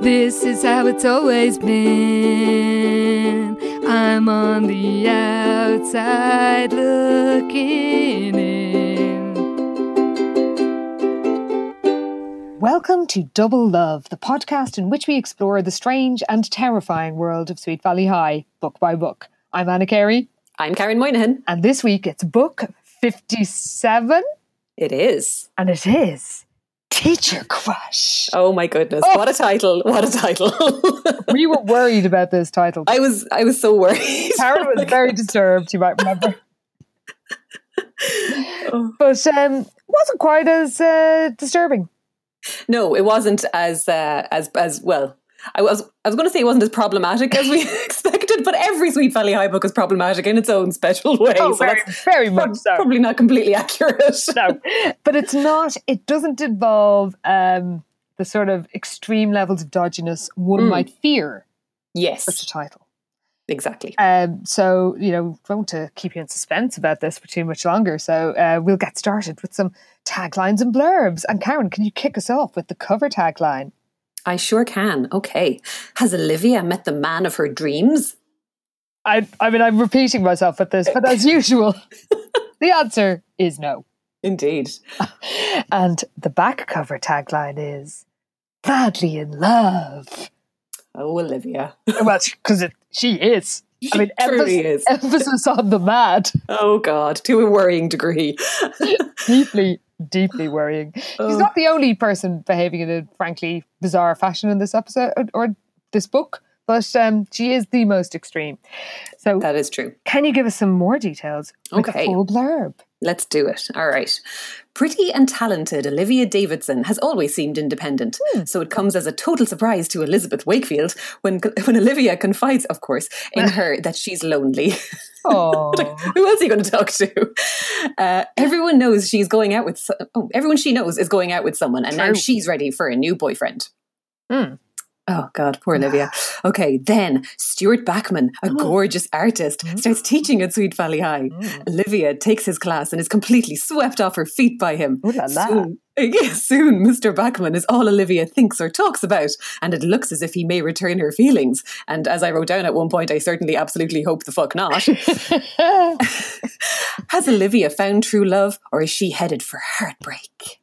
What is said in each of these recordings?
This is how it's always been. I'm on the outside looking in. Welcome to Double Love, the podcast in which we explore the strange and terrifying world of Sweet Valley High, book by book. I'm Anna Carey. I'm Karen Moynihan. And this week it's book 57. It is. And it is Teacher Crush. Oh my goodness. Oh. What a title. What a title. we were worried about this title. I was I was so worried. Karen was very disturbed, you might remember. oh. But um wasn't quite as uh, disturbing. No, it wasn't as uh, as as well. I was I was going to say it wasn't as problematic as we expected, but every Sweet Valley High book is problematic in its own special way. Oh, so very, very much so. Probably not completely accurate. no, but it's not. It doesn't involve um, the sort of extreme levels of dodginess one mm. might fear. Yes, such a title. Exactly. Um, so you know, don't want to keep you in suspense about this for too much longer. So uh, we'll get started with some taglines and blurbs. And Karen, can you kick us off with the cover tagline? I sure can. Okay. Has Olivia met the man of her dreams? I, I mean, I'm repeating myself with this, but as usual, the answer is no. Indeed. And the back cover tagline is "Badly in love." Oh, Olivia. well, because she is. She I mean, truly emphasis, is. emphasis on the mad. Oh God, to a worrying degree. deeply, deeply worrying. Oh. She's not the only person behaving in a frankly bizarre fashion in this episode or this book, but um, she is the most extreme. So that is true. Can you give us some more details? Okay, full blurb. Let's do it. All right. Pretty and talented Olivia Davidson has always seemed independent, hmm. so it comes as a total surprise to Elizabeth Wakefield when when Olivia confides, of course, in her that she's lonely. Oh, who else are you going to talk to? Uh, everyone knows she's going out with. Oh, everyone she knows is going out with someone, and True. now she's ready for a new boyfriend. Hmm. Oh God, poor Olivia. Okay, then Stuart Bachman, a oh. gorgeous artist, mm. starts teaching at Sweet Valley High. Mm. Olivia takes his class and is completely swept off her feet by him. Ooh la la. Soon, soon, Mr. Bachman is all Olivia thinks or talks about, and it looks as if he may return her feelings. And as I wrote down at one point, I certainly absolutely hope the fuck not. Has Olivia found true love, or is she headed for heartbreak?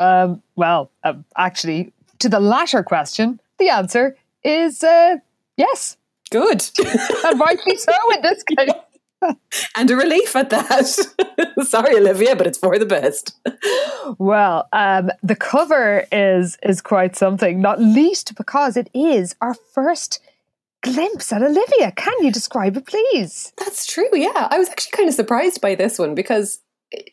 Um, well, um, actually, to the latter question, the answer is uh, yes. Good. and rightly so in this case. and a relief at that. Sorry, Olivia, but it's for the best. Well, um, the cover is is quite something, not least because it is our first glimpse at Olivia. Can you describe it, please? That's true. Yeah, I was actually kind of surprised by this one because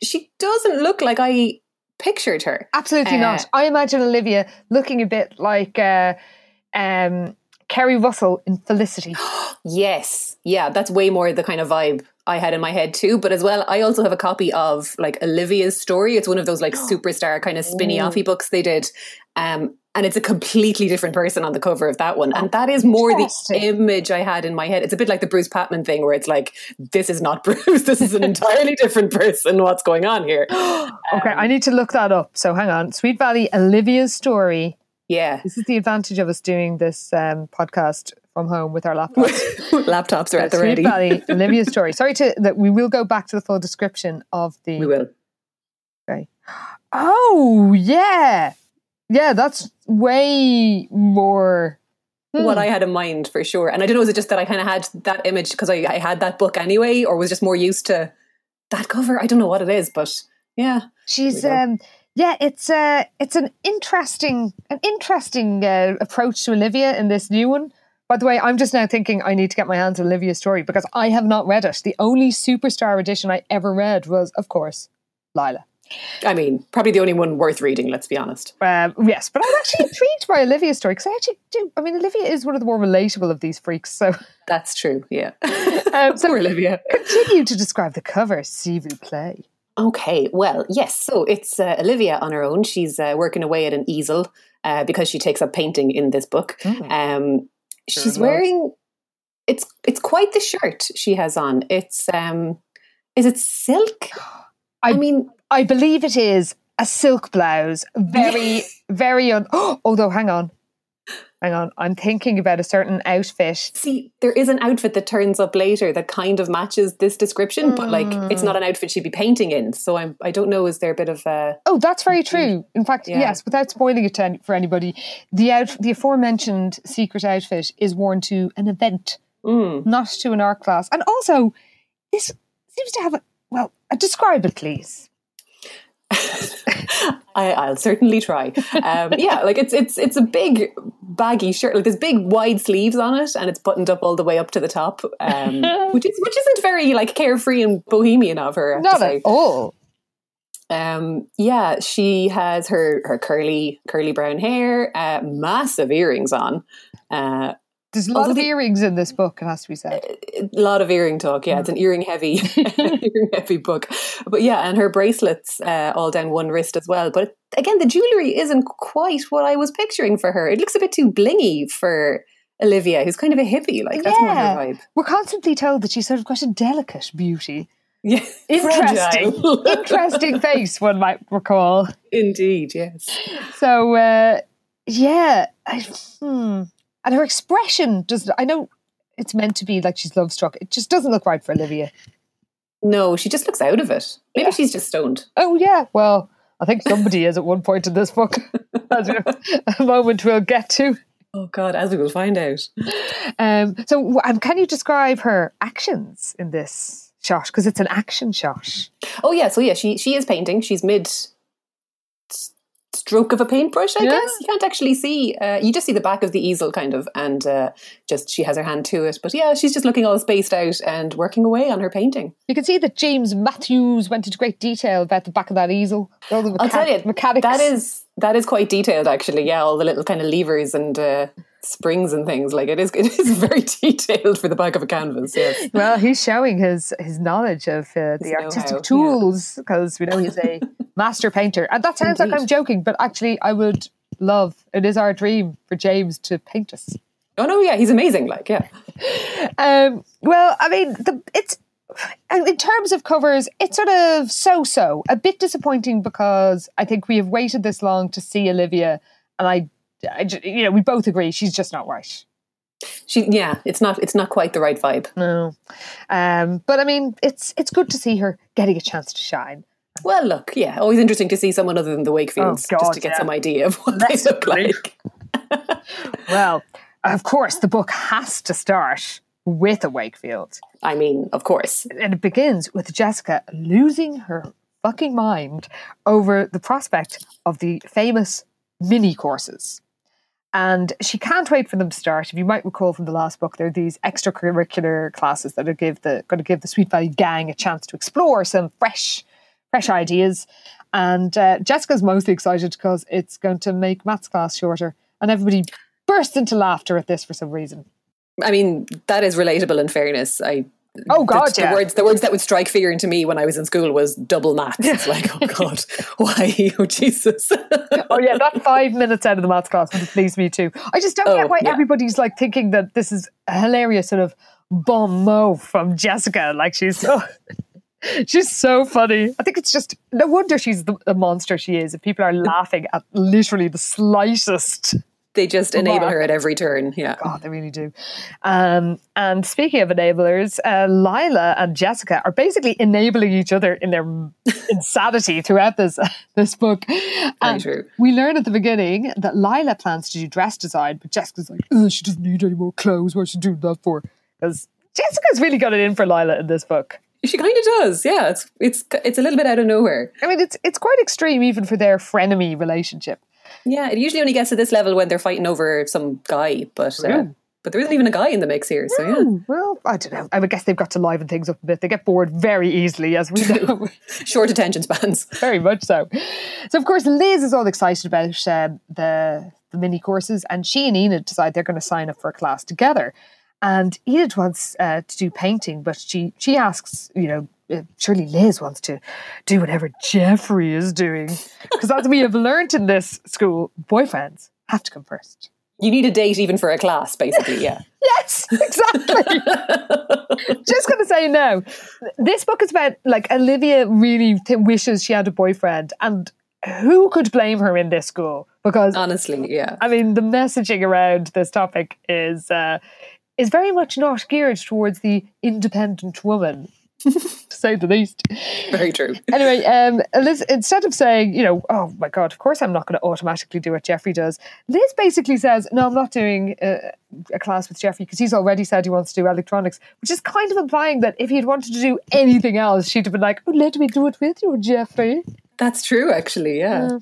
she doesn't look like I pictured her. Absolutely uh, not. I imagine Olivia looking a bit like. Uh, um, Keri Russell in Felicity. yes. Yeah, that's way more the kind of vibe I had in my head too. But as well, I also have a copy of like Olivia's story. It's one of those like superstar kind of spinny offy books they did. Um, and it's a completely different person on the cover of that one. And that is more the image I had in my head. It's a bit like the Bruce Patman thing where it's like, this is not Bruce. This is an entirely different person. What's going on here? okay, I need to look that up. So hang on. Sweet Valley, Olivia's story yeah. This is the advantage of us doing this um, podcast from home with our laptops. laptops are at the ready. Valley, Olivia's story. Sorry to that we will go back to the full description of the We will. Okay. Oh yeah. yeah, that's way more. what I had in mind for sure. And I don't know, is it just that I kind of had that image because I, I had that book anyway, or was just more used to that cover? I don't know what it is, but yeah. She's um yeah, it's uh it's an interesting an interesting uh, approach to Olivia in this new one. By the way, I'm just now thinking I need to get my hands on Olivia's story because I have not read it. The only superstar edition I ever read was, of course, Lila. I mean, probably the only one worth reading, let's be honest. Um, yes, but I'm actually intrigued by Olivia's story because I actually do. I mean, Olivia is one of the more relatable of these freaks. So, That's true, yeah. um, so Poor Olivia. continue to describe the cover. See vous play. Okay, well, yes. So it's uh, Olivia on her own. She's uh, working away at an easel uh, because she takes up painting in this book. Um, she's loves. wearing it's it's quite the shirt she has on. It's um, is it silk? I, I- mean, I believe it is a silk blouse. Very, very un. although, hang on, hang on. I'm thinking about a certain outfit. see, there is an outfit that turns up later that kind of matches this description, but like it's Hmm. not an outfit she'd be painting in. So I'm I don't know. Is there a bit of uh, Oh, that's very true. In fact, Yeah. yes, without spoiling it to any, for anybody, the out, the aforementioned secret outfit is worn to an event, mm, not to an art class. And also, this seems to have a well. Describe it, please. I, I'll certainly try. Um, yeah, like it's it's it's a big baggy shirt. Like there's big wide sleeves on it, and it's buttoned up all the way up to the top, um, which is which isn't very like carefree and bohemian of her. I have to Not at all. Um, yeah, she has her her curly curly brown hair, uh, massive earrings on. Uh, There's a lot Although of the- earrings in this book, it has to be said. a lot of earring talk. Yeah, it's an earring heavy, earring heavy book. But yeah, and her bracelets uh, all down one wrist as well. But again, the jewelry isn't quite what I was picturing for her. It looks a bit too blingy for Olivia, who's kind of a hippie. Like that's Yeah. her vibe. We're constantly told that she's sort of got a delicate beauty. Yeah, Interesting. Interesting face, one might recall. Indeed, yes. So, uh, yeah. I, hmm. And her expression doesn't. I know it's meant to be like she's love struck. It just doesn't look right for Olivia. No, she just looks out of it. Maybe Yeah. she's just stoned. Oh, yeah. Well, I think somebody is at one point in this book. As a moment we'll get to. Oh God, as we will find out. Um, so, um, can you describe her actions in this shot? Because it's an action shot. Oh yeah, so yeah, she she is painting. She's mid stroke of a paintbrush, I Yeah. guess. You can't actually see. Uh, you just see the back of the easel, kind of, and uh, just she has her hand to it. But yeah, she's just looking all spaced out and working away on her painting. You can see that James Matthews went into great detail about the back of that easel. All the I'll tell you, mechanics. that is that is quite detailed, actually. Yeah, all the little kind of levers and uh, springs and things. Like it is, it is very detailed for the back of a canvas. Yes. Well, he's showing his his knowledge of uh, the artistic tools because we know he's a master painter. And that sounds like I'm joking, but actually, I would love. It is our dream for James to paint us. Oh no, yeah, he's amazing. Like yeah. Um, well, I mean, the, it's in terms of covers, it's sort of so-so. A bit disappointing because I think we have waited this long to see Olivia, and I, I you know, we both agree she's just not right. She yeah, it's not it's not quite the right vibe. No, um, but I mean, it's it's good to see her getting a chance to shine. Well, look, yeah, always interesting to see someone other than the Wakefields, Oh, God, just to get yeah. some idea of what they look agree. like. Well, of course, the book has to start with a Wakefield. I mean, of course. And it begins with Jessica losing her fucking mind over the prospect of the famous mini courses. And she can't wait for them to start. If you might recall from the last book, there are these extracurricular classes that are give the going to give the Sweet Valley gang a chance to explore some fresh, fresh ideas. And uh, Jessica's mostly excited because it's going to make maths class shorter, and everybody bursts into laughter at this for some reason. I mean, that is relatable in fairness. I Oh God, the, the words the words that would strike fear into me when I was in school was double maths. It's like, oh God, why? Oh Jesus. oh yeah, that five minutes out of the maths class would have pleased me too. I just don't Oh, get why yeah. everybody's like thinking that this is a hilarious sort of bon mot from Jessica. Like she's so she's so funny. I think it's just no wonder she's the, the monster she is. If people are laughing at literally the slightest. They just enable her at every turn. Yeah. God, they really do. Um, and speaking of enablers, uh, Lila and Jessica are basically enabling each other in their insanity throughout this this book. Very And true. We learn at the beginning that Lila plans to do dress design, but Jessica's like, oh, she doesn't need any more clothes. What's she doing that for? Because Jessica's really got it in for Lila in this book. She kind of does. Yeah. It's it's it's a little bit out of nowhere. I mean, it's it's quite extreme even for their frenemy relationship. Yeah. It usually only gets to this level when they're fighting over some guy, but uh, but there isn't even a guy in the mix here. So yeah. Well, I don't know. I would guess they've got to liven things up a bit. They get bored very easily, as we know. Short attention spans. very much so. So, of course, Liz is all excited about um, the the mini courses, and she and Enid decide they're going to sign up for a class together. And Enid wants uh, to do painting, but she she asks, you know, uh, surely Liz wants to do whatever Jeffrey is doing, because as we have learnt in this school, boyfriends have to come first. You need a date even for a class, basically. Yeah. Yes, exactly. Just going to say no. This book is about like Olivia really th- wishes she had a boyfriend, and who could blame her in this school? Because Honestly, yeah. I mean, the messaging around this topic is uh, is very much not geared towards the independent woman, to say the least. Very true. Anyway, um, Liz, instead of saying, you know, oh my God, of course I'm not going to automatically do what Jeffrey does, Liz basically says, no, I'm not doing a, a class with Jeffrey because he's already said he wants to do electronics, which is kind of implying that if he'd wanted to do anything else, she'd have been like, oh, let me do it with you, Jeffrey. That's true, actually. Yeah.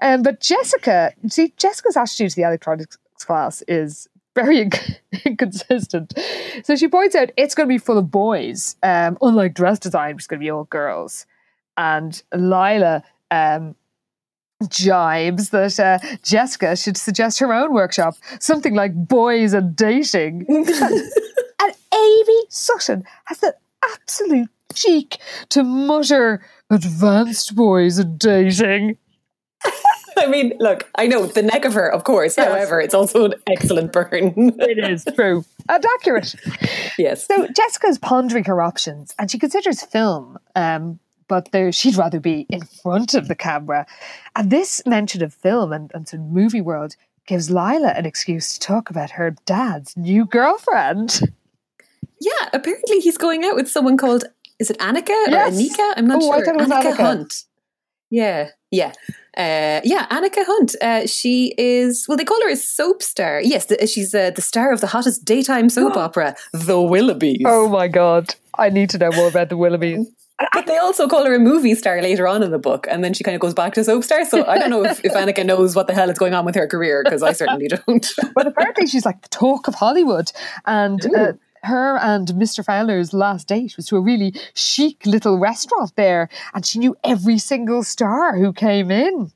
Um, but Jessica, see, Jessica's attitude to the electronics class is very inconsistent. So she points out it's going to be full of boys, um, unlike dress design, which is going to be all girls. And Lila um, jibes that uh, Jessica should suggest her own workshop, something like boys and dating. and Amy Sutton has the absolute cheek to mutter advanced boys and dating. I mean, look, I know the neck of her, of course. However, it's also an excellent burn. It is true and accurate. yes. So Jessica's pondering her options, and she considers film, um, but there, she'd rather be in front of the camera. And this mention of film and, and sort of movie world gives Lila an excuse to talk about her dad's new girlfriend. Yeah, apparently he's going out with someone called is it Annika or Anika? I'm not Oh, I sure. thought it was Annika. Hunt. Yeah, yeah. Uh, yeah, Annika Hunt. Uh, she is, well, they call her a soap star. Yes, the, she's uh, the star of the hottest daytime soap opera, The Willoughbys. Oh my god, I need to know more about the Willoughbys. But they also call her a movie star later on in the book, and then she kind of goes back to soap star. So I don't know if, if Annika knows what the hell is going on with her career, because I certainly don't. But apparently, she's like the talk of Hollywood, and. Uh, her and Mr. Fowler's last date was to a really chic little restaurant there, and she knew every single star who came in.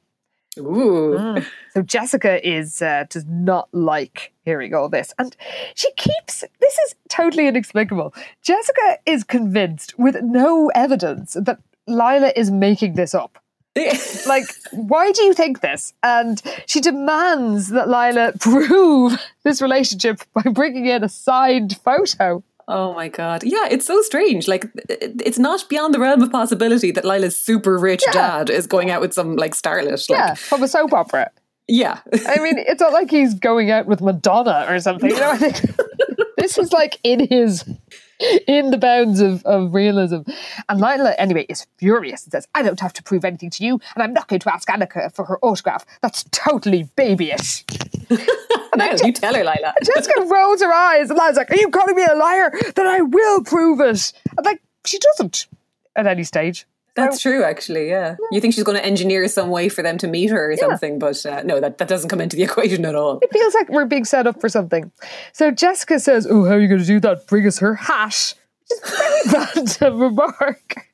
Ooh. So Jessica is uh, does not like hearing all this, and she keeps. This is totally inexplicable. Jessica is convinced, with no evidence, that Lila is making this up. Like, why do you think this? And she demands that Lila prove this relationship by bringing in a signed photo. Oh my god. Yeah, it's so strange. Like it's not beyond the realm of possibility that Lila's super rich dad is going out with some like starlet. Like, Yeah, from a soap opera. yeah. I mean, it's not like he's going out with Madonna or something. You know, I think this is like in his in the bounds of, of realism. And Lila, anyway, is furious and says, I don't have to prove anything to you, and I'm not going to ask Annika for her autograph. That's totally babyish. now you tell her, Lila. Jessica rolls her eyes, and Lila's like, Are you calling me a liar? Then I will prove it. And like, she doesn't at any stage. That's true, actually. Yeah, you think she's going to engineer some way for them to meet her or something, but uh, no, that, that doesn't come into the equation at all. It feels like we're being set up for something. So Jessica says, Oh, how are you going to do that? Bring us her is a very random remark.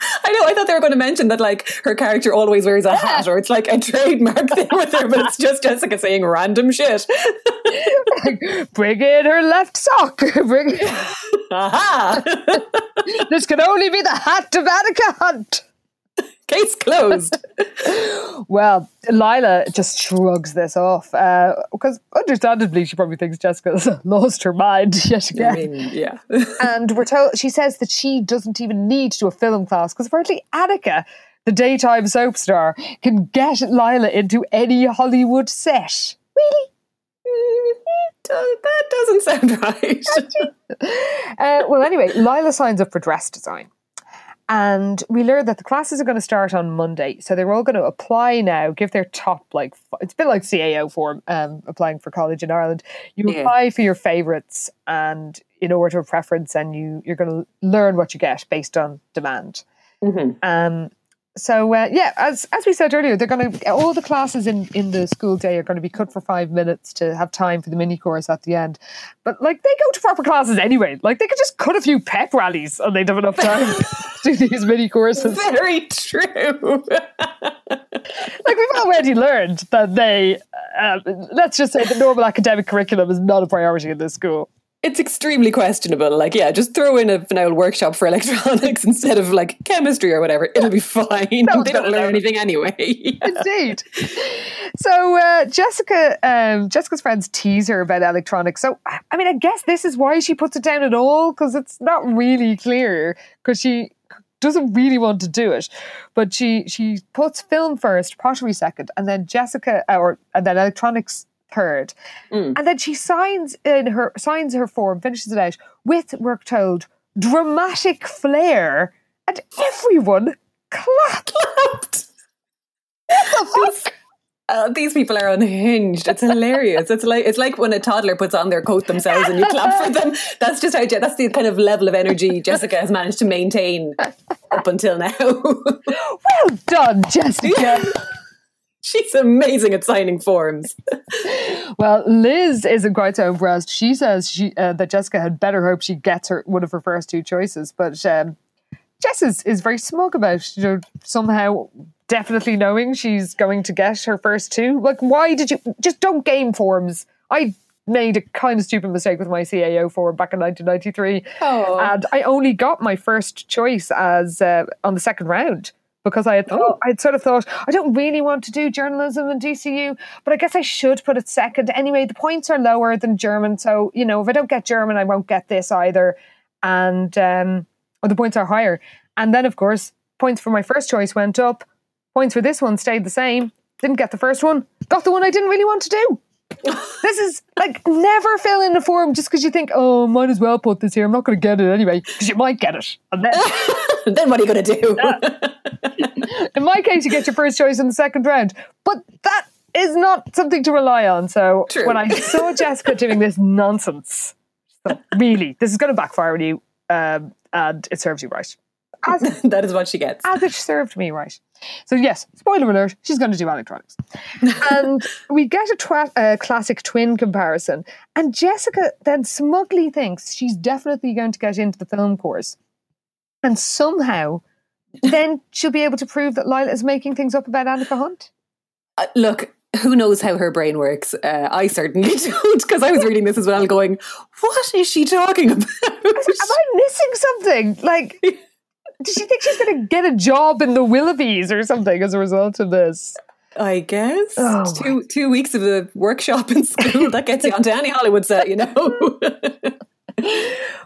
I know. I thought they were going to mention that like her character always wears a hat, or it's like a trademark thing with her, but it's just Jessica saying random shit. Bring in her left sock. Bring in- Aha! this can only be the hat of Annika Hunt. Case closed. Well, Lila just shrugs this off because, understandably, she probably thinks Jessica's lost her mind yet I mean, yeah. and we're told she says that she doesn't even need to do a film class because apparently Annika, the daytime soap star, can get Lila into any Hollywood set. Really? That doesn't sound right. Uh, well, anyway, Lila signs up for dress design. And we learned that the classes are going to start on Monday. So they're all going to apply now, give their top, like, it's a bit like CAO form, um, applying for college in Ireland. You Yeah. apply for your favourites and in order of preference, and you, you're going to learn what you get based on demand. Mhm. Um, so uh, yeah, as as we said earlier, they're going to all the classes in in the school day are going to be cut for five minutes to have time for the mini course at the end. But like they go to proper classes anyway. Like they could just cut a few pep rallies and they'd have enough time to do these mini courses. Very true. Like we've already learned that they, uh, let's just say, the normal academic curriculum is not a priority in this school. It's extremely questionable. Like, yeah, just throw in a final workshop for electronics instead of like chemistry or whatever. It'll be fine. they don't learn anything anyway. Indeed. So uh, Jessica, um, Jessica's friends tease her about electronics. So I mean, I guess this is why she puts it down at all because it's not really clear because she doesn't really want to do it, but she she puts film first, pottery second, and then Jessica uh, or and then electronics third, and then she signs in her signs her form, finishes it out with we're told dramatic flair, and everyone clapped. These- uh, these people are unhinged. It's hilarious. It's like it's like when a toddler puts on their coat themselves and you clap for them. That's just how that's the kind of level of energy Jessica has managed to maintain up until now. Well done, Jessica. She's amazing at signing forms. well, Liz isn't quite so impressed. She says she uh, that Jessica had better hope she gets her one of her first two choices, but um, Jess is, is very smug about you know somehow definitely knowing she's going to get her first two. Like, why did you just don't game forms? I made a kind of stupid mistake with my CAO form back in 1993, Oh. and I only got my first choice as uh, on the second round. Because I had thought, I'd sort of thought I don't really want to do journalism in DCU, but I guess I should put it second anyway. The points are lower than German, so you know if I don't get German, I won't get this either, and um, or the points are higher. And then of course, points for my first choice went up. Points for this one stayed the same. Didn't get the first one. Got the one I didn't really want to do. This is like never fill in a form just because you think, oh, might as well put this here. I'm not going to get it anyway because you might get it. And then, then what are you going to do? in my case, you get your first choice in the second round. But that is not something to rely on. So True. when I saw Jessica doing this nonsense, really, this is going to backfire on you, um, and it serves you right. As, that is what she gets. as it served me right. So yes, spoiler alert, she's going to do electronics. and we get a, classic twin comparison. And Jessica then smugly thinks she's definitely going to get into the film course. And somehow, then she'll be able to prove that Lila is making things up about Annika Hunt. Uh, look, who knows how her brain works? Uh, I certainly don't, because I was reading this as well, going, "What is she talking about?" Am I missing something? Like, does she think she's going to get a job in the Willoughbys or something as a result of this? I guess Oh, two two weeks of the workshop in school that gets you onto any Hollywood set, you know.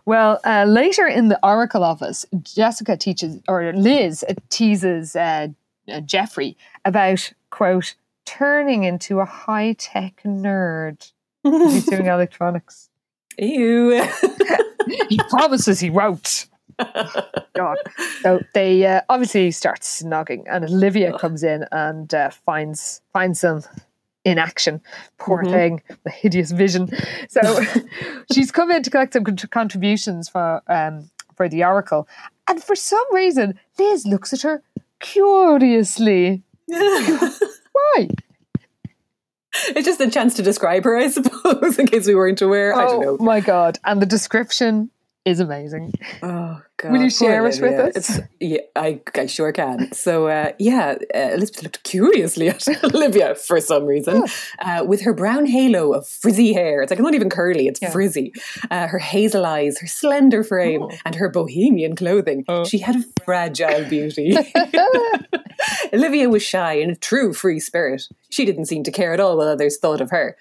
Well, uh, later in the Oracle office, Jessica teaches, or Liz teases uh, uh, Jeffrey about, quote, turning into a high tech nerd. He's doing electronics. Ew. He promises he won't. God. So they uh, obviously start snogging, and Olivia comes in and uh, finds finds them in action. Poor thing, the hideous vision. So she's come in to collect some contributions for um, for the Oracle, and for some reason, Liz looks at her curiously. Why? it's just a chance to describe her, I suppose, in case we weren't aware. I don't Oh know. my god! And the description is amazing. Oh, God. Will you share it with us? It's- yeah, I, I sure can. So, uh, yeah, uh, Elizabeth looked curiously at Olivia for some reason, uh, with her brown halo of frizzy hair. It's like not even curly, it's frizzy. Uh, her hazel eyes, her slender frame, Oh. and her bohemian clothing. She had a fragile beauty. Olivia was shy and a true free spirit. She didn't seem to care at all what others thought of her.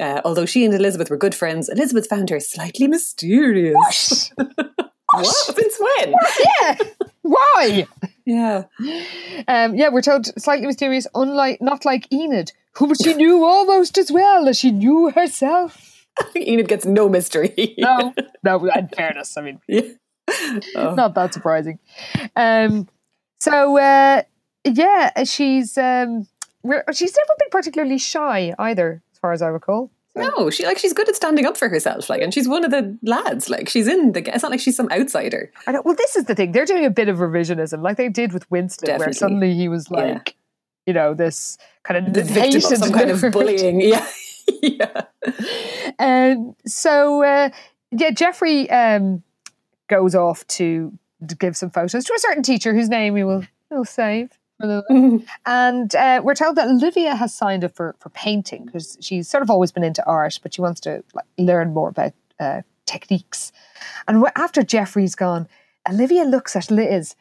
Uh, although she and Elizabeth were good friends, Elizabeth found her slightly mysterious. What? Since when? Yeah. Why? Yeah. Um, yeah, we're told slightly mysterious, unlike not like Enid, whom she knew almost as well as she knew herself. I think Enid gets no mystery. No, no. In fairness, I mean, Yeah. Oh. not that surprising. Um, so uh, yeah, she's um, she's never been particularly shy either, as far as I recall. No, she like she's good at standing up for herself, like, and she's one of the lads. Like, she's in the. It's not like she's some outsider. I know. Well, this is the thing; they're doing a bit of revisionism, like they did with Winston, where suddenly he was Yeah. like, you know, this kind of The victim of some kind of bullying. Yeah, yeah. And so, uh, yeah, Jeffrey um, goes off to, to give some photos to a certain teacher whose name we will will save. And uh, we're told that Olivia has signed up for, for painting because she's sort of always been into art, but she wants to like, learn more about uh, techniques. And after Jeffrey's gone, Olivia looks at Liz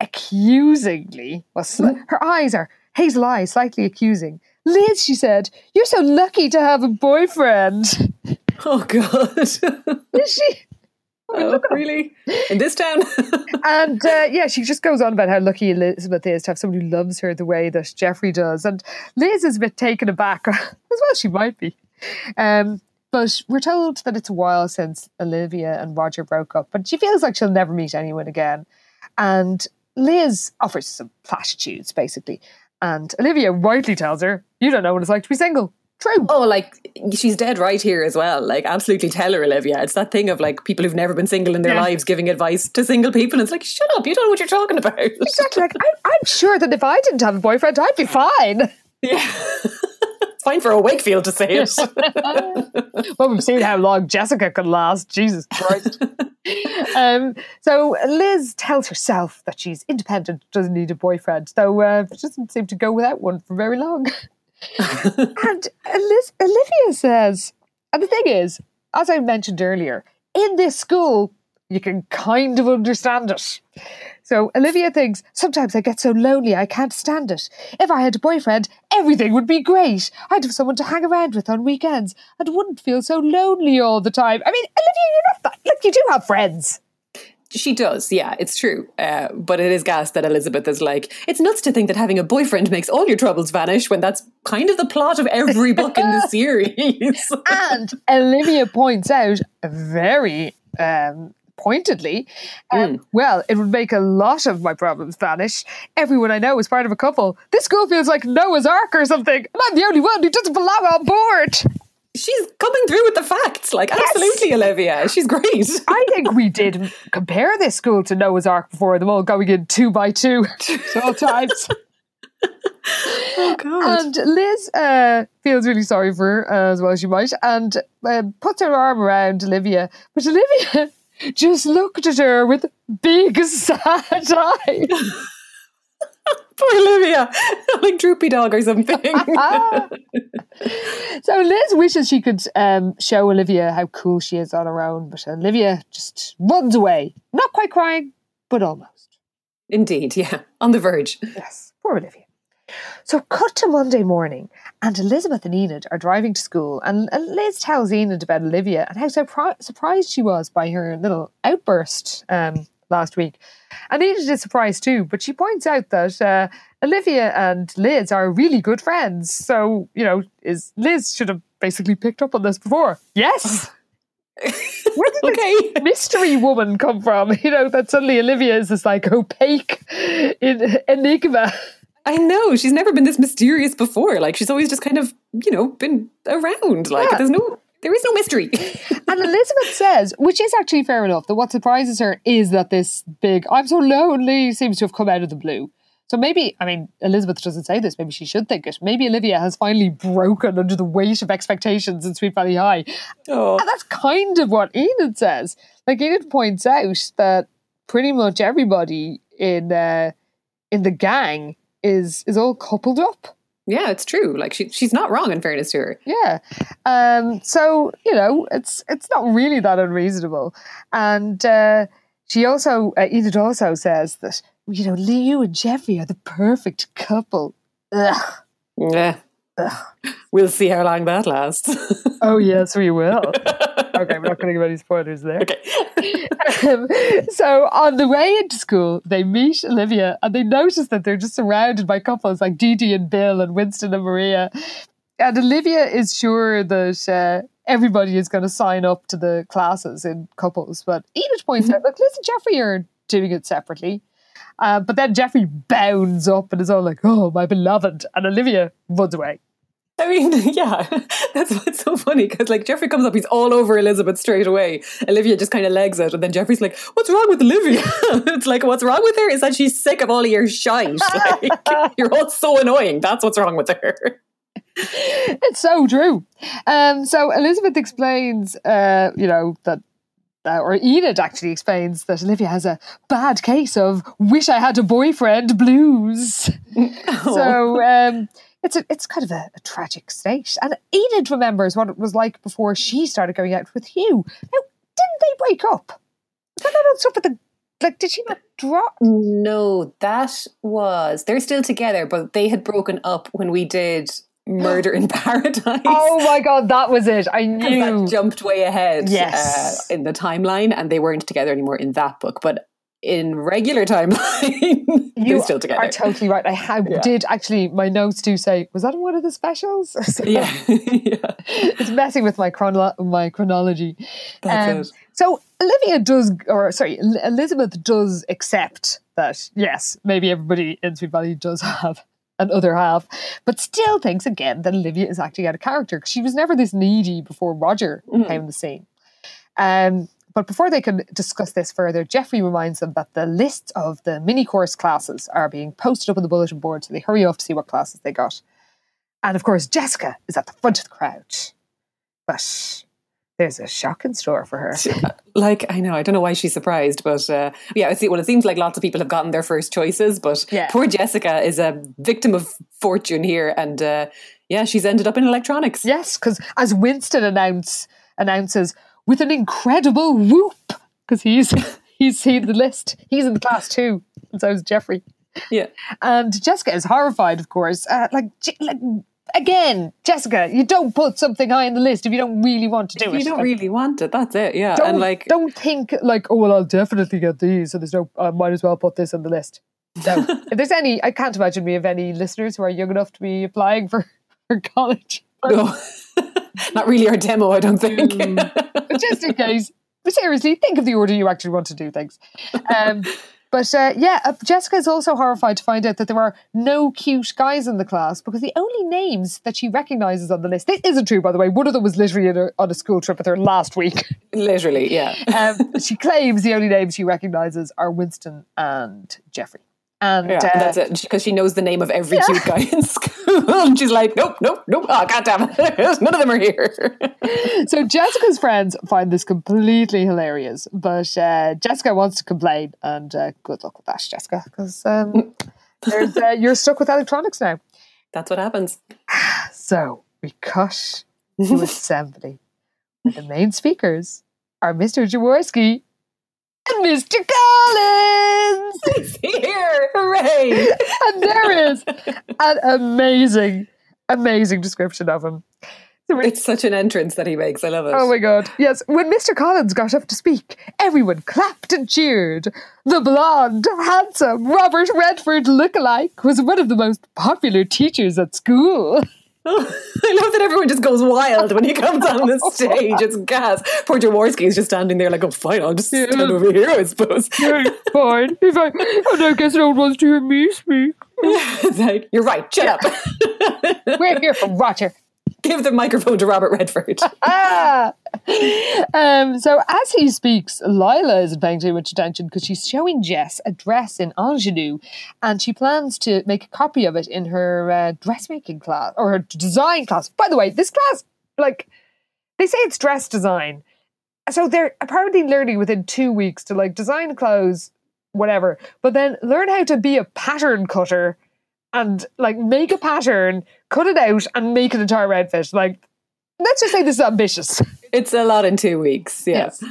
accusingly. Well, sli- her eyes are hazel eyes, slightly accusing. Liz, she said, "You're so lucky to have a boyfriend." Oh God. Is she? Oh, really? In this town? And uh, yeah, she just goes on about how lucky Elizabeth is to have someone who loves her the way that Jeffrey does. And Liz is a bit taken aback, as well she might be. Um, but we're told that it's a while since Olivia and Roger broke up, but she feels like she'll never meet anyone again. And Liz offers some platitudes, basically. And Olivia rightly tells her, You don't know what it's like to be single. True. oh, like she's dead right here as well. Like, absolutely tell her, Olivia. It's that thing of like people who've never been single in their Yeah. lives giving advice to single people. It's like, shut up, you don't know what you're talking about. Exactly. Like, I, I'm sure that if I didn't have a boyfriend, I'd be fine. Yeah. it's fine for a Wakefield to say it. well, we've seen how long Jessica can last. Jesus Christ. um, so Liz tells herself that she's independent, doesn't need a boyfriend, though uh, she doesn't seem to go without one for very long. And Olivia says, and the thing is, as I mentioned earlier, in this school, you can kind of understand it. So Olivia thinks, sometimes I get so lonely I can't stand it. If I had a boyfriend, everything would be great. I'd have someone to hang around with on weekends and wouldn't feel so lonely all the time. I mean, Olivia, you're not that, like, you do have friends. She does, yeah, it's true. Uh, but it is gas that Elizabeth is like, it's nuts to think that having a boyfriend makes all your troubles vanish when that's kind of the plot of every book in the series. And Olivia points out very um, pointedly, um, well, it would make a lot of my problems vanish. Everyone I know is part of a couple. This school feels like Noah's Ark or something, and I'm the only one who doesn't belong on board. She's coming through with the facts. Like, absolutely, Olivia. She's great. I think we did compare this school to Noah's Ark before, them all going in two by two at all times. oh, God. And Liz uh, feels really sorry for her, uh, as well as she might, and uh, puts her arm around Olivia. But Olivia just looked at her with big sad eyes. Poor Olivia. like Droopy Dog or something. So Liz wishes she could um, show Olivia how cool she is on her own, but Olivia just runs away. Not quite crying, but almost. Indeed, yeah. On the verge. Yes, poor Olivia. So, cut to Monday morning, and Elizabeth and Enid are driving to school, and and Liz tells Enid about Olivia and how surpri- surprised she was by her little outburst um, last week. And Enid is surprised too, but she points out that uh, Olivia and Liz are really good friends. So, you know, is Liz should have basically picked up on this before. Yes. Where did Okay. this mystery woman come from? You know, that suddenly Olivia is this like opaque en- enigma. I know. She's never been this mysterious before. Like, she's always just kind of, you know, been around. Like, Yeah. there's no. There is no mystery. And Elizabeth says, which is actually fair enough, that what surprises her is that this big, I'm so lonely, seems to have come out of the blue. So maybe, I mean, Elizabeth doesn't say this, maybe she should think it. Maybe Olivia has finally broken under the weight of expectations in Sweet Valley High. oh. And that's kind of what Enid says. Like, Enid points out that pretty much everybody in uh, in the gang is is all coupled up. Yeah, it's true. Like, she, she's not wrong, in fairness to her. Yeah. Um, so, you know, it's it's not really that unreasonable. And uh, she also, uh, Enid also says that, you know, Liz and Jeffrey are the perfect couple. Ugh. Yeah. We'll see how long that lasts. Oh, yes, we will. okay, we're not going to give any spoilers there. Okay. Um, so on the way into school, they meet Olivia and they notice that they're just surrounded by couples like DeeDee and Bill and Winston and Maria. And Olivia is sure that uh, everybody is going to sign up to the classes in couples. But Enid points out, look, listen, Jeffrey, you're doing it separately. Uh, but then Jeffrey bounds up and is all like, oh, my beloved. And Olivia runs away. I mean, yeah, that's what's so funny because like Jeffrey comes up, he's all over Elizabeth straight away. Olivia just kind of legs it, and then Jeffrey's like, "What's wrong with Olivia?" it's like, "What's wrong with her is that she's sick of all of your shite. Like, you're all so annoying. That's what's wrong with her." it's so true. Um, so Elizabeth explains, uh, you know, that uh, or Enid actually explains that Olivia has a bad case of "wish I had a boyfriend" blues. So um, it's a, it's kind of a, a, tragic state. And Enid remembers what it was like before she started going out with Hugh. Now, didn't they break up? Did that stuff with the like? Did she not drop? No, that was they're still together, but they had broken up when we did Murder in Paradise. Oh my god, that was it! I knew that jumped way ahead. Yes, uh, in the timeline, and they weren't together anymore in that book, but. In regular timeline, you still together. are totally right. I have, Yeah. did actually. My notes do say, was that in one of the specials? So yeah, yeah, it's messing with my chrono- my chronology. Um. So Olivia does, or sorry, Elizabeth does accept that yes, maybe everybody in Sweet Valley does have an other half, but still thinks again that Olivia is acting out of character because she was never this needy before Roger Mhm. came on the scene. Um, but before they can discuss this further, Jeffrey reminds them that the lists of the mini course classes are being posted up on the bulletin board, so they hurry off to see what classes they got. And of course, Jessica is at the front of the crowd, but there's a shock in store for her. Like I know, I don't know why she's surprised, but uh, yeah, I see. Well, it seems like lots of people have gotten their first choices, but Yeah. poor Jessica is a victim of fortune here, and uh, yeah, she's ended up in electronics. Yes, because as Winston announce announces with an incredible whoop, because he's he's seen the list, he's in the class too, and so is Jeffrey. Yeah. And Jessica is horrified, of course. Uh, like, like again, Jessica, you don't put something high on the list if you don't really want to do If it. you don't Like, really want it, that's it. Yeah, don't, and like don't think like, oh well, I'll definitely get these, so there's no, I might as well put this on the list. So, if there's any, I can't imagine we have any listeners who are young enough to be applying for, for college. No, not really our demo. I don't think. but just in case. But seriously, think of the order you actually want to do things. Um, but uh, yeah, uh, Jessica is also horrified to find out that there are no cute guys in the class because the only names that she recognizes on the list, this isn't true, by the way. One of them was literally on a school trip with her last week. Literally, yeah. Um, she claims the only names she recognizes are Winston and Jeffrey. And, Yeah, uh, and that's it. Because she knows the name of every cute guy in school. and she's like, nope, nope, nope. Oh, goddamn it. None of them are here. So Jessica's friends find this completely hilarious, but uh, Jessica wants to complain, and uh, good luck with that, Jessica, because um, uh, you're stuck with electronics now. That's what happens. So we cut to assembly. the main speakers are Mr. Jaworski and Mr. Collins, He's here. Hooray. and there is an amazing, amazing description of him. It's such an entrance that he makes. I love it. Oh my god. Yes, when Mr. Collins got up to speak, everyone clapped and cheered. The blonde, handsome Robert Redford lookalike was one of the most popular teachers at school. I love that everyone just goes wild when he comes on the stage. It's gas. Poor Jaworski is just standing there like, oh, fine, I'll just stand over here, I suppose. Very fine. If I, and I guess no one wants to hear me speak. it's like, you're right, shut up. We're here for Roger. Give the microphone to Robert Redford. Um, so as he speaks, Lila isn't paying too much attention because she's showing Jess a dress in ingenue, and she plans to make a copy of it in her uh, dressmaking class or her design class. By the way, this class, like, they say it's dress design, so they're apparently learning within two weeks to like design clothes, whatever, but then learn how to be a pattern cutter and like make a pattern, cut it out, and make an entire outfit. Like, let's just say this is ambitious. it's a lot in two weeks. Yeah. Yes.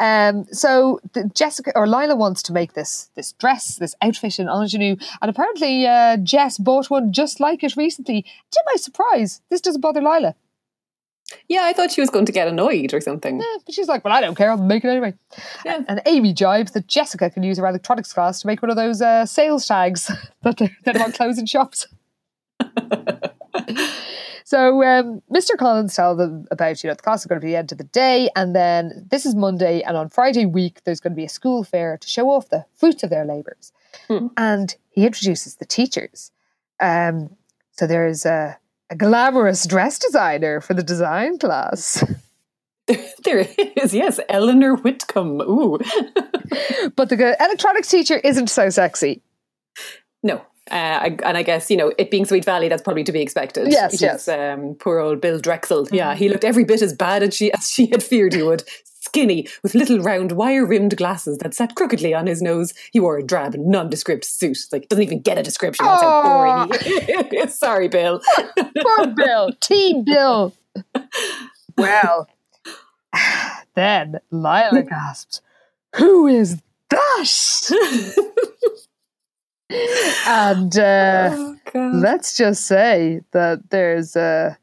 Um, so the, Jessica or Lila wants to make this this dress, this outfit in ingenue, and apparently uh, Jess bought one just like it recently. To my surprise, this doesn't bother Lila. Yeah, I thought she was going to get annoyed or something. Eh, but she's like, well, I don't care. I'll make it anyway. Yeah. And Amy jibes that Jessica can use her electronics class to make one of those uh, sales tags that they're, that are on closing shops. so um, Mr. Collins tells them about, you know, the class is going to be the end of the day. And then this is Monday. And on Friday week, there's going to be a school fair to show off the fruits of their labours. And he introduces the teachers. Um, so there's a, a glamorous dress designer for the design class. There is, yes, Eleanor Whitcomb. Ooh. But the electronics teacher isn't so sexy. no. Uh, I, and I guess, you know, it being Sweet Valley, that's probably to be expected. Yes, yes. Um, poor old Bill Drexel. Yeah, he looked every bit as bad as she, as she had feared he would. Skinny, with little round wire rimmed glasses that sat crookedly on his nose. He wore a drab, nondescript suit. Like, doesn't even get a description. That's how boring is. Sorry, Bill. Poor Bill. Team Bill. Well, then Lila gasps, Who is that? and uh, Oh, let's just say that there's a,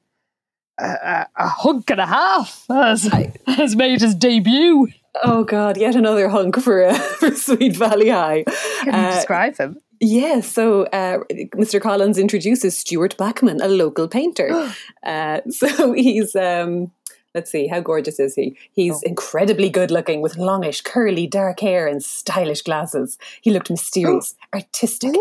a, a, hunk and a half has, has made his debut. Oh God, yet another hunk for uh, for Sweet Valley High. Can you Uh, describe him? Yeah, so uh, Mr. Collins introduces Stuart Backman, a local painter. uh, so he's, um, let's see, how gorgeous is he? He's incredibly good looking with longish, curly, dark hair and stylish glasses. He looked mysterious, artistic,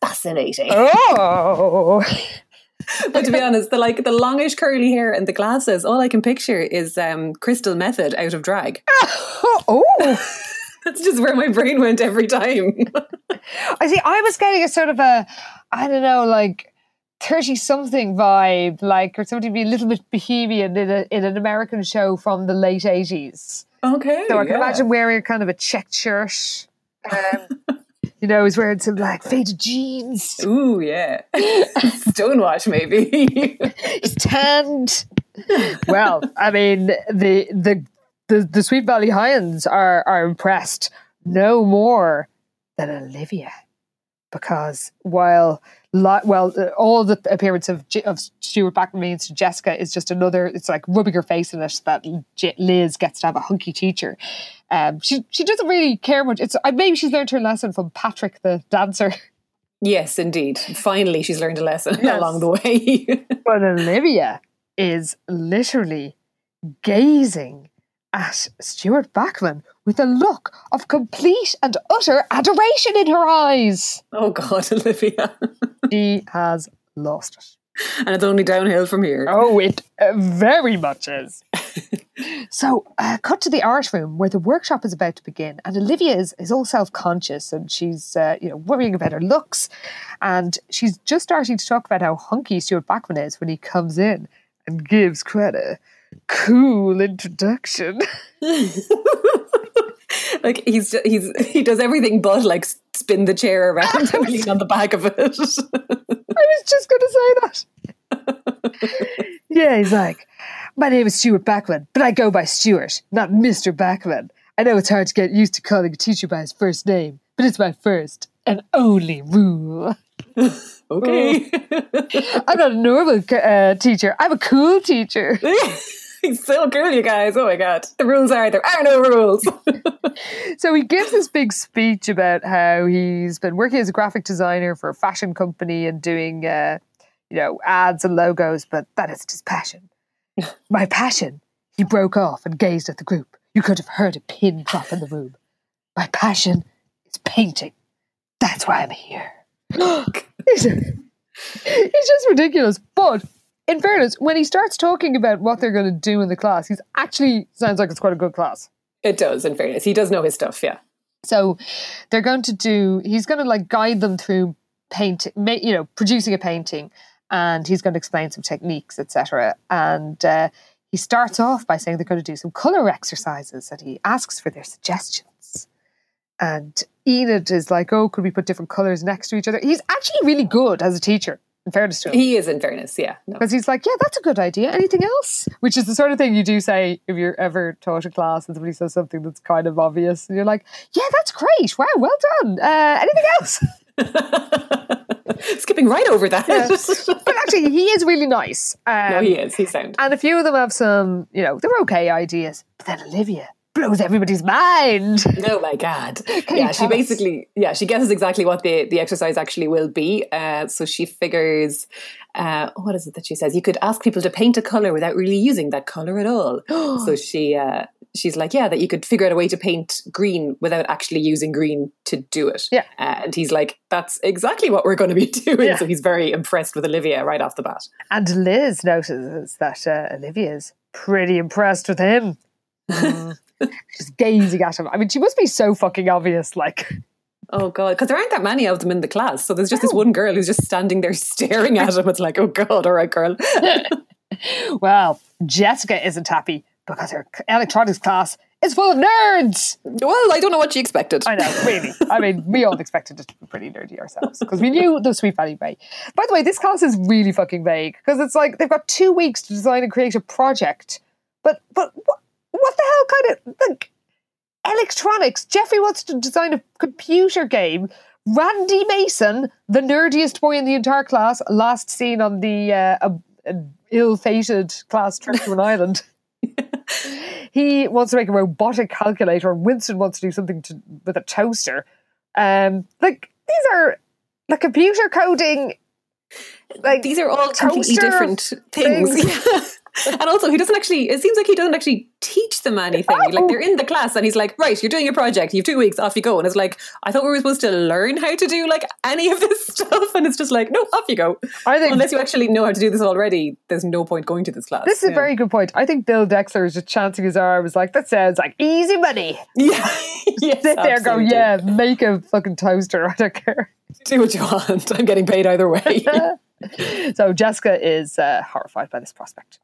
fascinating. Oh, But to be honest, the like the longish, curly hair and the glasses, all I can picture is um, Crystal Methyd out of drag. oh. That's just where my brain went every time. I see. I was getting a sort of a, I don't know, like thirty something vibe, like or somebody be a little bit bohemian in a in an American show from the late eighties. okay. So I can yeah. imagine wearing kind of a checked shirt. Um, you know, he's wearing some like faded jeans. Ooh, yeah. Stonewash, maybe. He's tanned. well, I mean, the the the, the Sweet Valley Highlands are are impressed no more than Olivia, because while li- well, uh, all the appearance of of Stuart Backman to Jessica is just another. It's like rubbing her face in it that Liz gets to have a hunky teacher. Um, she she doesn't really care much. It's maybe she's learned her lesson from Patrick the dancer. yes, indeed. Finally, she's learned a lesson Yes. along the way. But Olivia is literally gazing at Stuart Backman with a look of complete and utter adoration in her eyes. oh, God, Olivia. She has lost it. and it's only downhill from here. Oh, it uh, very much is. so, uh, cut to the art room where the workshop is about to begin, and Olivia is, is all self conscious and she's uh, you know worrying about her looks, and she's just starting to talk about how hunky Stuart Backman is when he comes in and gives a cool introduction. like he's he's he does everything but like spin the chair around and lean on the back of it. I was just going to say that. yeah, he's like, my name is Stuart Backman, but I go by Stuart, not Mr. Backman. I know it's hard to get used to calling a teacher by his first name, but it's my first and only rule. okay. I'm not a normal uh, teacher. I'm a cool teacher. he's so cool, you guys. Oh my god. The rules are there are no rules. So he gives this big speech about how he's been working as a graphic designer for a fashion company and doing, uh, you know, ads and logos, but that isn't his passion. My passion. He broke off and gazed at the group. You could have heard a pin drop in the room. My passion is painting. That's why I'm here. he's, he's just ridiculous. But in fairness, when he starts talking about what they're going to do in the class, he's actually sounds like it's quite a good class. it does, in fairness. He does know his stuff, yeah. So they're going to do. He's going to like guide them through painting, you know, producing a painting, and he's going to explain some techniques, etc. And uh, he starts off by saying they're going to do some color exercises, and he asks for their suggestions. And Enid is like, "Oh, could we put different colors next to each other?" He's actually really good as a teacher. In fairness to him, He is in fairness, yeah. No. because he's like, yeah, that's a good idea. Anything else? Which is the sort of thing you do say if you're ever taught a class and somebody says something that's kind of obvious, and you're like, yeah, that's great. Wow, well done. Uh, anything else? Skipping right over that. but actually, he is really nice. Um, no, he is. He's sound. And a few of them have some, you know, they're okay ideas. But then Olivia blows everybody's mind. Oh my god! Can yeah, she tell us? basically yeah she guesses exactly what the the exercise actually will be. Uh, so she figures. Uh, what is it that she says? You could ask people to paint a color without really using that color at all. so she uh, she's like, yeah, that you could figure out a way to paint green without actually using green to do it. Yeah. Uh, and he's like, that's exactly what we're going to be doing. Yeah. So he's very impressed with Olivia right off the bat. And Liz notices that uh, Olivia's pretty impressed with him. Mm. She's gazing at him. I mean, she must be so fucking obvious. Like, Oh god, because there aren't that many of them in the class. So there's just this one girl who's just standing there staring at him. It's like, oh god, all right, girl. well, Jessica isn't happy because her electronics class is full of nerds. well, I don't know what she expected. I know, really. I mean, we all expected it to be pretty nerdy ourselves because we knew the Sweet Valley Bay. By the way, this class is really fucking vague because it's like they've got two weeks to design and create a project. But but what, what the hell kind of like electronics? Jeffrey wants to design a computer game. Randy Mason, the nerdiest boy in the entire class, last seen on the uh, a, a ill-fated class trip to an island. he wants to make a robotic calculator. Winston wants to do something to, with a toaster. Um, like these are the computer coding. Like These are all completely different things. things. and also, he doesn't actually, it seems like he doesn't actually teach them anything. Like, they're in the class and he's like, right, you're doing a project, you have two weeks, off you go. And it's like, I thought we were supposed to learn how to do like any of this stuff. And it's just like, no, off you go. I think Unless you actually know how to do this already, there's no point going to this class. this is a very good point. I think Bill Drexel is just chancing his arm. Was like that sounds like easy money. Yeah. yes, Sit there, go yeah, make a fucking toaster. I don't care. Do what you want. I'm getting paid either way. so Jessica is uh, horrified by this prospect.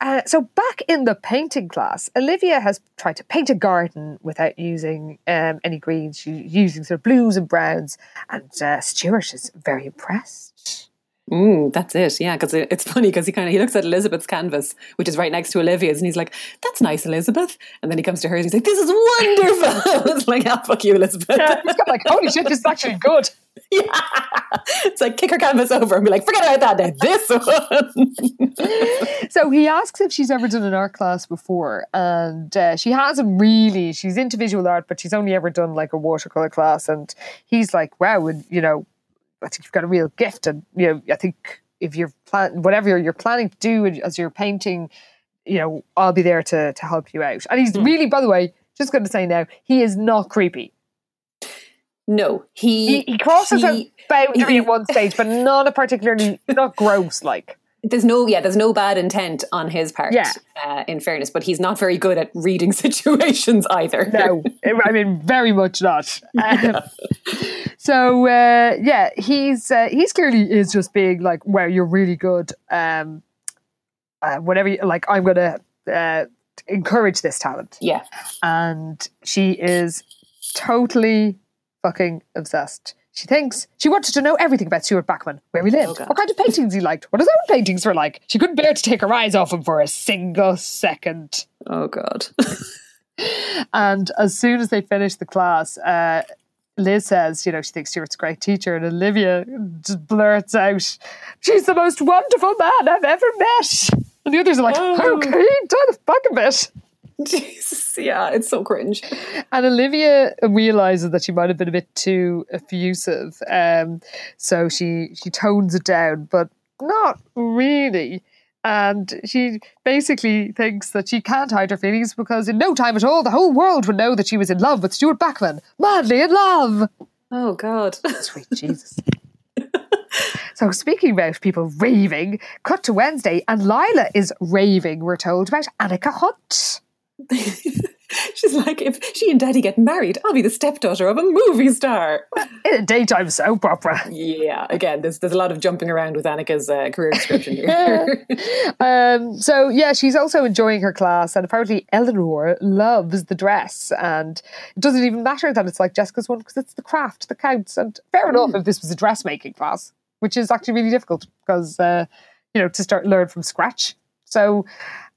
Uh, so back in the painting class, Olivia has tried to paint a garden without using um, any greens. She's using sort of blues and browns, and uh, Stuart is very impressed. Mm, that's it. Yeah, because it's funny because he kind of he looks at Elizabeth's canvas, which is right next to Olivia's, and he's like, "That's nice, Elizabeth." And then he comes to hers, and he's like, "This is wonderful." it's like, "Ah, fuck you, Elizabeth." He's got like, holy shit, this is actually good. Yeah. It's like kick her canvas over and be like, "Forget about that. Now this one." So he asks if she's ever done an art class before, and uh, she hasn't really. She's into visual art, but she's only ever done like a watercolor class. And he's like, "Wow, and you know, I think you've got a real gift." And you know, I think if you're plan whatever you're, you're planning to do as you're painting, you know, I'll be there to to help you out. And he's really, by the way, just going to say now, he is not creepy. No, he He, he crosses he- a boundary he- at one stage, but not a particularly not gross like. there's no yeah there's no bad intent on his part. Yeah. Uh, in fairness, but he's not very good at reading situations either. No, I mean very much not. Um, so uh, yeah, he's uh, he's clearly is just being like, "Wow, you're really good." Um, uh, whatever, you, like I'm gonna uh, encourage this talent, yeah. and she is totally fucking obsessed. She thinks she wanted to know everything about Stuart Backman, where he lived, God. what kind of paintings he liked, what his own paintings were like. She couldn't bear to take her eyes off him for a single second. Oh god. And as soon as they finish the class, uh, Liz says, you know, she thinks Stuart's a great teacher, and Olivia just blurts out, "She's the most wonderful man I've ever met." And the others are like, Oh. "Okay, the fuck a bit." Jesus, yeah, it's so cringe. And Olivia realizes that she might have been a bit too effusive, um, so she she tones it down, but not really. And she basically thinks that she can't hide her feelings because in no time at all, the whole world would know that she was in love with Stuart Backman, madly in love. Oh god. Sweet Jesus. so, speaking about people raving, cut to Wednesday, and Lila is raving, we're told, about Annika Hunt. She's like, if she and Daddy get married, I'll be the stepdaughter of a movie star. In a daytime soap opera. Yeah, again, there's there's a lot of jumping around with Annika's uh, career description here. Um, so yeah, she's also enjoying her class, and apparently Eleanor loves the dress, and it doesn't even matter that it's like Jessica's one because it's the craft that counts. And fair enough if this was a dressmaking class, which is actually really difficult because uh, you know to start learn from scratch. So,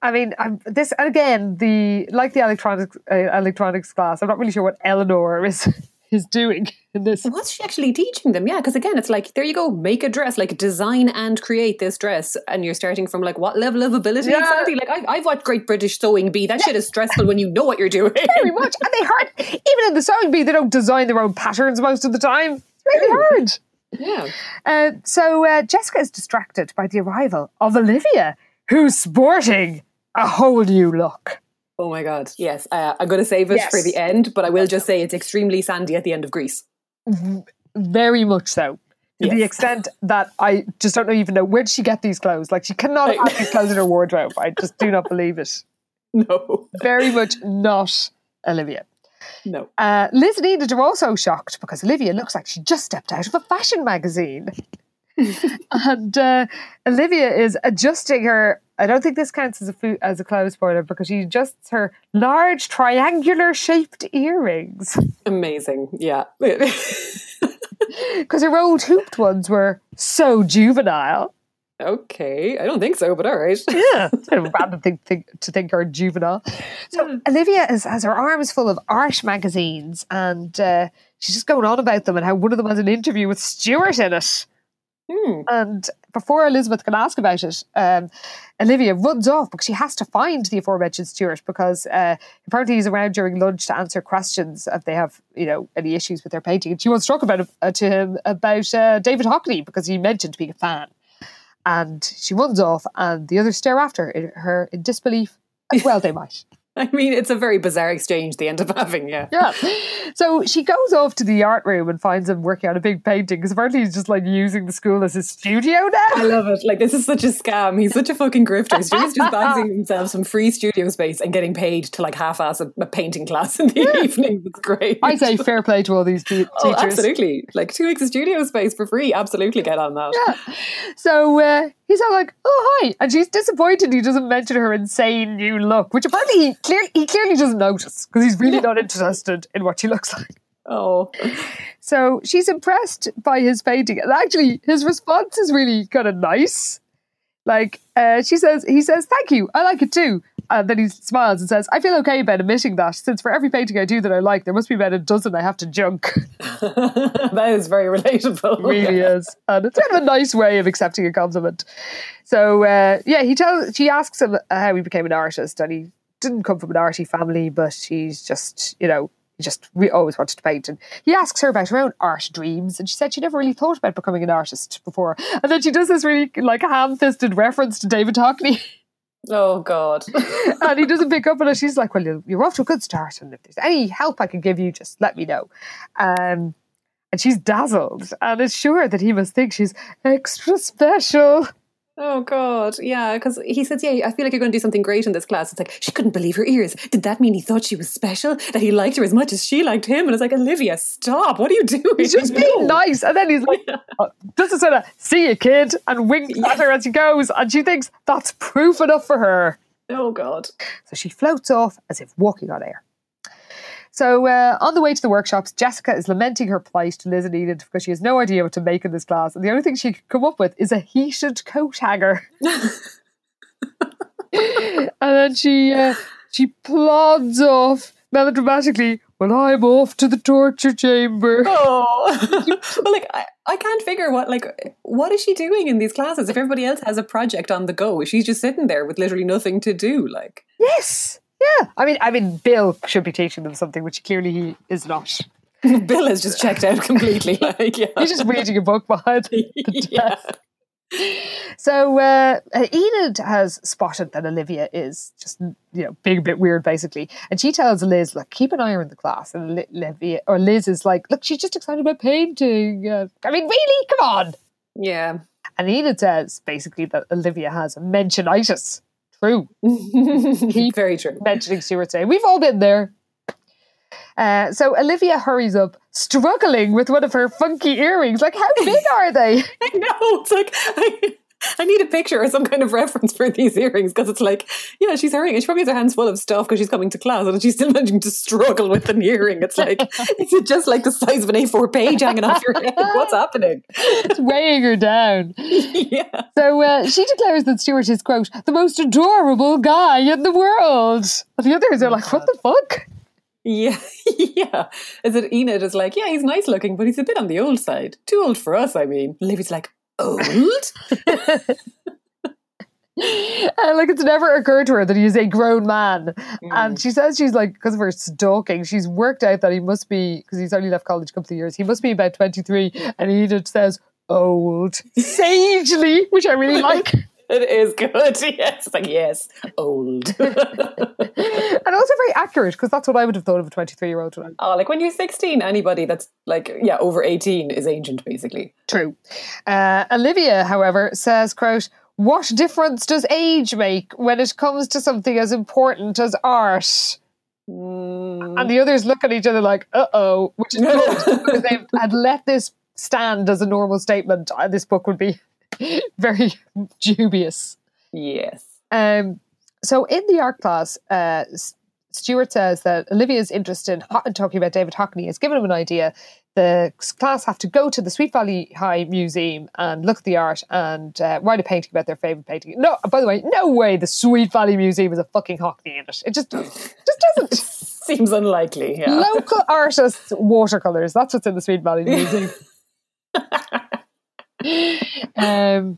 I mean, I'm, this and again the like the electronics uh, electronics class. I'm not really sure what Eleanor is is doing in this. What's she actually teaching them? Yeah, because again, it's like there you go, make a dress, like design and create this dress, and you're starting from like what level of ability Yeah. exactly? Like I, I've watched Great British Sewing Bee. That shit is stressful when you know what you're doing. Very much. And they hard, even in the sewing bee, they don't design their own patterns most of the time. It's really hard. Yeah. Uh, so uh, Jessica is distracted by the arrival of Olivia, who's sporting a whole new look. Oh my god. Yes, uh, I'm going to save it Yes. for the end, but I will just say it's extremely sandy at the end of Grease. Very much so. To the extent that I just don't even know where did she get these clothes. Like she cannot have these clothes in her wardrobe. I just do not believe it. No, Very much not Olivia. no. Uh, Liz and Enid are also shocked because Olivia looks like she just stepped out of a fashion magazine. and uh, Olivia is adjusting her. I don't think this counts as a food, as a clothes spoiler because she adjusts her large triangular shaped earrings Amazing. Yeah. because her old hooped ones were so juvenile. okay. I don't think so, but all right. Yeah, it's kind of a random thing, thing to think are juvenile. So Olivia is, has her arms full of art magazines, and uh, she's just going on about them and how one of them has an interview with Stuart in it. Hmm. And before Elizabeth can ask about it, um, Olivia runs off because she has to find the aforementioned Stuart because uh, apparently he's around during lunch to answer questions if they have, you know, any issues with their painting. And she wants to talk about uh, to him about uh, David Hockney because he mentioned being a fan. And she runs off, and the others stare after her in disbelief. Well, they might. I mean, it's a very bizarre exchange they end up having, yeah. Yeah. So she goes off to the art room and finds him working on a big painting because apparently he's just like using the school as his studio now. I love it. Like, this is such a scam. He's such a fucking grifter. He's just bagging himself some free studio space and getting paid to like half ass a, a painting class in the evening. It's great. I say fair play to all these te- Oh, teachers. absolutely. Like two weeks of studio space for free. Absolutely get on that. Yeah. So uh, he's all like, "Oh hi," and she's disappointed he doesn't mention her insane new look, which apparently he clearly he clearly doesn't notice because he's really not interested in what she looks like. Oh, So she's impressed by his painting, and actually his response is really kind of nice. Like uh, she says, he says, "Thank you, I like it too." And then he smiles and says, "I feel okay about admitting that, since for every painting I do that I like, there must be about a dozen I have to junk." that is very relatable. really is, and it's kind of a nice way of accepting a compliment. So uh, yeah, he tells, she asks him how he became an artist, and he didn't come from an arty family, but he's just, you know, he just we always wanted to paint. And he asks her about her own art dreams, and she said she never really thought about becoming an artist before. And then she does this really like ham-fisted reference to David Hockney, Oh God. and he doesn't pick up on it. She's like, "Well, you're- you're off to a good start, and if there's any help I can give you, just let me know." Um, and she's dazzled, and is sure that he must think she's extra special. Oh God. Yeah, because he says, "Yeah, I feel like you're going to do something great in this class." It's like she couldn't believe her ears. Did that mean he thought she was special? That he liked her as much as she liked him? And it's like, Olivia, stop! What are you doing? He's just being nice, and then he's like, uh, just to sort of see you, kid, and winks at her as he goes, and she thinks that's proof enough for her. Oh God. So she floats off as if walking on air. So uh, on the way to the workshops, Jessica is lamenting her plight to Liz and Enid because she has no idea what to make in this class, and the only thing she could come up with is a heated coat hanger. and then she uh, she plods off melodramatically. Well, I'm off to the torture chamber. Oh, well, like I, I can't figure what like what is she doing in these classes if everybody else has a project on the go? She's just sitting there with literally nothing to do. Like, Yes. Yeah. I mean, I mean, Bill should be teaching them something, which clearly he is not. Bill has just checked out completely. Like, yeah, He's just reading a book behind the yeah. So uh, Enid has spotted that Olivia is just, you know, being a bit weird, basically, and she tells Liz, "Look, keep an eye on the class." And Olivia or Liz is like, "Look, she's just excited about painting." Uh, I mean, really? Come on. yeah. And Enid says basically that Olivia has mentionitis. True. Very true. mentioning Stuart name. We've all been there. Uh, so Olivia hurries up, struggling with one of her funky earrings. Like, how big are they? I know. It's like I, I need a picture or some kind of reference for these earrings because it's like, yeah, she's hurrying and she probably has her hands full of stuff because she's coming to class and she's still managing to struggle with an earring. It's like, is it just like the size of an A4 page hanging off your head? What's happening? It's weighing her down. yeah. So uh, she declares that Stuart is, quote, the most adorable guy in the world. And the others are like, what the fuck? Yeah, yeah. Is it Enid is like, yeah, he's nice looking, but he's a bit on the old side. Too old for us, I mean. Livy's like, old? And like it's never occurred to her that he is a grown man. And mm. she says she's like, because of her stalking, she's worked out that he must be, because he's only left college a couple of years, he must be about 23. And Enid says, old. Sagely, which I really like. It is good. Yes. It's like, yes, old. and also very accurate, because that's what I would have thought of a 23 year old. oh, like when you're 16, anybody that's like, yeah, over 18 is ancient, basically. True. Uh, Olivia, however, says, quote, what difference does age make when it comes to something as important as art? And the others look at each other like, uh oh, which is good because they had let this stand as a normal statement. uh, This book would be very dubious. Yes. Um, so in the art class, uh, Stuart says that Olivia's interest in, talking about David Hockney has given him an idea. The class have to go to the Sweet Valley High Museum and look at the art and uh, write a painting about their favorite painting. No, by the way, no way the Sweet Valley Museum is a fucking Hockney in it. It just just doesn't. Seems unlikely, yeah. Local artists' watercolors. That's what's in the Sweet Valley Museum. um,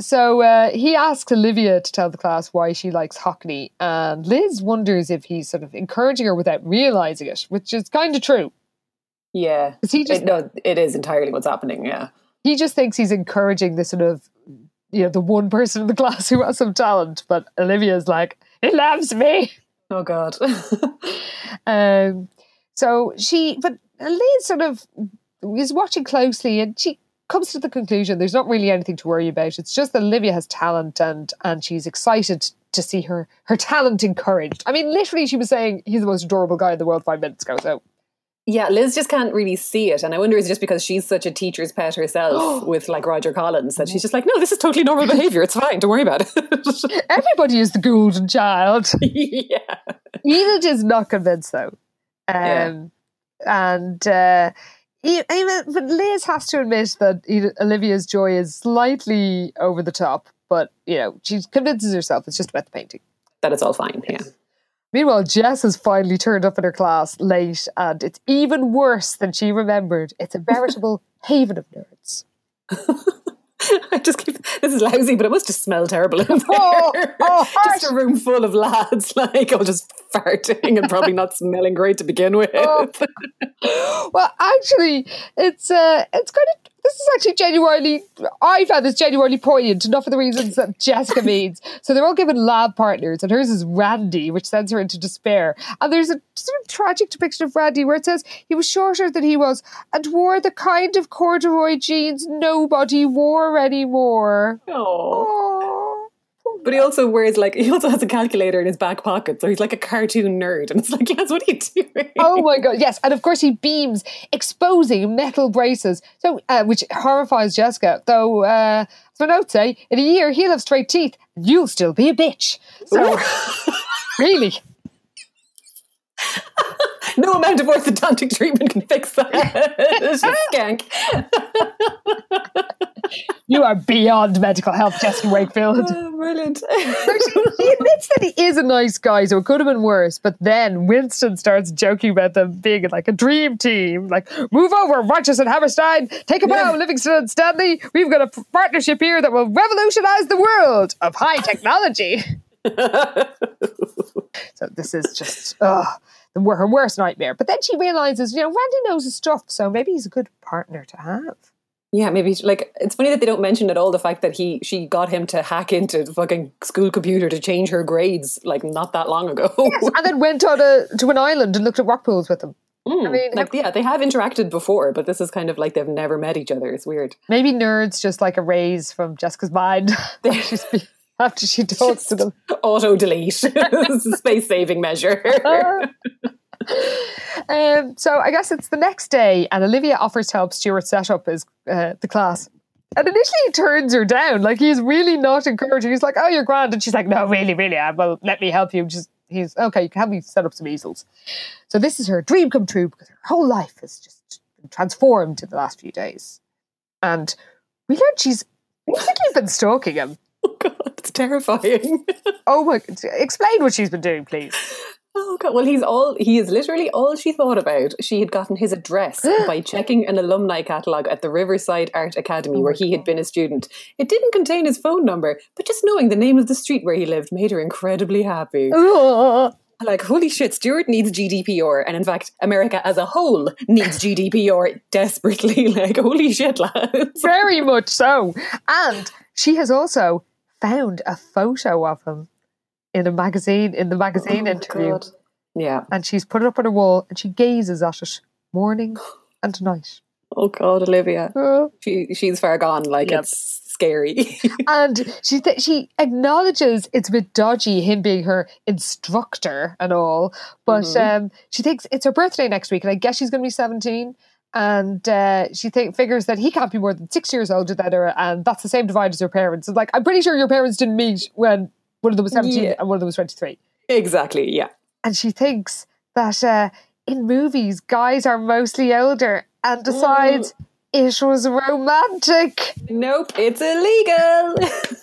so uh, he asks Olivia to tell the class why she likes Hockney, and Liz wonders if he's sort of encouraging her without realizing it, which is kind of true. Yeah. he just It- no, it is entirely what's happening, yeah. he just thinks he's encouraging the sort of you know the one person in the class who has some talent, but Olivia's like, he loves me." Oh, God. Um, so she, but Liz sort of is watching closely, and she comes to the conclusion there's not really anything to worry about. It's just that Olivia has talent, and and she's excited to see her her talent encouraged. I mean, literally, she was saying he's the most adorable guy in the world five minutes ago. So Yeah, Liz just can't really see it. And I wonder is it just because she's such a teacher's pet herself with like Roger Collins that she's just like, no, this is totally normal behavior. It's fine. Don't worry about it. everybody is the golden child. yeah. Enid is not convinced though. Um, And uh, even, but Liz has to admit that Olivia's joy is slightly over the top, but you know she convinces herself it's just about the painting. That it's all fine. Yeah. Meanwhile, Jess has finally turned up in her class late, and it's even worse than she remembered. It's a veritable haven of nerds. I just keep this is lousy, but it must just smell terrible in there. Oh, oh, just a room full of lads, like all just farting and probably not smelling great to begin with. Oh. Well, actually, it's uh, it's kind of this is actually genuinely. I found this genuinely poignant, enough for the reasons that Jessica means. So they're all given lab partners, and hers is Randy, which sends her into despair. And there's a sort of tragic depiction of Randy where it says he was shorter than he was and wore the kind of corduroy jeans nobody wore anymore. Oh. Oh. But he also wears like he also has a calculator in his back pocket, so he's like a cartoon nerd. And it's like, lads, what are you doing? Oh my god, yes. And of course he beams, exposing metal braces. So uh, which horrifies Jessica. Though uh as my notes say, in a year he'll have straight teeth and you'll still be a bitch. So really. No amount of orthodontic treatment can fix that. it's just skank. You are beyond medical help, Jessica Wakefield. Oh, brilliant. He admits that he is a nice guy, so it could have been worse. But then Winston starts joking about them being like a dream team. Like, move over, Rodgers and Hammerstein, take a bow, Livingston and Stanley. We've got a p- partnership here that will revolutionize the world of high technology. so this is just wor- her worst nightmare. But then she realizes, you know, Randy knows his stuff, so maybe he's a good partner to have. Yeah, maybe like it's funny that they don't mention at all the fact that he she got him to hack into the fucking school computer to change her grades like not that long ago. and then went on a, to an island and looked at rock pools with him. Mm, I mean, like yeah, they have interacted before, but this is kind of like they've never met each other. It's weird. Maybe nerds just like a raise from Jessica's mind after she talks to them. Auto delete, space saving measure. Um, so I guess it's the next day, and Olivia offers to help Stuart set up his uh, the class. And initially he turns her down, like he's really not encouraging. He's like, "Oh, you're grand," and she's like, "No, really, really, I well, let me help you." Just he's okay. You can help me set up some easels. So this is her dream come true because her whole life has just been transformed in the last few days. And we learned she's basically been stalking him. Oh god, terrifying. Oh my! Explain what she's been doing, please. Oh God, well, he's all he is literally all she thought about. She had gotten his address by checking an alumni catalogue at the Riverside Art Academy Oh where he had been a student. It didn't contain his phone number, but just knowing the name of the street where he lived made her incredibly happy. Ugh. Like, holy shit, Stuart needs GDPR, and in fact, America as a whole needs GDPR desperately. Like, holy shit, lads. Very much so. And she has also found a photo of him in a magazine, in the magazine interview. God. Yeah. And she's put it up on her wall and she gazes at it morning and night. Oh God, Olivia. Uh, She she's far gone. Like Yep. it's scary. and she th- she acknowledges it's a bit dodgy him being her instructor and all, but um, she thinks it's her birthday next week, and I guess she's going to be seventeen. And uh, she think, figures that he can't be more than six years older than her, and that's the same divide as her parents. It's like I'm pretty sure your parents didn't meet when one of them was seventeen Yeah. and one of them was twenty three. exactly. Yeah. And she thinks that uh, in movies guys are mostly older, and decides it was romantic. Nope. It's illegal.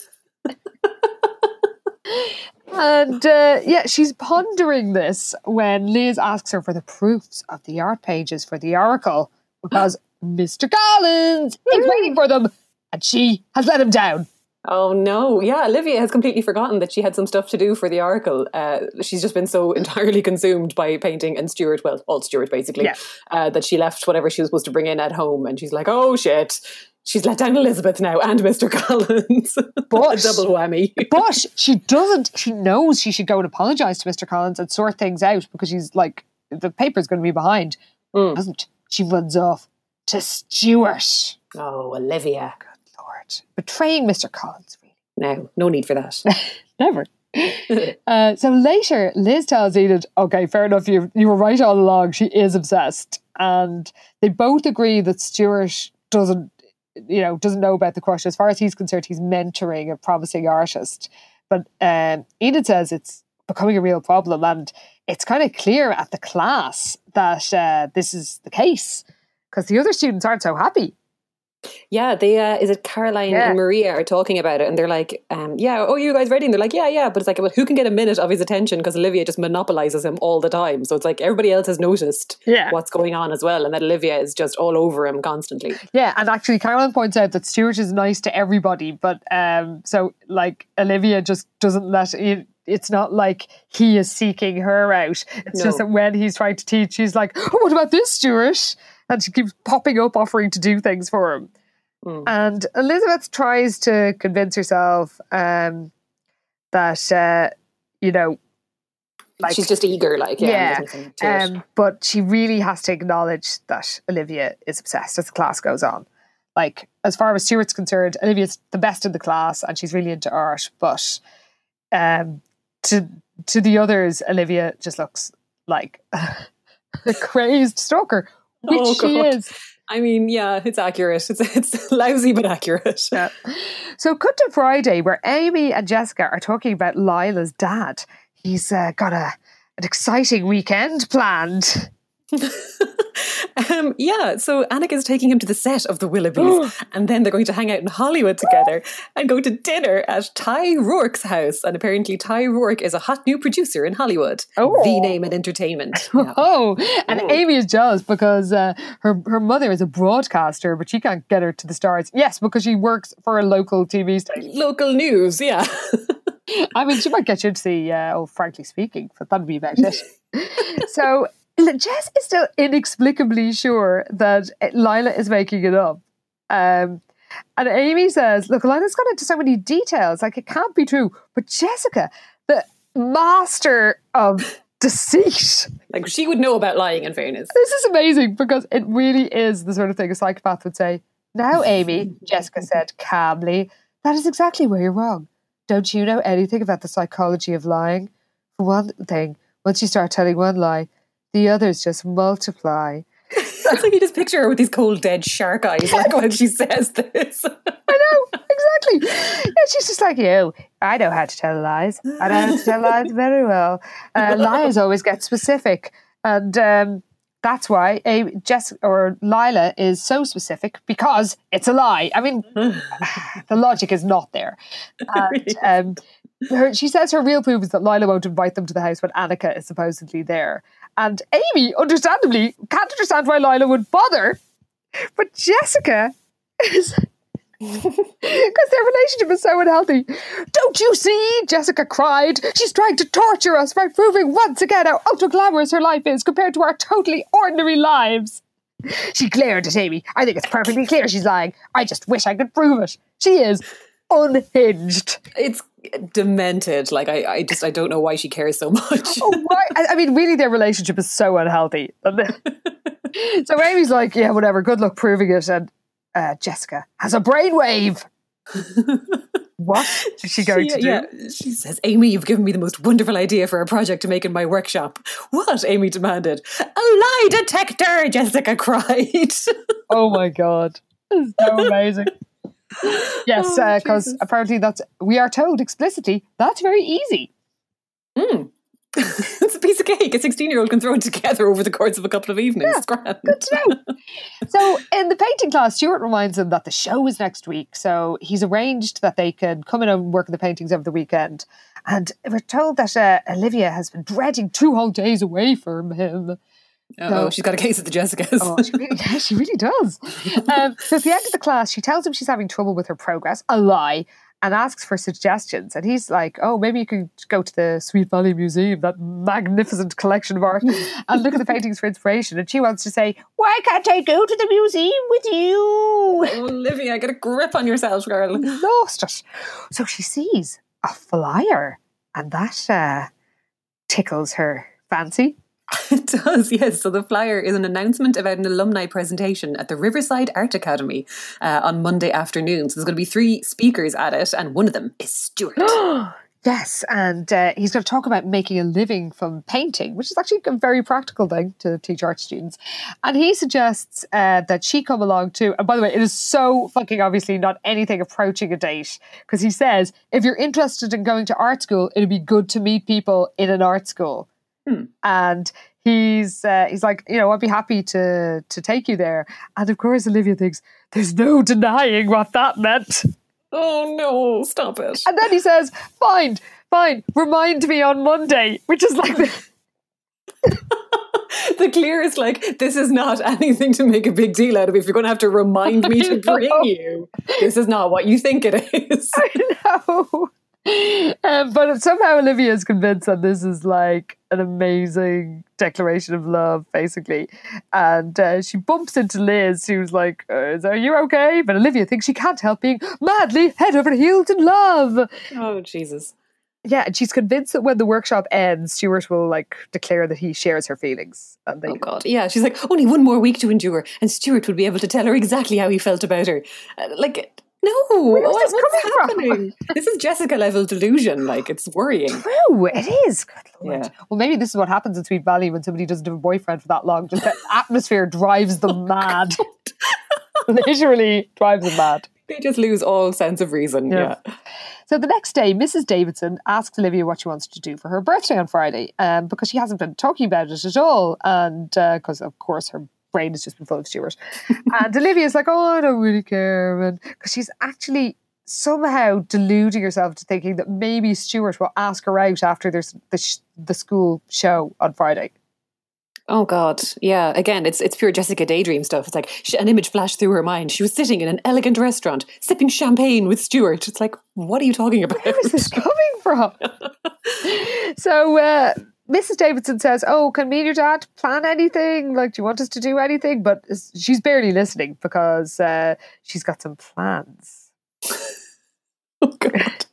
And uh, yeah, she's pondering this when Liz asks her for the proofs of the art pages for the Oracle because Mr. Collins is waiting for them and she has let him down. oh no. Yeah. Olivia has completely forgotten that she had some stuff to do for the Oracle. Uh, she's just been so entirely consumed by painting and Stuart, well, all Stuart basically, Yeah. uh, that she left whatever she was supposed to bring in at home, and she's like, oh shit. She's let down Elizabeth now and Mr. Collins. But- double whammy. But she doesn't, she knows she should go and apologise to Mr. Collins and sort things out because she's like, the paper's going to be behind. Mm. Doesn't. She runs off to Stuart. Oh, Olivia. Good Lord. Betraying Mr. Collins, really. No, no need for that. Never. uh, so later, Liz tells Enid, "Okay, fair enough. You you were right all along. She is obsessed." And they both agree that Stuart doesn't, you know, doesn't know about the crush. As far as he's concerned, he's mentoring a promising artist. But um, Enid says it's becoming a real problem, and it's kind of clear at the class that uh, this is the case because the other students aren't so happy. Yeah, they uh, is it Caroline Yeah. and Maria are talking about it, and they're like, um, "Yeah, oh, you guys ready?" And they're like, "Yeah, yeah," but it's like, well, who can get a minute of his attention because Olivia just monopolizes him all the time. So it's like everybody else has noticed Yeah. what's going on as well, and that Olivia is just all over him constantly. Yeah, and actually, Caroline points out that Stuart is nice to everybody, but um, so like Olivia just doesn't let it. It's not like he is seeking her out. It's just that when he's trying to teach, she's like, "Oh, what about this, Stuart?" And she keeps popping up, offering to do things for him. Mm. And Elizabeth tries to convince herself um, that uh, you know, like She's just eager, like, yeah, Yeah, there's nothing to it. um, but she really has to acknowledge that Olivia is obsessed as the class goes on. Like, as far as Stuart's concerned, Olivia's the best in the class and she's really into art. But um, to to the others, Olivia just looks like a crazed stalker, which Oh, she is. I mean, yeah, it's accurate. It's it's lousy but accurate. Yeah. So, cut to Friday, where Amy and Jessica are talking about Lila's dad. He's uh, got a an exciting weekend planned. um, yeah, so Annika's taking him to the set of the Willoughbys, and then they're going to hang out in Hollywood together and go to dinner at Ty Rourke's house. And apparently, Ty Rourke is a hot new producer in Hollywood. Oh. The name and entertainment. Yeah. Oh, and Oh. Amy is jealous because uh, her her mother is a broadcaster, but she can't get her to the stars. Yes, because she works for a local TV station. Local news, yeah. I mean, she might get you to see, uh, oh, frankly speaking, but that'd be about it. so Jess is still inexplicably sure that Lila is making it up. Um, and Amy says, look, Lila's gone into so many details, like it can't be true. But Jessica, the master of deceit, like she would know about lying, in fairness. this is amazing because it really is the sort of thing a psychopath would say. Now, Amy, Jessica said calmly, that is exactly where you're wrong. Don't you know anything about the psychology of lying? For one thing, once you start telling one lie, the others just multiply. It's like you just picture her with these cold, dead shark eyes, like when she says this. I know, exactly. Yeah, she's just like you. I know how to tell lies. I know how to tell lies very well. Uh, liars always get specific. And um, that's why a Jess or Lila is so specific because it's a lie. I mean, the logic is not there. And um, her, she says her real proof is that Lila won't invite them to the house when Annika is supposedly there. And Amy, understandably, can't understand why Lila would bother. But Jessica is. Because their relationship is so unhealthy. Don't you see? Jessica cried. She's trying to torture us by proving once again how ultra glamorous her life is compared to our totally ordinary lives. She glared at Amy. I think it's perfectly clear she's lying. I just wish I could prove it. She is unhinged. It's demented. Like I, I just I don't know why she cares so much. Oh, why? I, mean, really, their relationship is so unhealthy. so Amy's like, yeah, whatever. Good luck proving it. And uh, Jessica has a brainwave. what is she going She- to do? yeah, she says, Amy, you've given me the most wonderful idea for a project to make in my workshop. What? Amy demanded. A lie detector, Jessica cried. Oh my god, this is so amazing. Yes, Oh, because apparently that's we are told explicitly that's very easy. it's a piece of cake. A 16 year old can throw it together over the course of a couple of evenings. It's grand. Good to know. so in the painting class, Stuart reminds them that the show is next week. So he's arranged that they can come in and work on the paintings over the weekend. And we're told that uh, Olivia has been dreading two whole days away from him. Oh, No. she's got a case at the Jessicas. Oh, she really, yeah, she really does. Um, so at the end of the class, she tells him she's having trouble with her progress, a lie, and asks for suggestions. And he's like, "Oh, maybe you could go to the Sweet Valley Museum, that magnificent collection of art, and look at the paintings for inspiration." And she wants to say, "Why can't I go to the museum with you?" Olivia, I get a grip on yourself, girl. Lost it. So she sees a flyer, and that uh, tickles her fancy. It does, yes. So the flyer is an announcement about an alumni presentation at the Riverside Art Academy uh, on Monday afternoon. So there's going to be three speakers at it, and one of them is Stuart. Yes, and uh, he's going to talk about making a living from painting, which is actually a very practical thing to teach art students. And he suggests uh, that she come along too. And by the way, it is so fucking obviously not anything approaching a date because he says if you're interested in going to art school, it'd be good to meet people in an art school. And he's uh, he's like, you know, I'd be happy to to take you there. And of course, Olivia thinks there's no denying what that meant. oh no, stop it. And then he says, fine, fine, remind me on Monday, which is like, the, the is like, this is not anything to make a big deal out of. If you're going to have to remind me to bring you, this is not what you think it is. I know. Um, but somehow Olivia is convinced that this is like an amazing declaration of love, basically. And uh, she bumps into Liz, who's like, uh, Are you okay? But Olivia thinks she can't help being madly head over heels in love. Oh, Jesus. Yeah, and she's convinced that when the workshop ends, Stuart will like declare that he shares her feelings. And they Oh, God. Yeah, she's like, only one more week to endure, and Stuart would be able to tell her exactly how he felt about her. Uh, like, no, Where's what- this what's coming from? happening? this is Jessica level delusion. Like, it's worrying. True, it is. Good lord. Yeah. Well, maybe this is what happens in Sweet Valley when somebody doesn't have a boyfriend for that long. Just the atmosphere drives them mad. Literally drives them mad. They just lose all sense of reason. Yeah. Yeah. So the next day, Mrs. Davidson asks Olivia what she wants to do for her birthday on Friday, um, because she hasn't been talking about it at all, and because of course her brain has just been full of Stuart. and Olivia's like, "Oh, I don't really care," and because she's actually somehow deluding herself to thinking that maybe Stuart will ask her out after there's the sh- the school show on Friday. Oh God, yeah. Again, it's it's pure Jessica daydream stuff. It's like she, an image flashed through her mind. She was sitting in an elegant restaurant, sipping champagne with Stuart. It's like, what are you talking about? Where is this coming from? so uh, Mrs. Davidson says, "Oh, can me and your dad plan anything? Like, do you want us to do anything?" But she's barely listening because uh, she's got some plans. oh God.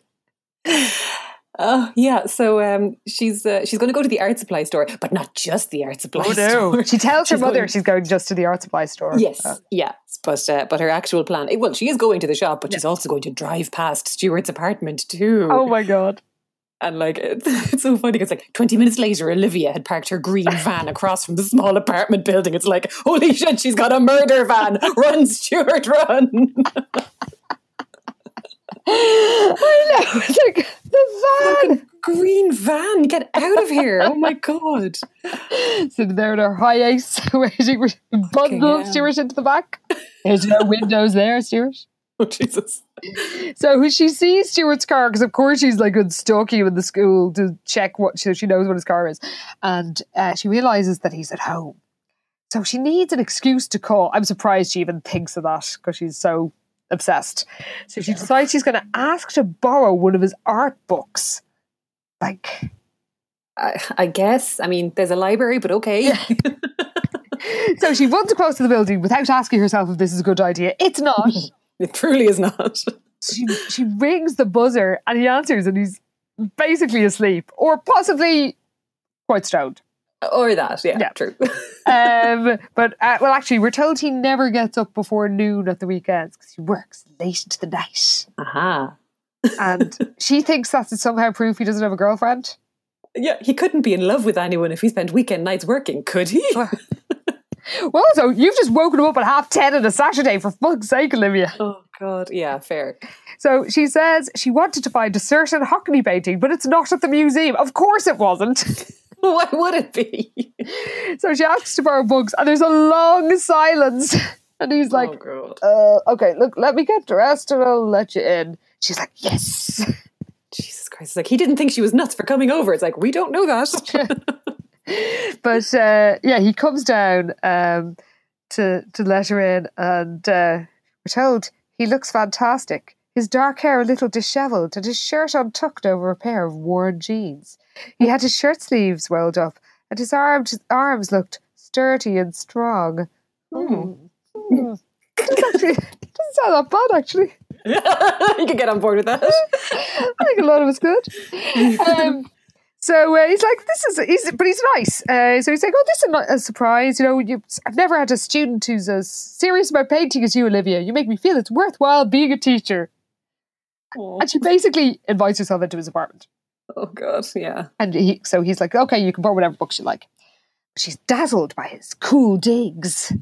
Oh yeah, so um, she's uh, she's going to go to the art supply store, but not just the art supply store. She tells her mother going- she's going just to the art supply store. Yes, Uh, yeah, but uh, but her actual plan. Well, she is going to the shop, but she's also going to drive past Stuart's apartment too. oh my god. And like it's, it's so funny. It's like twenty minutes later, Olivia had parked her green van across from the small apartment building. It's like holy shit, she's got a murder van. Run, Stuart, run! I know. It's like the van. green van, get out of here! Oh my god! Sitting there in her HiAce, waiting for bundle. Stuart into the back. There's no windows there, Stuart. Oh Jesus! So when she sees Stuart's car, because of course she's like stalking him in the school to check what so she knows what his car is, and uh, she realizes that he's at home. So she needs an excuse to call. I'm surprised she even thinks of that because she's so obsessed. So she decides she's going to ask to borrow one of his art books. Like, I, I guess. I mean, there's a library, but okay. so she runs across to the building without asking herself if this is a good idea. It's not. it truly is not. she she rings the buzzer and he answers and he's basically asleep or possibly quite stoned. Or that, yeah, Yeah. true. Um, but uh, well, actually, we're told he never gets up before noon at the weekends because he works late into the night. Aha. And she thinks that's somehow proof he doesn't have a girlfriend. Yeah, he couldn't be in love with anyone if he spent weekend nights working, could he? Well, so you've just woken him up at half ten on a Saturday for fuck's sake, Olivia. oh God, yeah, fair. So she says she wanted to find a certain Hockney painting, but it's not at the museum. Of course, it wasn't. Why would it be? so she asks to borrow books, and there's a long silence. And he's like, oh uh, okay, look, let me get dressed and I'll let you in. She's like, yes. Jesus Christ! It's like he didn't think she was nuts for coming over. It's like we don't know that. but uh, yeah, he comes down um, to to let her in, and uh, we're told he looks fantastic. His dark hair a little dishevelled, and his shirt untucked over a pair of worn jeans. He had his shirt sleeves rolled up, and his arms arms looked sturdy and strong. Hmm. Hmm. Doesn't actually doesn't sound that bad actually. you could get on board with that. I think a lot of it's good. Um, so uh, he's like, this is, he's, but he's nice. Uh, so he's like, oh, this is not a surprise. You know, you, I've never had a student who's as serious about painting as you, Olivia. You make me feel it's worthwhile being a teacher. And she basically invites herself into his apartment. Oh God, yeah. And he, so he's like, okay, you can borrow whatever books you like. She's dazzled by his cool digs.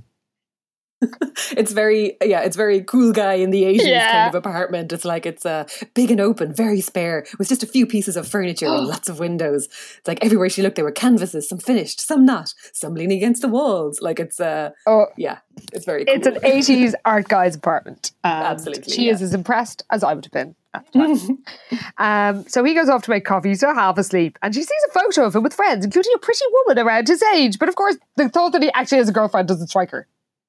It's very, yeah, it's very cool guy in the 80s Yeah. kind of apartment. It's like it's uh, big and open, very spare, with just a few pieces of furniture and lots of windows. It's like everywhere she looked, there were canvases, some finished, some not, some leaning against the walls. Like it's, uh, Oh, yeah, it's very cool. it's an 80s art guy's apartment. Absolutely, She yeah. is as impressed as I would have been at the time. um, so he goes off to make coffee. Still half asleep. And she sees a photo of him with friends, including a pretty woman around his age. But of course, the thought that he actually has a girlfriend doesn't strike her.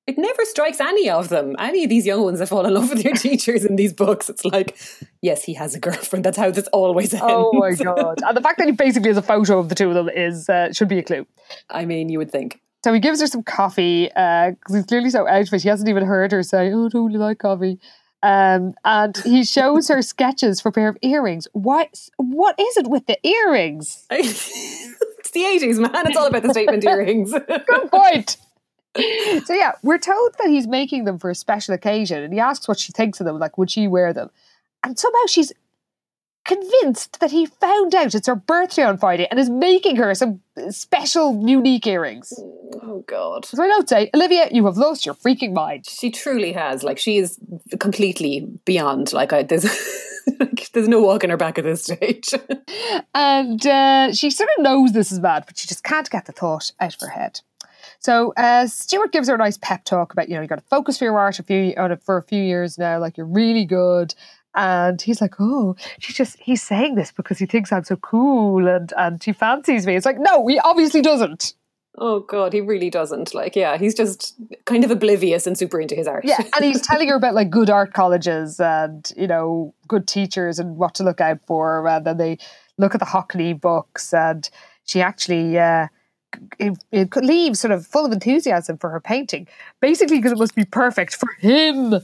It never strikes any of them. Any of these young ones that fall in love with their teachers in these books. It's like, yes, he has a girlfriend. That's how this always ends. Oh my God. and the fact that he basically has a photo of the two of them is uh, should be a clue. I mean, you would think. So he gives her some coffee because he's clearly so out of it. He hasn't even heard her say, "Oh, I don't really like coffee." Um, and he shows her sketches for a pair of earrings. What? What is it with the earrings? it's the 80s, man. It's all about the statement earrings. Good point. So yeah, we're told that he's making them for a special occasion, and he asks what she thinks of them. Like, would she wear them? And somehow she's convinced that he found out it's her birthday on Friday and is making her some special, unique earrings. oh, God. So I don't say, Olivia, you have lost your freaking mind. She truly has. Like, she is completely beyond. Like, I, there's, like, there's no walking her back at this stage. And uh, she sort of knows this is bad, but she just can't get the thought out of her head. So uh, Stuart gives her a nice pep talk about, you know, you got to focus for your art a few, for a few years now. Like you're really good. And he's like, oh, she's just, he's saying this because he thinks I'm so cool and, and he fancies me. It's like, no, he obviously doesn't. oh, God, he really doesn't. Like, yeah, he's just kind of oblivious and super into his art. Yeah. And he's telling her about like good art colleges and, you know, good teachers and what to look out for. And then they look at the Hockney books and she actually, uh, it, it could leave sort of full of enthusiasm for her painting, basically because it must be perfect for him.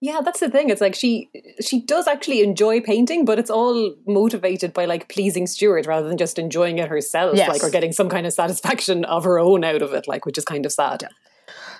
Yeah, that's the thing. It's like she she does actually enjoy painting, but it's all motivated by like pleasing Stuart rather than just enjoying it herself, Yes. like or getting some kind of satisfaction of her own out of it, like which is kind of sad.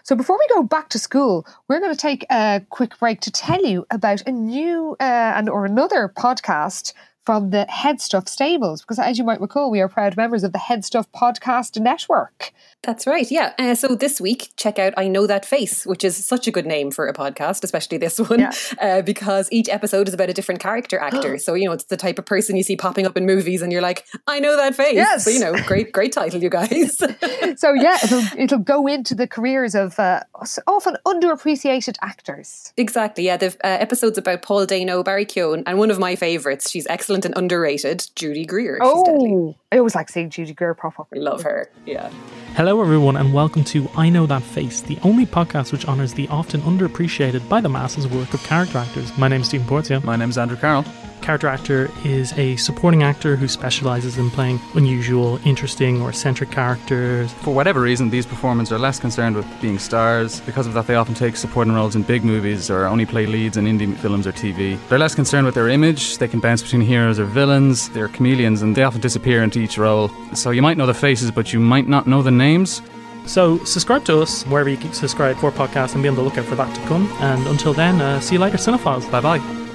So before we go back to school, we're going to take a quick break to tell you about a new uh, and or another podcast from the HeadStuff stables, because as you might recall, we are proud members of the HeadStuff Podcast Network. That's right. Yeah. Uh, so this week, check out I Know That Face, which is such a good name for a podcast, especially this one, Yeah. uh, because each episode is about a different character actor. so, you know, it's the type of person you see popping up in movies and you're like, I know that face. Yes. So, you know, great, great title, you guys. So yeah, it'll it'll go into the careers of uh, often underappreciated actors. exactly. Yeah. The uh, episodes about Paul Dano, Barry Keoghan, and one of my favourites, she's excellent and underrated, Judy Greer. She's. Oh, I always like seeing Judy Greer pop up. I love her. Yeah. Hello, everyone, and welcome to I Know That Face, the only podcast which honours the often underappreciated by the masses work of character actors. My name's Stephen Porzio. My name's Andrew Carroll. Character actor is a supporting actor who specialises in playing unusual, interesting, or eccentric characters. For whatever reason, these performers are less concerned with being stars. Because of that, they often take supporting roles in big movies or only play leads in indie films or TV. They're less concerned with their image. They can bounce between heroes or villains. They're chameleons and they often disappear into each role. So you might know the faces, but you might not know the names. So, subscribe to us wherever you subscribe for podcasts and be on the lookout for that to come. And until then, uh, see you later, cinephiles. Bye bye.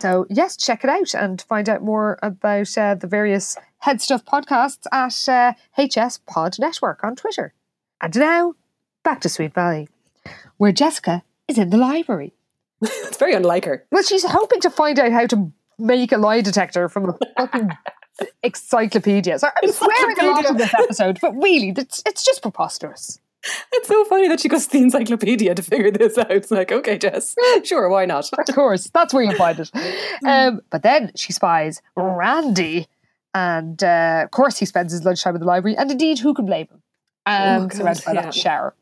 So yes, check it out and find out more about uh, the various HeadStuff podcasts at uh, HS Pod Network on Twitter. And now back to Sweet Valley, where Jessica is in the library. It's very unlike her. Well, she's hoping to find out how to make a lie detector from a fucking encyclopedia. So I'm swearing a lot in this episode, but really, it's, it's just preposterous. It's so funny that she goes to the encyclopedia to figure this out. It's like, okay, Jess, sure, why not? Of course, that's where you find it. Um, but then she spies Randy, and uh, of course he spends his lunchtime in the library. And indeed, who can blame him? Um, Oh, God, surrounded by yeah. that shower.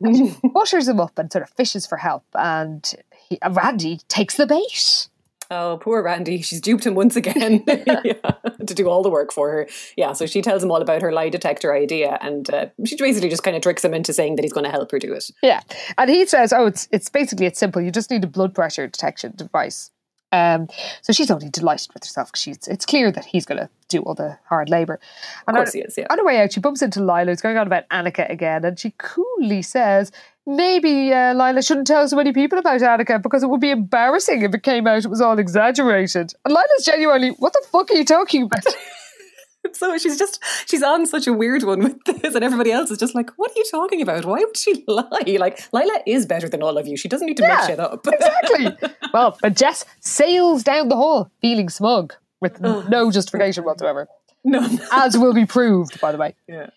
And she butters him up and sort of fishes for help. And he, Randy takes the bait. Oh, poor Randy. She's duped him once again yeah, to do all the work for her. Yeah, so she tells him all about her lie detector idea and uh, she basically just kind of tricks him into saying that he's going to help her do it. Yeah, and he says, "Oh, it's it's basically it's simple. You just need a blood pressure detection device." Um, so she's only delighted with herself because it's clear that he's going to do all the hard labor. And Of course on, he is, yeah. On her way out, she bumps into Lila, who's going on about Annika again, and she coolly says, "Maybe uh, Lila shouldn't tell so many people about Annika because it would be embarrassing if it came out it was all exaggerated." And Lila's genuinely, "What the fuck are you talking about?" So she's just, she's on such a weird one with this and everybody else is just like, what are you talking about? Why would she lie? Like, Lila is better than all of you. She doesn't need to Yeah, make shit up. exactly. well, but Jess sails down the hall feeling smug with no justification whatsoever. no. as will be proved, by the way. Yeah.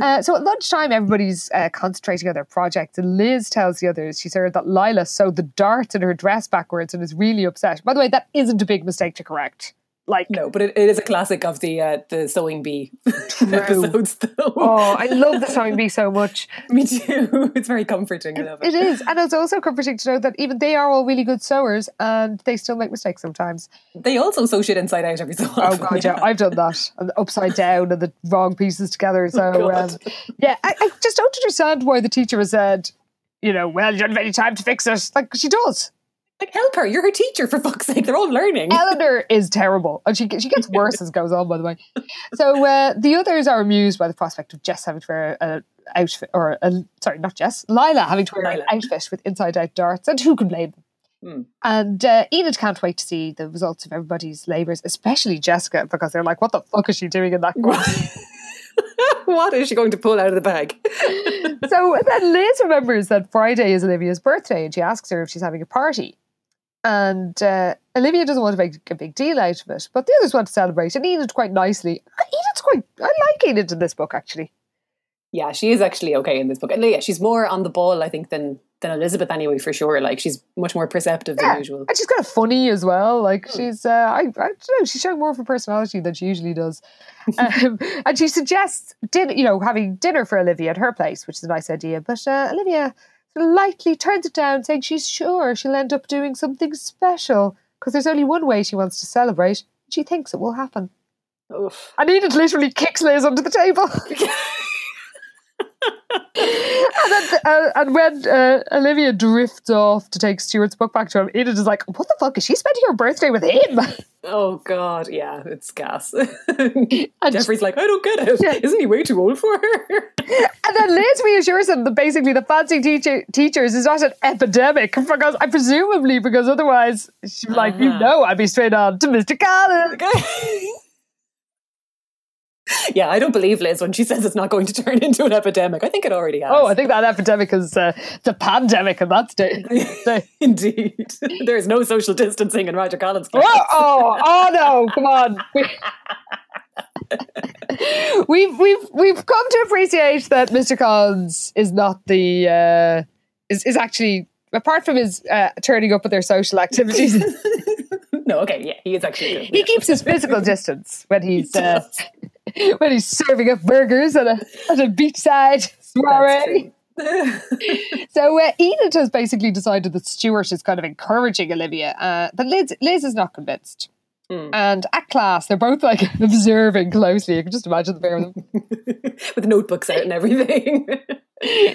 Uh, so at lunchtime, everybody's uh, concentrating on their project, and Liz tells the others she's heard that Lila sewed the darts in her dress backwards and is really upset. By the way, that isn't a big mistake to correct. Like, No, but it, it is a classic of the uh, the sewing bee episodes, though. oh, I love the sewing bee so much. Me too. It's very comforting. I love It is, and it's also comforting to know that even they are all really good sewers, and they still make mistakes sometimes. They also sew shit inside out every so often. Oh god, yeah, I've done that, and upside down and the wrong pieces together. So Oh, um, yeah, I, I just don't understand why the teacher has said, you know, well, you don't have any time to fix it. Like she does. Like, help her. You're her teacher, for fuck's sake. They're all learning. Eleanor is terrible, and she she gets worse as it goes on. By the way, so uh, the others are amused by the prospect of Jess having to wear a outfit, or a, sorry, not Jess, Lila having to wear Lila. an outfit with inside out darts, and who can blame them? Hmm. And uh, Enid can't wait to see the results of everybody's labours, especially Jessica, because they're like, "What the fuck is she doing in that class?" what is she going to pull out of the bag? so then Liz remembers that Friday is Olivia's birthday, and she asks her if she's having a party. And uh, Olivia doesn't want to make a big deal out of it, but the others want to celebrate. And Enid quite nicely. Enid's quite. I like Enid in this book actually. Yeah, she is actually okay in this book. And yeah, she's more on the ball, I think, than than Elizabeth anyway, for sure. Like she's much more perceptive Yeah, than usual. and she's kind of funny as well. Like she's, uh, I, I don't know, she's showing more of her personality than she usually does. um, and she suggests, din- you know, having dinner for Olivia at her place, which is a nice idea. But uh, Olivia lightly turns it down, saying she's sure she'll end up doing something special because there's only one way she wants to celebrate. And she thinks it will happen. Oof. And Enid literally kicks Liz under the table. and then uh, and when uh, Olivia drifts off to take Stuart's book back to him, Enid is like, "What the fuck is she spending her birthday with him?" Oh God, yeah, it's gas. And Jeffrey's like, I don't get it. Yeah. Isn't he way too old for her? and then Liz reassures him that basically the fancy teacher, teachers is not an epidemic because I presumably because otherwise she's uh-huh. like, you uh-huh. know, I'd be straight on to Mr. Collins. yeah, I don't believe Liz when she says it's not going to turn into an epidemic. I think it already has. Oh, I think that epidemic is uh, the pandemic, and that's day. Indeed, there is no social distancing in Roger Collins. Oh, oh, oh no! Come on. we've we've we've come to appreciate that Mr. Collins is not the uh, is is actually apart from his uh, turning up at their social activities. no, okay, yeah, he is actually. Good, he yeah. keeps his physical distance when he's uh, when he's serving up burgers at a at a beachside soiree. so uh, Enid has basically decided that Stuart is kind of encouraging Olivia, uh, but Liz, Liz is not convinced. Mm. And at class, they're both like observing closely. You can just imagine the pair of them with notebooks out and everything.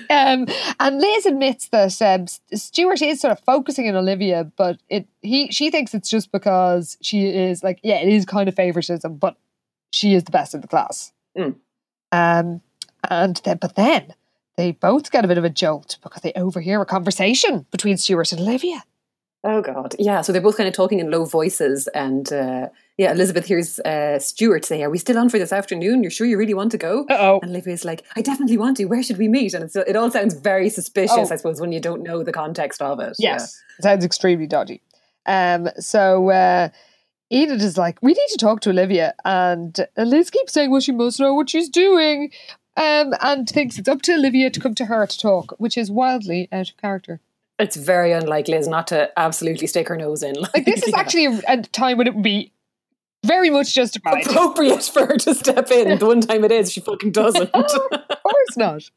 um, and Liz admits that um, Stuart is sort of focusing on Olivia, but it he she thinks it's just because she is like yeah, it is kind of favoritism, but she is the best in the class. Mm. Um, and then, but then they both get a bit of a jolt because they overhear a conversation between Stuart and Olivia. Oh God, yeah. So they're both kind of talking in low voices, and uh, yeah, Elizabeth hears uh, Stuart say, "Are we still on for this afternoon? You're sure you really want to go?" oh. And Olivia's like, "I definitely want to. Where should we meet?" And it all sounds very suspicious, oh. I suppose, when you don't know the context of it. Yes, yeah. it sounds extremely dodgy. Um, so uh, Enid is like, we need to talk to Olivia. And Liz keeps saying, well, she must know what she's doing. Um, and thinks it's up to Olivia to come to her to talk, which is wildly out of character. It's very unlike Liz not to absolutely stick her nose in. Like, like this is yeah. actually a, a time when it would be very much justified. Appropriate for her to step in. the one time it is, she fucking doesn't. of course not.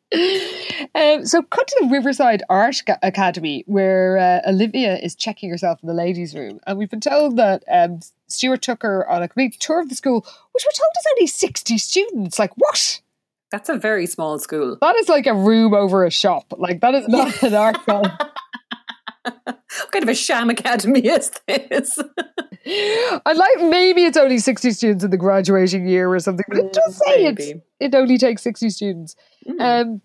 Um, so, cut to the Riverside Art Academy, where uh, Olivia is checking herself in the ladies' room, and we've been told that um, Stuart took her on a complete tour of the school, which we're told is only sixty students. Like what? That's a very small school. That is like a room over a shop. Like that is not an art college. what kind of a sham academy is this? I like maybe it's only 60 students in the graduating year or something, but it does say it, it only takes 60 students. Mm. Um,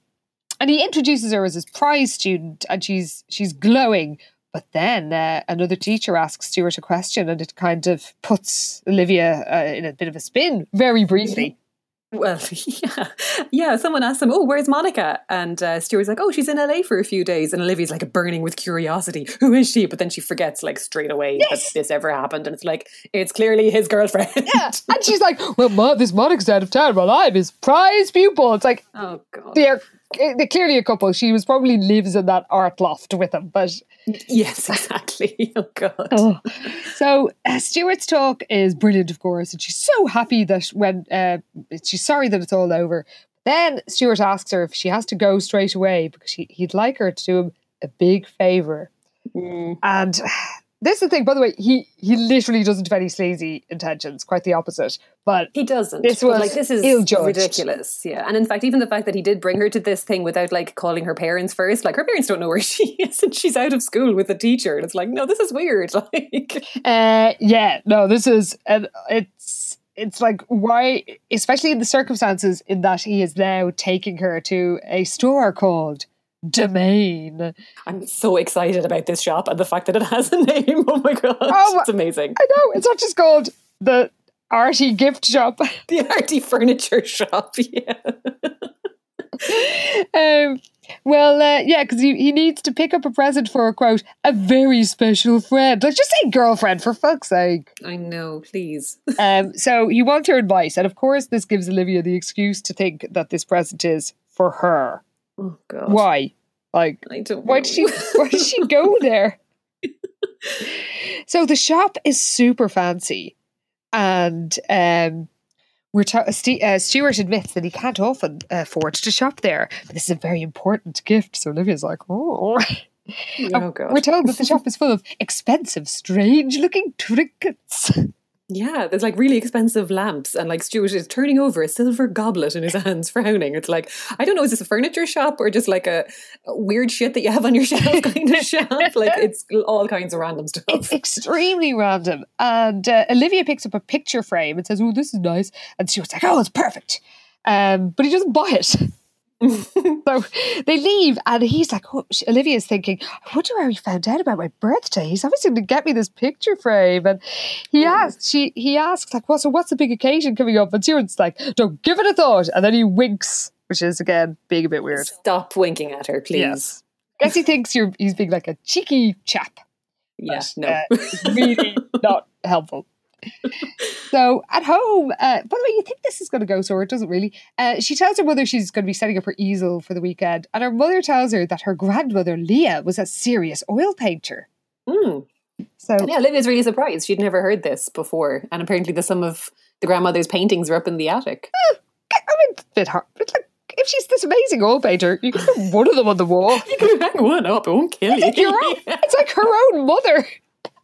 and he introduces her as his prize student and she's she's glowing. But then uh, another teacher asks Stuart a question and it kind of puts Olivia uh, in a bit of a spin very briefly. Well, yeah, yeah. Someone asked him, "Oh, where's Monica?" And uh, Stuart's like, "Oh, she's in LA for a few days." And Olivia's like burning with curiosity. Who is she? But then she forgets like straight away yes. that this ever happened, and it's like it's clearly his girlfriend. Yeah, and she's like, "Well, Ma, this Monica's out of town. Well, I'm his prize pupil." It's like, oh god, they're clearly a couple. She was probably lives in that art loft with him, but yes, exactly. Oh god. Oh. So uh, Stuart's talk is brilliant, of course, and she's so happy that when uh, she's sorry that it's all over. Then Stuart asks her if she has to go straight away because she, he'd like her to do him a big favor, mm. and this is the thing, by the way, he he literally doesn't have any sleazy intentions, quite the opposite. But he doesn't. This was like this is ridiculous. Yeah. And in fact, even the fact that he did bring her to this thing without like calling her parents first, like her parents don't know where she is and she's out of school with a teacher. And it's like, no, this is weird. Like uh yeah, no, this is and it's it's like why especially in the circumstances in that he is now taking her to a store called domain. I'm so excited about this shop and the fact that it has a name. Oh my god, oh, it's amazing. I know it's not just called the Artie gift shop, the Artie furniture shop. Yeah. um, well, uh, yeah, because he, he needs to pick up a present for a quote, a very special friend. Let's just say girlfriend for fuck's sake. I know, please. um, so he wants her advice, and of course, this gives Olivia the excuse to think that this present is for her. Oh God! Why? Like. Why did she? Why did she go there? so the shop is super fancy, and um, we're ta- St- uh, Stuart admits that he can't often afford to shop there, but this is a very important gift. So Olivia's like, oh. Oh, God. We're told that the shop is full of expensive, strange looking trinkets. Yeah, there's like really expensive lamps, and like Stuart is turning over a silver goblet in his hands, frowning. It's like I don't know, is this a furniture shop or just like a, a weird shit that you have on your shelf kind of shop? Like it's all kinds of random stuff. It's extremely random. And uh, Olivia picks up a picture frame and says, "Oh, this is nice," and Stuart's like, "Oh, it's perfect," um, but he doesn't buy it. so they leave, and he's like, oh, she- Olivia's thinking, I wonder how he found out about my birthday. He's obviously going to get me this picture frame. And he asks, she, he asks, like, well, so what's the big occasion coming up? And Stuart's like, don't give it a thought. And then he winks, which is, again, being a bit weird. Stop winking at her, please. Yes. Guess he thinks you're he's being like a cheeky chap. Yeah, no. uh, really not helpful. So at home, uh, by the way, you think this is going to go so it doesn't really. Uh, she tells her mother she's going to be setting up her easel for the weekend, and her mother tells her that her grandmother Leah was a serious oil painter. Mm. So Yeah, Olivia's really surprised. She'd never heard this before, and apparently the some of the grandmother's paintings are up in the attic. I mean, it's a bit hard. But like, if she's this amazing oil painter, you can put one of them on the wall. You can hang one up; it won't kill It's like, your own, it's like her own mother.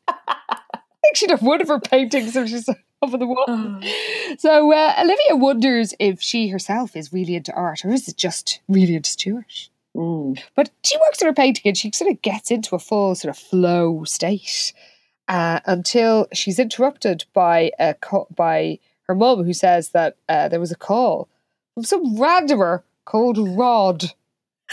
I think she'd have one of her paintings if she's on the wall. So uh, Olivia wonders if she herself is really into art or is it just really into Stuart? Mm. But she works on her painting and she sort of gets into a full sort of flow state uh, until she's interrupted by a co- by her mum who says that uh, there was a call from some randomer called Rod.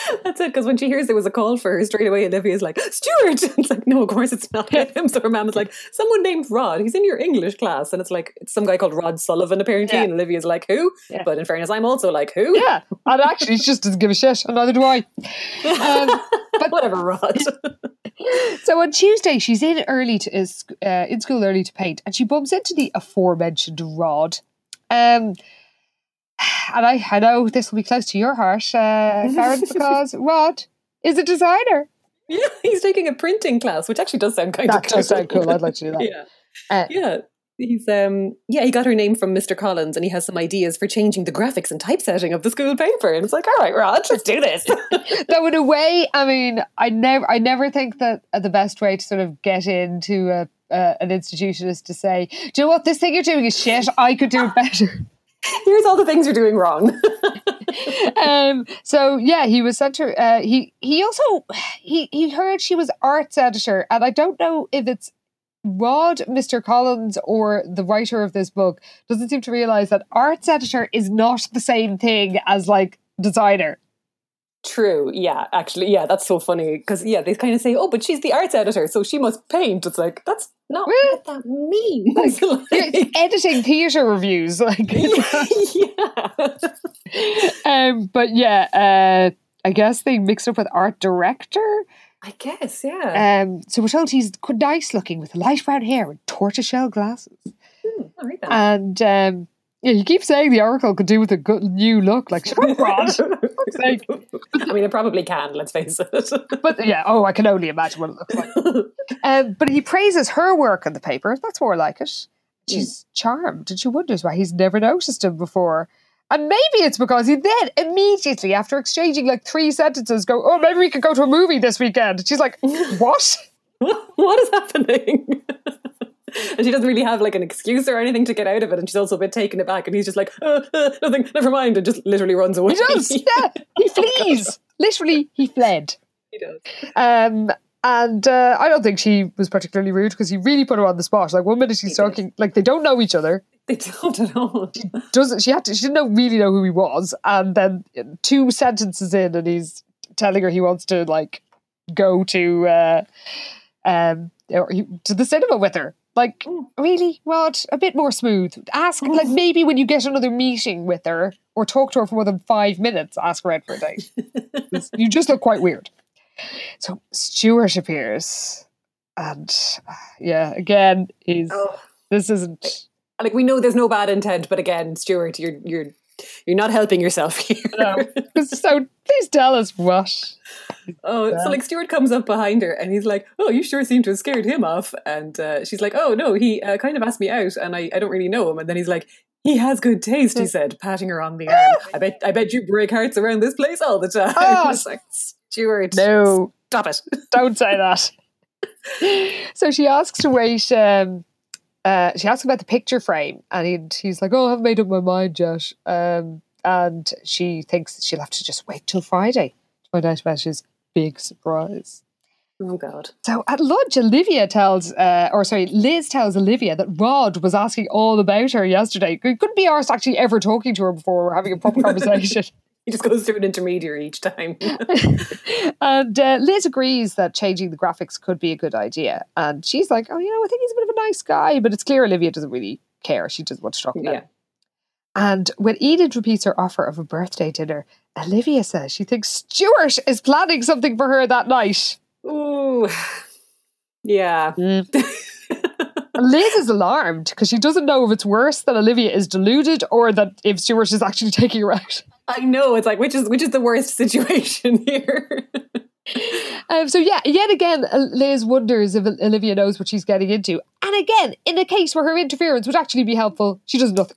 That's it. Because when she hears there was a call for her, straight away Olivia's like, "Stuart!" It's like, no, of course it's not him. So her mum is like, "Someone named Rod. He's in your English class," and it's like it's some guy called Rod Sullivan apparently. Yeah. And Olivia's like, "Who?" Yeah. But in fairness, I'm also like, "Who?" Yeah, and actually she just doesn't give a shit, and neither do I. Um, but whatever, Rod. So on Tuesday, she's in early to is uh, in school early to paint, and she bumps into the aforementioned Rod. Um, and I, I know this will be close to your heart, uh, Karen, because Rod is a designer. yeah, he's taking a printing class, which actually does sound kind That of does sound cool. I'd like to do that. Yeah. Uh, Yeah. He's um yeah, he got her name from Mr. Collins and he has some ideas for changing the graphics and typesetting of the school paper. And it's like, all right, Rod, let's do this. Though in a way, I mean, I never, I never think that the best way to sort of get into a, uh, an institution is to say, "Do you know what? This thing you're doing is shit. I could do it better." Here's all the things you're doing wrong. um, so yeah, he was sent her. Uh, he he also he he heard she was arts editor, and I don't know if it's Rod, Mr. Collins, or the writer of this book doesn't seem to realize that arts editor is not the same thing as like designer. True. Yeah, actually, yeah, that's so funny because yeah, they kind of say, "Oh, but she's the arts editor, so she must paint." It's like that's not Well, what that means. You're Like, editing theatre reviews, like. yeah. um, but yeah, uh, I guess they mixed up with art director. I guess, yeah. Um, so we're told he's nice looking with light brown hair and tortoiseshell glasses. all right then. And um, yeah, you keep saying the Oracle could do with a good new look. Like, up, Rod. I mean, it probably can. Let's face it. But yeah, oh, I can only imagine what it looks like. um, but he praises her work in the paper. That's more like it. She's charmed, and she wonders why he's never noticed him before. And maybe it's because he then immediately, after exchanging like three sentences, go, "Oh, maybe we could go to a movie this weekend." She's like, "What?" what is happening? And she doesn't really have like an excuse or anything to get out of it, and she's also a bit taken aback. And he's just like, uh, uh, "Nothing, never mind," and just literally runs away. He does. Yeah, he flees. Literally, he fled. he does. Um, and uh, I don't think she was particularly rude because he really put her on the spot. Like one minute she's did. talking, like they don't know each other. They don't at all. Doesn't she had to? She didn't know, really know who he was. And then two sentences in, and he's telling her he wants to like go to uh, um he, to the cinema with her. Like really, Rod, a bit more smooth. Ask like maybe when you get another meeting with her or talk to her for more than five minutes, ask her out for a date. you just look quite weird. So Stuart appears, and uh, yeah, again, he's Oh. this isn't. Like we know there's no bad intent, but again, Stuart, you're you're you're not helping yourself here. No. so please tell us what. Oh, so like Stuart comes up behind her and he's like, "Oh, you sure seem to have scared him off." And uh, she's like, "Oh no, he uh, kind of asked me out, and I, I don't really know him." And then he's like, "He has good taste," he said, patting her on the arm. I bet I bet you break hearts around this place all the time. Oh. Like Stuart, No, stop it. don't say that. so she asks to wait um, uh, she asks about the picture frame, and he, he's like, "Oh, I haven't made up my mind yet." Um, and she thinks she'll have to just wait till Friday to find out about his big surprise. Oh God. So at lunch, Olivia tells, uh, or sorry, Liz tells Olivia that Rod was asking all about her yesterday. He couldn't be arsed actually ever talking to her before or having a proper conversation. He just goes through an intermediary each time. and uh, Liz agrees that changing the graphics could be a good idea. And she's like, oh, you know, I think he's a bit of a nice guy. But it's clear Olivia doesn't really care. She doesn't want to talk about yeah. it. And when Enid repeats her offer of a birthday dinner, Olivia says she thinks Stuart is planning something for her that night. Ooh. Yeah. And Liz is alarmed because she doesn't know if it's worse that Olivia is deluded or that if Stuart is actually taking her out. I know. It's like which is which is the worst situation here. Um, so yeah, yet again, uh, Liz wonders if Olivia knows what she's getting into. And again, in a case where her interference would actually be helpful, she does nothing.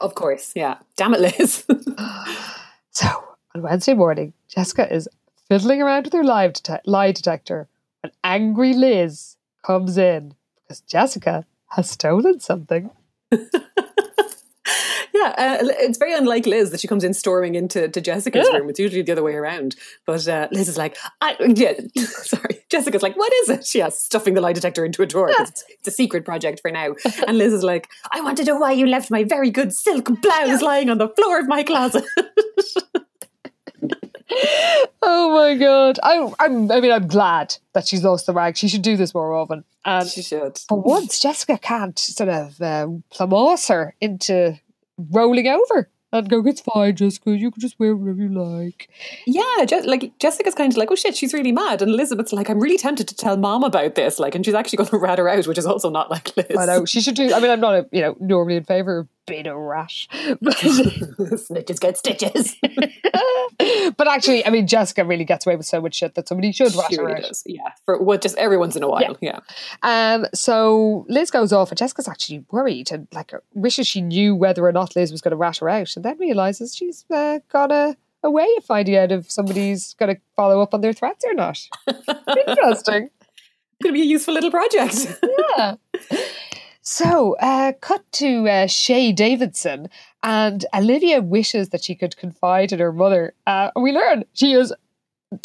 of course, yeah. Damn it, Liz. So on Wednesday morning, Jessica is fiddling around with her live dete- lie detector and angry Liz comes in because Jessica has stolen something. yeah, uh, it's very unlike Liz that she comes in storming into to Jessica's Yeah. room. It's usually the other way around. But uh, Liz is like, I, yeah, sorry. Jessica's like, what is it? Yeah, stuffing the lie detector into a drawer. 'cause It's, it's a secret project for now. And Liz is like, I want to know why you left my very good silk blouse lying on the floor of my closet. Oh my god! I, I'm, I mean, I'm glad that she's lost the rag. She should do this more often. And she should. for once, Jessica can't sort of plámás her into rolling over and go, "It's fine, Jessica. You can just wear whatever you like." Yeah, Je- like Jessica's kind of like, oh shit, she's really mad, and Elizabeth's like, I'm really tempted to tell mom about this, like, and she's actually going to rat her out, which is also not like Liz. I know she should do. I mean, I'm not, a, you know, normally in favor of being of rash, Snitches get stitches. but actually, I mean, Jessica really gets away with so much shit that somebody should rat she her really out. does. Yeah, for what just every once in a while. Yeah. Um, so Liz goes off, and Jessica's actually worried and like wishes she knew whether or not Liz was going to rat her out, and then realizes she's uh, got a, a way of finding out if somebody's going to follow up on their threats or not. Interesting. Going to be a useful little project. yeah. So, uh, cut to uh, Chez Davidson, and Olivia wishes that she could confide in her mother. Uh, and we learn she is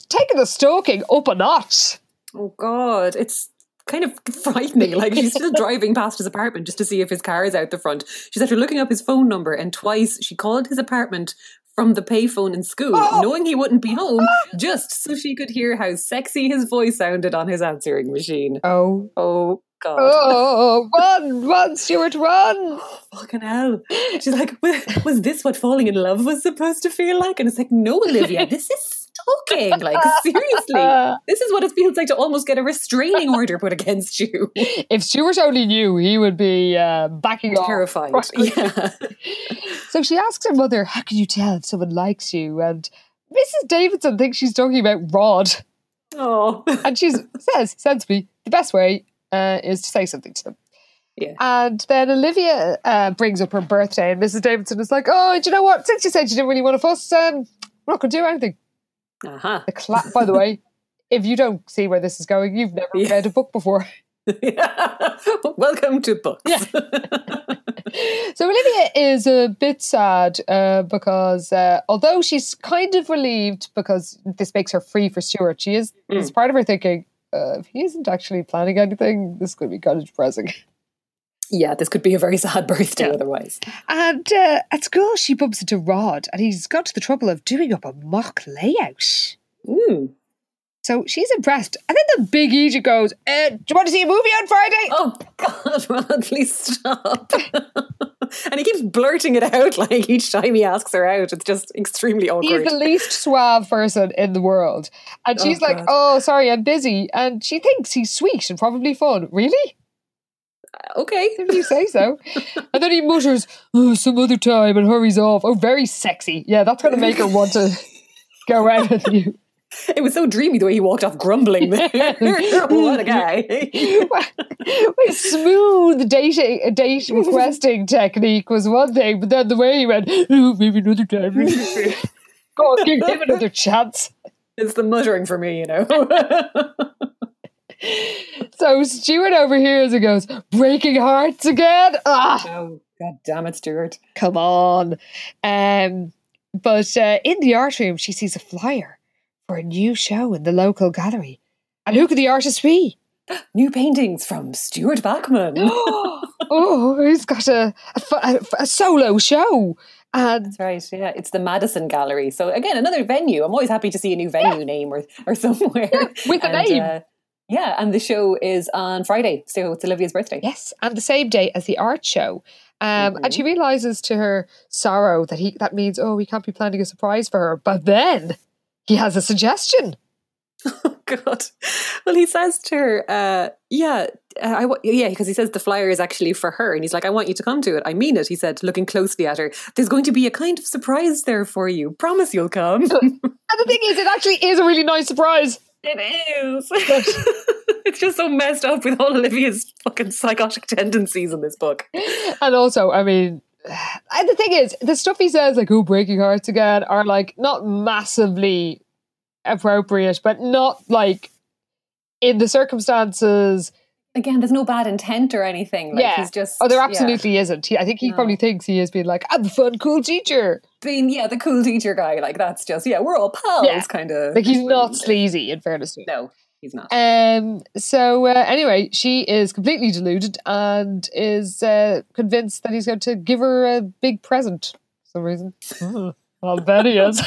taking the stalking up a notch. oh God, it's kind of frightening. Like she's still driving past his apartment just to see if his car is out the front. She's after looking up his phone number, and twice she called his apartment from the payphone in school, knowing he wouldn't be home, just so she could hear how sexy his voice sounded on his answering machine. Oh, Oh God. oh, run, run, Stuart, run! Fucking hell. She's like, "Was- this what falling in love was supposed to feel like? And it's like, no, Olivia, this is stalking. Like, seriously. This is what it feels like to almost get a restraining order put against you. If Stuart only knew, he would be uh, backing off. Terrified. Yeah. So she asks her mother, How can you tell if someone likes you? And Mrs. Davidson thinks she's talking about Rod. Oh. And she says, sensibly, the best way uh, is to say something to them. Yeah. And then Olivia uh, brings up her birthday, and Mrs. Davidson is like, Oh, do you know what? Since you said you didn't really want to fuss, um, we're not going to do anything. Uh-huh. The clap, By the way, if you don't see where this is going, you've never Yeah. read a book before. Welcome to books. So Olivia is a bit sad uh, because uh, although she's kind of relieved because this makes her free for Stuart, she is. It's part of her thinking uh, if he isn't actually planning anything, this could be kind of depressing. Yeah, this could be a very sad birthday Yeah. otherwise. And uh, at school, she bumps into Rod, and he's got to the trouble of doing up a mock layout. Mm. So she's impressed, and then the big Egypt goes, uh, "Do you want to see a movie on Friday?" Oh God, Ron, please stop. and he keeps blurting it out like each time he asks her out. It's just extremely awkward. He's the least suave person in the world. And Oh, she's like, God. oh, sorry, I'm busy. And she thinks he's sweet and probably fun. Really? okay. If you say so. and then he mutters, oh, some other time and hurries off. Oh, very sexy. Yeah, that's going to make her want to go out with you. It was so dreamy the way he walked off grumbling what a guy. With smooth dating, date requesting technique was one thing, but then the way he went, oh, maybe another time. Go on, give him another chance. it's the muttering for me, you know. so Stuart overhears and goes, breaking hearts again. Ah, Oh, god damn it, Stuart. come on. Um, but uh, in the art room, she sees a flyer for a new show in the local gallery. And who could the artist be? New paintings from Stuart Bachman. oh, he's got a, a, a, solo show. And That's right, yeah. It's the Madison Gallery. So again, another venue. I'm always happy to see a new venue name or, or somewhere. with a And, name. uh, yeah, and the show is on Friday, so it's Olivia's birthday. Yes, and the same day as the art show. Um, And she realizes to her sorrow that he that means oh we can't be planning a surprise for her. But then he has a suggestion. Oh God. Well, he says to her, uh, "Yeah, uh, I yeah," because he says the flyer is actually for her, and he's like, "I want you to come to it." I mean it. He said, looking closely at her. There's going to be a kind of surprise there for you. Promise you'll come. And the thing is, it actually is a really nice surprise. it is. it's just so messed up with all Olivia's fucking psychotic tendencies in this book. And also, I mean, and the thing is, the stuff he says, like "oh, breaking hearts again," are like not massively appropriate, but not like in the circumstances. Again, there's no bad intent or anything. Like, yeah. he's just. oh, there yeah. absolutely isn't. He, I think he No. probably thinks he is being like, "I'm the fun, cool teacher." Being, yeah, the cool teacher guy. Like, that's just, yeah, we're all pals, Yeah. kind of. Like he's not sleazy. In fairness. No, he's not. Um. So uh, anyway, she is completely deluded and is uh, convinced that he's going to give her a big present for some reason. Mm, I'll bet he is.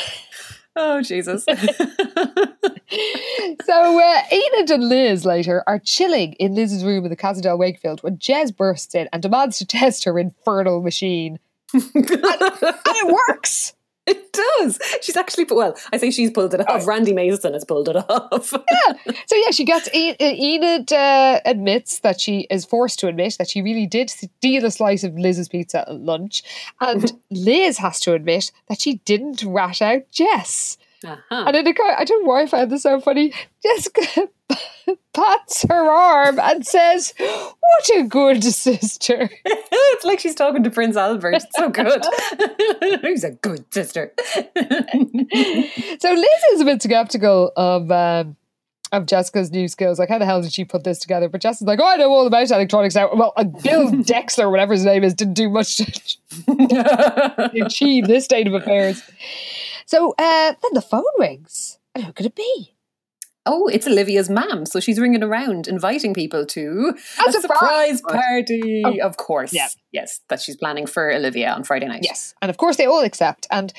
oh, Jesus. so uh, Enid and Liz later are chilling in Liz's room in the Casa del Wakefield when Jez bursts in and demands to test her infernal machine. and it works. It does. She's actually, well, I say she's pulled it off. Randy Mason has pulled it off. yeah. So yeah, she gets uh, Enid uh, admits that she is forced to admit that she really did steal a slice of Liz's pizza at lunch, and Liz has to admit that she didn't rat out Jess. Uh-huh. And in the car, I don't know why I found this so funny. Jessica pats her arm and says, "What a good sister." it's like she's talking to Prince Albert. It's so good. He's a good sister. So Liz is a bit skeptical of um, of Jessica's new skills. Like, how the hell did she put this together? But Jessica's like, oh, I know all about electronics now. Well, uh, Bill Dexler, whatever his name is, didn't do much to achieve this state of affairs. So uh, then the phone rings. And who could it be? oh, it's Olivia's mum. So she's ringing around inviting people to A a surprise surprise party. Oh, of course. yeah. Yes, that she's planning for Olivia on Friday night. Yes. And of course, they all accept. And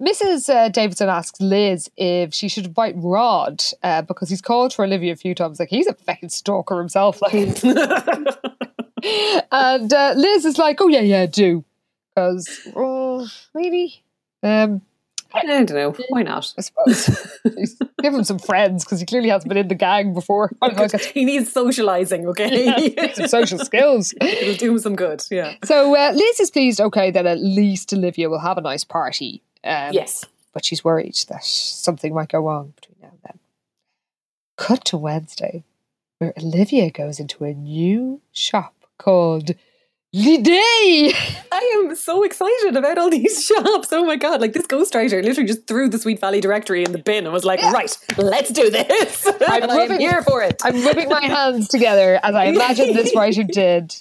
Mrs. Uh, Davidson asks Liz if she should invite Rod uh, because he's called for Olivia a few times. Like, he's a fucking stalker himself. Like, and uh, Liz is like, oh, yeah, yeah, do. Because, oh, maybe. Um, I don't know. Why not? I suppose. Give him some friends because he clearly hasn't been in the gang before. I don't know, like, he needs socializing, okay? some social skills. It'll do him some good. Yeah. So uh, Liz is pleased, okay, that at least Olivia will have a nice party. Um, Yes. but she's worried that something might go wrong between now and then. Cut to Wednesday, where Olivia goes into a new shop called L'Idée. I am so excited about all these shops. Oh my god! Like this ghostwriter literally just threw the Sweet Valley directory in the bin and was like, Yeah. "Right, let's do this." I'm and I am rubbing- here for it. I'm rubbing my hands together as I imagine this writer did.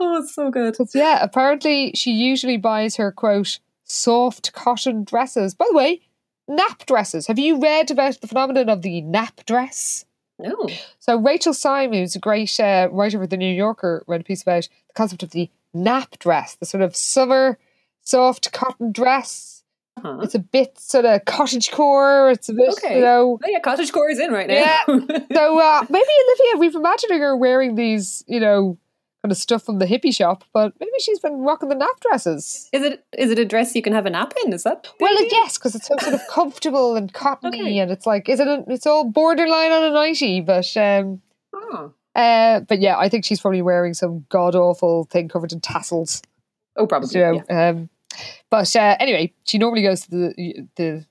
oh, it's so good. Yeah, apparently she usually buys her, quote, soft cotton dresses. By the way, nap dresses. Have you read about the phenomenon of the nap dress? No, So Rachel Syme, who's a great uh, writer for the New Yorker, wrote a piece about the concept of the nap dress, the sort of summer soft cotton dress. uh-huh. It's a bit sort of cottage core. It's a bit, Okay. you know. Oh yeah, cottage core is in right now. Yeah. So uh, maybe Olivia, we've imagining her wearing these, you know, kind of stuff from the hippie shop, but maybe she's been rocking the nap dresses. is it is it a dress you can have a nap in? Is that Well, idea? yes, because it's so sort of comfortable and cottony, Okay. and it's like, is it? A, it's all borderline on a nightie, but um, Oh. Uh, but yeah, I think she's probably wearing some god awful thing covered in tassels. Oh, probably. Yeah. Um, but uh, anyway, she normally goes to the the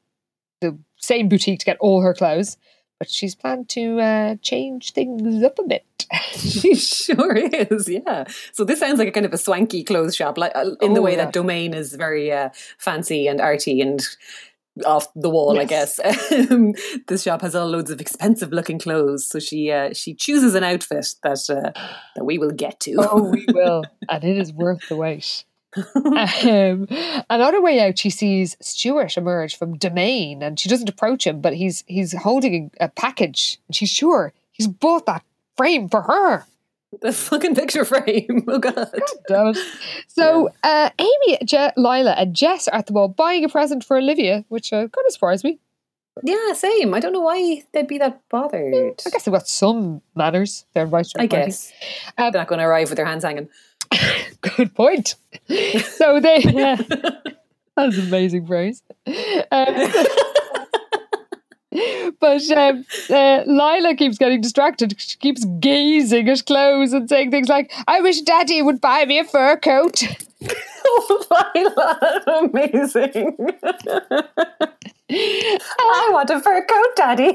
the same boutique to get all her clothes. But she's planned to uh, change things up a bit. She sure is, yeah. So this sounds like a kind of a swanky clothes shop, like uh, in the Oh, way yeah. that Domain is very uh, fancy and arty and off the wall, I guess. Um, this shop has all loads of expensive looking clothes, so she uh, she chooses an outfit that uh, that we will get to. Oh, we will. and it is worth the wait. um, and on her way out, she sees Stuart emerge from Domain, and she doesn't approach him, but he's he's holding a, a package, and she's sure he's bought that frame for her. The fucking picture frame. Oh god. Damn it. So uh, Amy, Je- Lila, and Jess are at the mall buying a present for Olivia, which uh, kind of surprised me. Yeah, same. I don't know why they'd be that bothered. I guess they've got some manners. They're a I guess Um, they're not going to arrive with their hands hanging. Good point. So they. that's an amazing phrase. Um, but um, uh, Lila keeps getting distracted. She keeps gazing at clothes and saying things like, I wish Daddy would buy me a fur coat. oh, Lila, amazing! I want a fur coat, Daddy.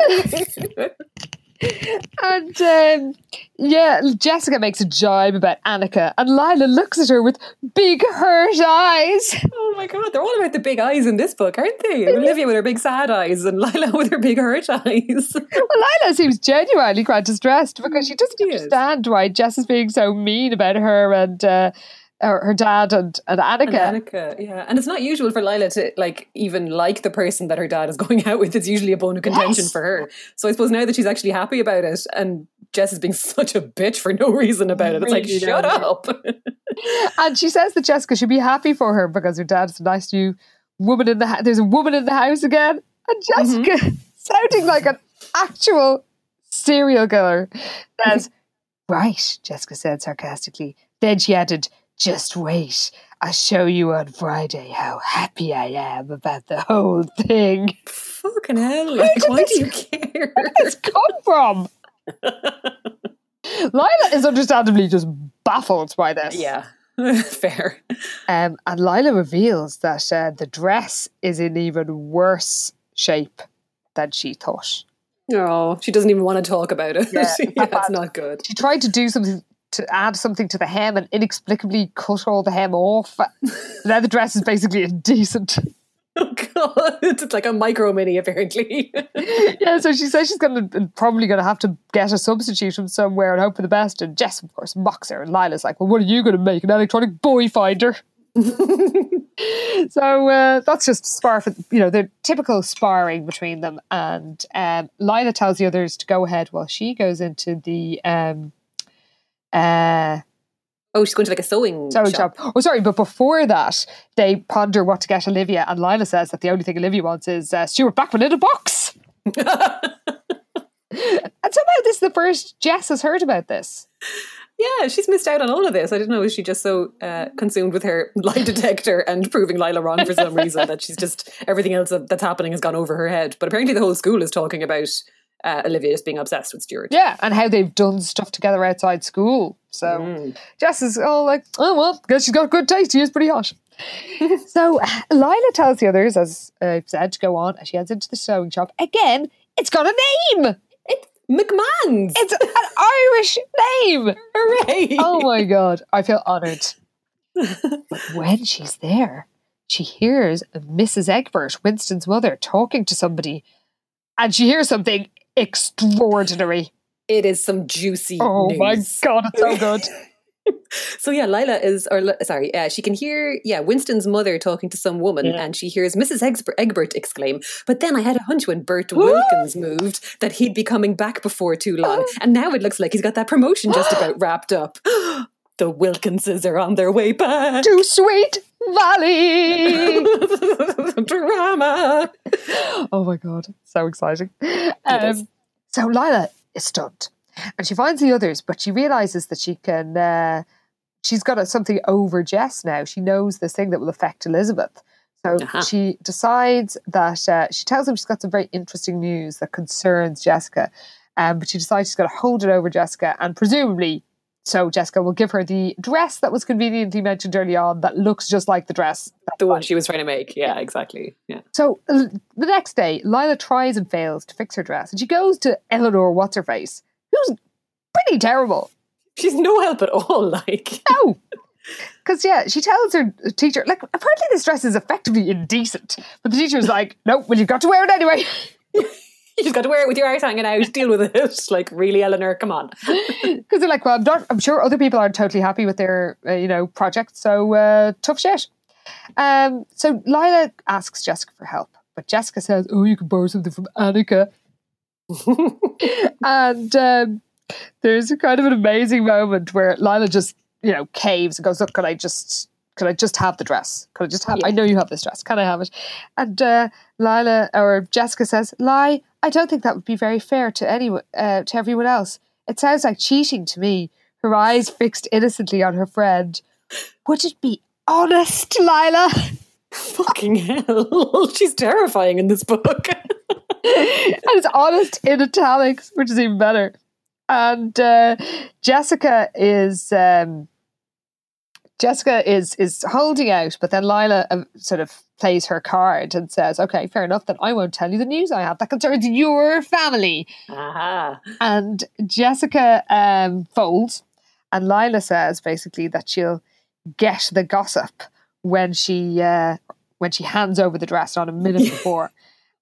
And um, yeah, Jessica makes a jibe about Annika, and Lila looks at her with big hurt eyes. oh my god, they're all about the big eyes in this book, aren't they? Olivia with her big sad eyes, and Lila with her big hurt eyes. Well, Lila seems genuinely quite distressed because she doesn't She is. understand why Jess is being so mean about her and uh, her, her dad and, and Annika. And Annika, yeah, and it's not usual for Lila to like even like the person that her dad is going out with. It's usually a bone of contention Yes. for her. So I suppose now that she's actually happy about it, and Jess is being such a bitch for no reason about it, it's like Really shut up. And she says that Jessica should be happy for her because her dad's a nice new woman in the house. There's a woman in the house again. And Jessica, mm-hmm. sounding like an actual serial killer, says, Right, Jessica said sarcastically. Then she added, Just wait. I'll show you on Friday how happy I am about the whole thing. Fucking hell! Like, did why this- do you care? Where's it come from? Lila is understandably just baffled by this. yeah, fair. Um, and Lila reveals that uh, the dress is in even worse shape than she thought. Oh, she doesn't even want to talk about it. Yeah, Yeah, it's not it's bad. not good. She tried to do something to add something to the hem and inexplicably cut all the hem off. now the dress is basically indecent. Oh god, it's like a micro mini apparently. yeah, so she says she's going to probably going to have to get a substitute from somewhere and hope for the best. And Jess, of course, mocks her. And Lila's like, "Well, what are you going to make? An electronic boy finder?" so uh, that's just spar for you know the typical sparring between them. And um, Lila tells the others to go ahead while she goes into the um, uh, oh, she's going to like a sewing, sewing shop. shop. Oh, sorry, but before that, they ponder what to get Olivia. And Lila says that the only thing Olivia wants is uh, Stuart Blackman in a box. And somehow this is the first Jess has heard about this. Yeah, she's missed out on all of this. I didn't know. Is she just so uh, consumed with her lie detector and proving Lila wrong for some reason that she's just everything else that's happening has gone over her head? But apparently, the whole school is talking about uh, Olivia just being obsessed with Stuart. Yeah, and how they've done stuff together outside school. So Jess is all like, oh, well, guess she's got good taste. He is pretty hot. so Lila tells the others, as I've said, to go on. And she heads into the sewing shop. Again, it's got a name. It's McMahon's. It's an Irish name. Hooray! Oh my God. I feel honoured. but when she's there, she hears Mrs. Egbert, Winston's mother, talking to somebody. And she hears something extraordinary. It is some juicy. Oh my. God, it's so good. So yeah, Lila is, or sorry, uh, she can hear, yeah, Winston's mother talking to some woman, Yeah. and she hears Mrs. Egbert, Egbert exclaim, "But then I had a hunch when Bert Wilkins moved that he'd be coming back before too long, and now it looks like he's got that promotion just about wrapped up." The Wilkinses are on their way back. to Sweet Valley. Drama. oh my god, so exciting! Um, so Lila is stunned, and she finds the others, but she realizes that she can. Uh, she's got something over Jess now. She knows this thing that will affect Elizabeth. So Uh-huh. she decides that uh, she tells him she's got some very interesting news that concerns Jessica, um, but she decides she's going to hold it over Jessica, and presumably. So Jessica will give her the dress that was conveniently mentioned early on that looks just like the dress The one she was trying to make. Yeah, exactly. Yeah. So uh, the next day, Lila tries and fails to fix her dress, and she goes to Eleanor What's Her Face, who's pretty terrible. She's no help at all. Like, No, because yeah, she tells her teacher like apparently this dress is effectively indecent, but the teacher's like, no, well you've got to wear it anyway. You just got to wear it with your arse hanging out. Deal with it. Like really, Eleanor, come on. Because they're like, well, I'm not. I'm sure other people aren't totally happy with their, uh, you know, project. So uh, tough shit. Um, so Lila asks Jessica for help, but Jessica says, "Oh, you can borrow something from Annika." and um, there's a kind of an amazing moment where Lila just, you know, caves and goes, "Look, can I just, can I just have the dress? Can I just have? I know you have this dress. Can I have it?" And uh, Lila or Jessica says, "Lie, I don't think that would be very fair to anyone, uh, to everyone else. It sounds like cheating to me." Her eyes fixed innocently on her friend. Would it be honest, Lila? Fucking hell. She's terrifying in this book. and it's honest in italics, which is even better. And uh, Jessica is um, Jessica is is holding out, but then Lila um, sort of plays her card and says, "Okay, fair enough. Then I won't tell you the news I have that concerns your family." Aha. And Jessica um, folds, and Lila says basically that she'll get the gossip when she uh, when she hands over the dress on a minute before.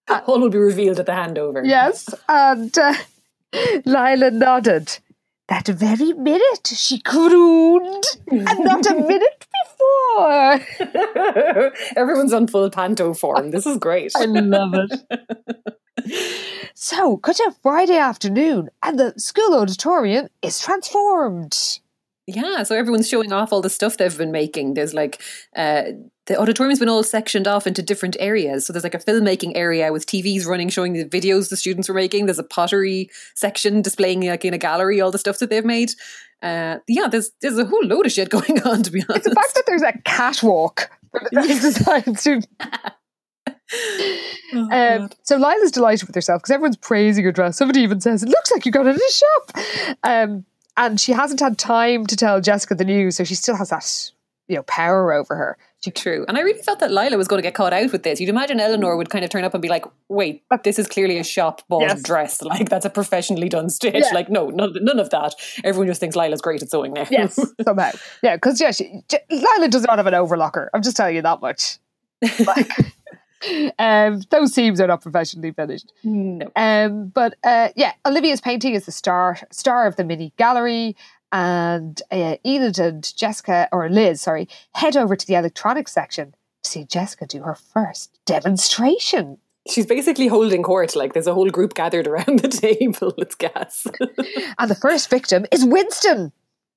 All will be revealed at the handover. Yes, and uh, Lila nodded. That very minute she crooned, and not a minute before. Everyone's on full panto form. This is great. I love it. so, cut to Friday afternoon, and the school auditorium is transformed. Yeah, so everyone's showing off all the stuff they've been making. There's like uh, the auditorium's been all sectioned off into different areas. So there's like a filmmaking area with TVs running, showing the videos the students were making. There's a pottery section displaying like in a gallery all the stuff that they've made. Uh, yeah, there's there's a whole load of shit going on. To be honest, It's the fact that there's a catwalk designed to Oh, Um, so Lila's delighted with herself because everyone's praising her dress. Somebody even says, "It looks like you got it in a shop." Um, and she hasn't had time to tell Jessica the news, so she still has that, you know, power over her. She, True. And I really felt that Lila was going to get caught out with this. You'd imagine Eleanor would kind of turn up and be like, wait, this is clearly a shop bought Yes. dress. Like, that's a professionally done stitch. Yeah. Like, no, none, none of that. Everyone just thinks Lila's great at sewing now. yes, somehow, yeah, because yeah, she, Lila does not have an overlocker. I'm just telling you that much. Like, um, those seams are not professionally finished. no. Um, but uh, yeah, Olivia's painting is the star star of the mini gallery, and uh, Enid and Jessica or Liz, sorry, head over to the electronics section to see Jessica do her first demonstration. She's basically holding court. Like, there's a whole group gathered around the table. It's gas. And the first victim is Winston.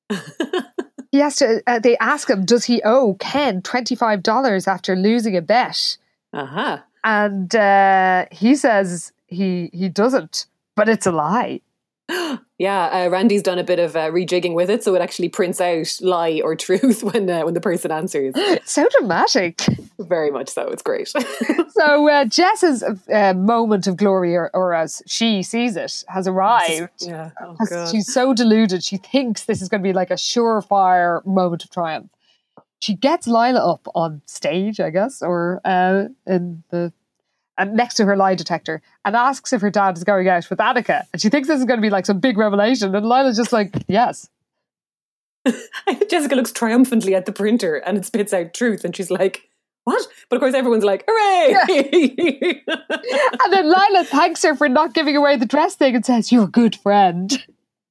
he has to. Uh, they ask him, does he owe Ken twenty five dollars after losing a bet? Aha. And uh, he says he he doesn't, but it's a lie. Yeah, uh, Randy's done a bit of uh, rejigging with it, so it actually prints out lie or truth when uh, when the person answers. So dramatic. Very much so. It's great. So uh, Jess's uh, moment of glory, or, or as she sees it, has arrived. yeah. Oh, Has- God. She's so deluded. She thinks this is going to be like a surefire moment of triumph. She gets Lila up on stage, I guess, or uh, in the and next to her lie detector, and asks if her dad is going out with Annika. And she thinks this is going to be like some big revelation. And Lila's just like, "Yes." Jessica looks triumphantly at the printer and it spits out truth, and she's like, "What?" But of course, everyone's like, "Hooray!" And then Lila thanks her for not giving away the dress thing and says, "You're a good friend."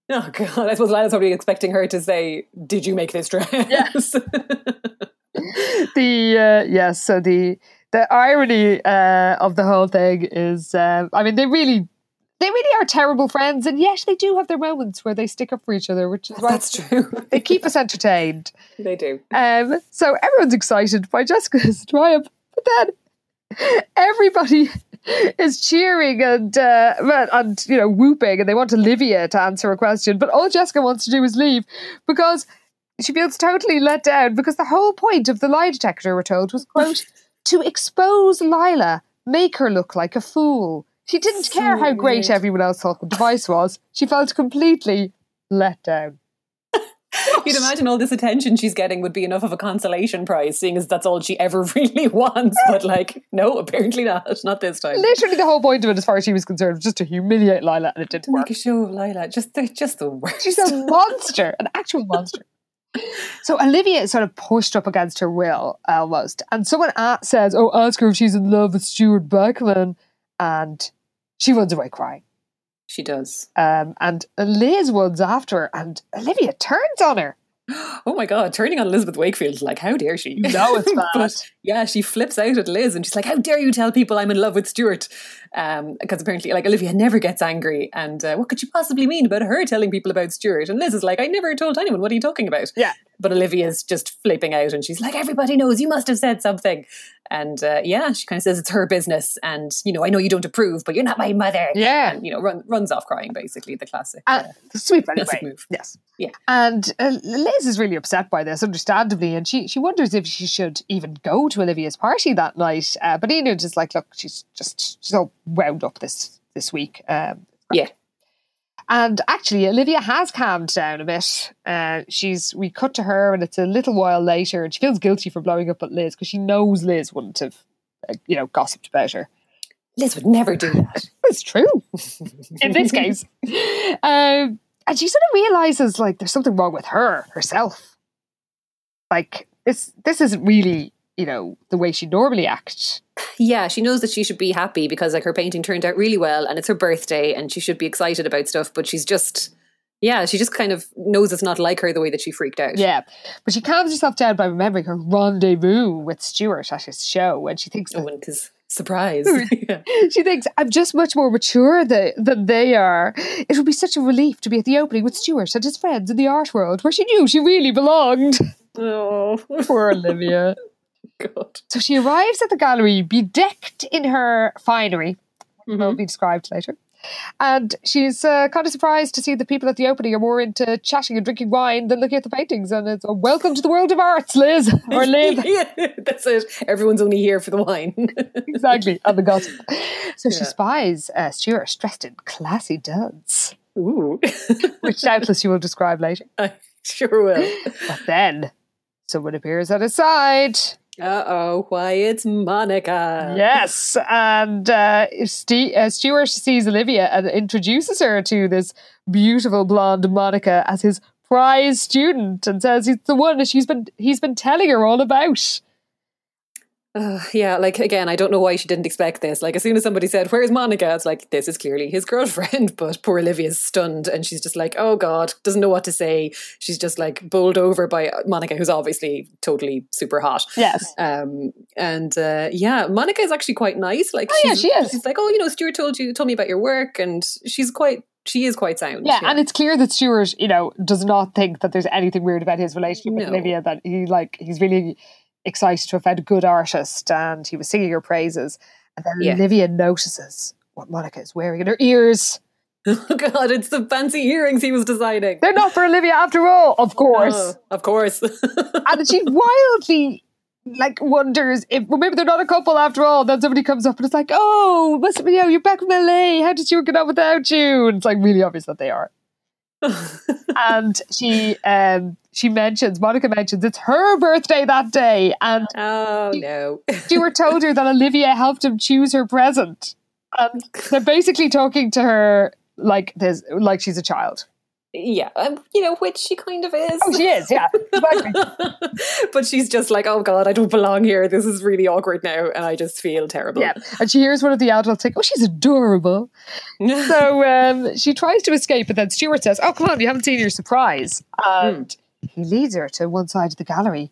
oh God! I suppose Lila's probably expecting her to say, "Did you make this dress?" Yes. the uh, yes, so the the irony uh, of the whole thing is, uh, I mean, they really, they really are terrible friends, and yet they do have their moments where they stick up for each other, which is why That's true. they keep us entertained. they do. Um, so everyone's excited by Jessica's triumph, but then everybody is cheering and uh, and you know whooping, and they want Olivia to answer a question, but all Jessica wants to do is leave because she feels totally let down because the whole point of the lie detector, we're told, was quote to expose Lila, make her look like a fool. She didn't care how great everyone else thought the device was. She felt completely let down. You'd imagine all this attention she's getting would be enough of a consolation prize, seeing as that's all she ever really wants. But like, no, apparently not. Not this time. Literally, the whole point of it, as far as she was concerned, was just to humiliate Lila, and it didn't work. Make a show of Lila. Just, they're just the worst. She's a monster, an actual monster. So Olivia is sort of pushed up against her will almost. And someone a- says, Oh, ask her if she's in love with Stuart Beckman. And she runs away crying. She does. Um, and Liz runs after her, and Olivia turns on her. Oh my god, turning on Elizabeth Wakefield, like, how dare she? Know it's bad. but yeah, she flips out at Liz and she's like, How dare you tell people I'm in love with Stuart? Um, because apparently, like, Olivia never gets angry. And uh, what could you possibly mean about her telling people about Stuart? And Liz is like, I never told anyone. What are you talking about? Yeah. But Olivia's just flipping out and she's like, Everybody knows you must have said something. And uh, yeah, she kind of says it's her business. And, you know, I know you don't approve, but you're not my mother. Yeah. And, you know, run, runs off crying, basically, the classic. And uh, sweet classic move. Yes. Yeah. And uh, Liz is really upset by this, understandably, and she, she wonders if she should even go to Olivia's party that night. Uh, but Enid is like, look, she's just all wound up this this week. Um, Yeah. and actually, Olivia has calmed down a bit. Uh, she's we cut to her, and it's a little while later, and she feels guilty for blowing up at Liz because she knows Liz wouldn't have, uh, you know, gossiped about her. Liz would never do that. It's true in this case. Um, and she sort of realizes like there's something wrong with her herself. Like this, this isn't really you know the way she normally acts. Yeah, she knows that she should be happy because like her painting turned out really well and it's her birthday and she should be excited about stuff, but she's just yeah, she just kind of knows it's not like her the way that she freaked out. Yeah, but she calms herself down by remembering her rendezvous with Stuart at his show, and she thinks Oh, and because surprise. yeah. she thinks I'm just much more mature than, than they are. It would be such a relief to be at the opening with Stuart and his friends in the art world, where she knew she really belonged. Oh Poor Olivia. god. So she arrives at the gallery bedecked in her finery, will be described later. And she's uh, kind of surprised to see the people at the opening are more into chatting and drinking wine than looking at the paintings. And it's a welcome to the world of arts, Liz, or Liv. yeah, that's it. Everyone's only here for the wine. exactly, and the gossip. So she Yeah. spies uh, Stuart dressed in classy duds, Ooh. which doubtless you will describe later. I sure will. But then someone appears at his side. Uh oh, why it's Monica. Yes, and uh, Ste uh, Stuart sees Olivia and introduces her to this beautiful blonde Monica as his prize student, and says he's the one that she's been he's been telling her all about. Uh, yeah, like again, I don't know why she didn't expect this. Like, as soon as somebody said, Where's Monica? It's like, this is clearly his girlfriend. But poor Olivia's stunned and she's just like, Oh God, doesn't know what to say. She's just like bowled over by Monica, who's obviously totally super hot. Yes, Um, and uh, yeah, Monica is actually quite nice. Like, Oh, yeah, she's, she is. She's like, Oh, you know, Stuart told you, told me about your work. And she's quite, she is quite sound. yeah, and it's clear that Stuart, you know, does not think that there's anything weird about his relationship with No. Olivia. That he like he's really excited to have found a good artist, and he was singing her praises. And then Yeah. Olivia notices what Monica is wearing in her ears. oh God, it's the fancy earrings he was designing. They're not for Olivia after all, of course. Oh, of course. and she wildly like wonders if well, maybe they're not a couple after all. Then somebody comes up and it's like, oh, must be, you know, you're back from LA. How did you get on without you? And it's like really obvious that they are. and she um she mentions Monica mentions it's her birthday that day, and oh no. Stuart told her that Olivia helped him choose her present. And they're basically talking to her like this, like she's a child. Yeah, um, you know, which she kind of is. Oh, she is, yeah. But she's just like, oh God, I don't belong here. This is really awkward now. And I just feel terrible. Yeah, and she hears one of the adults say, "Oh, she's adorable." so um, she tries to escape, but then Stuart says, "Oh, come on, you haven't seen your surprise." And he leads her to one side of the gallery,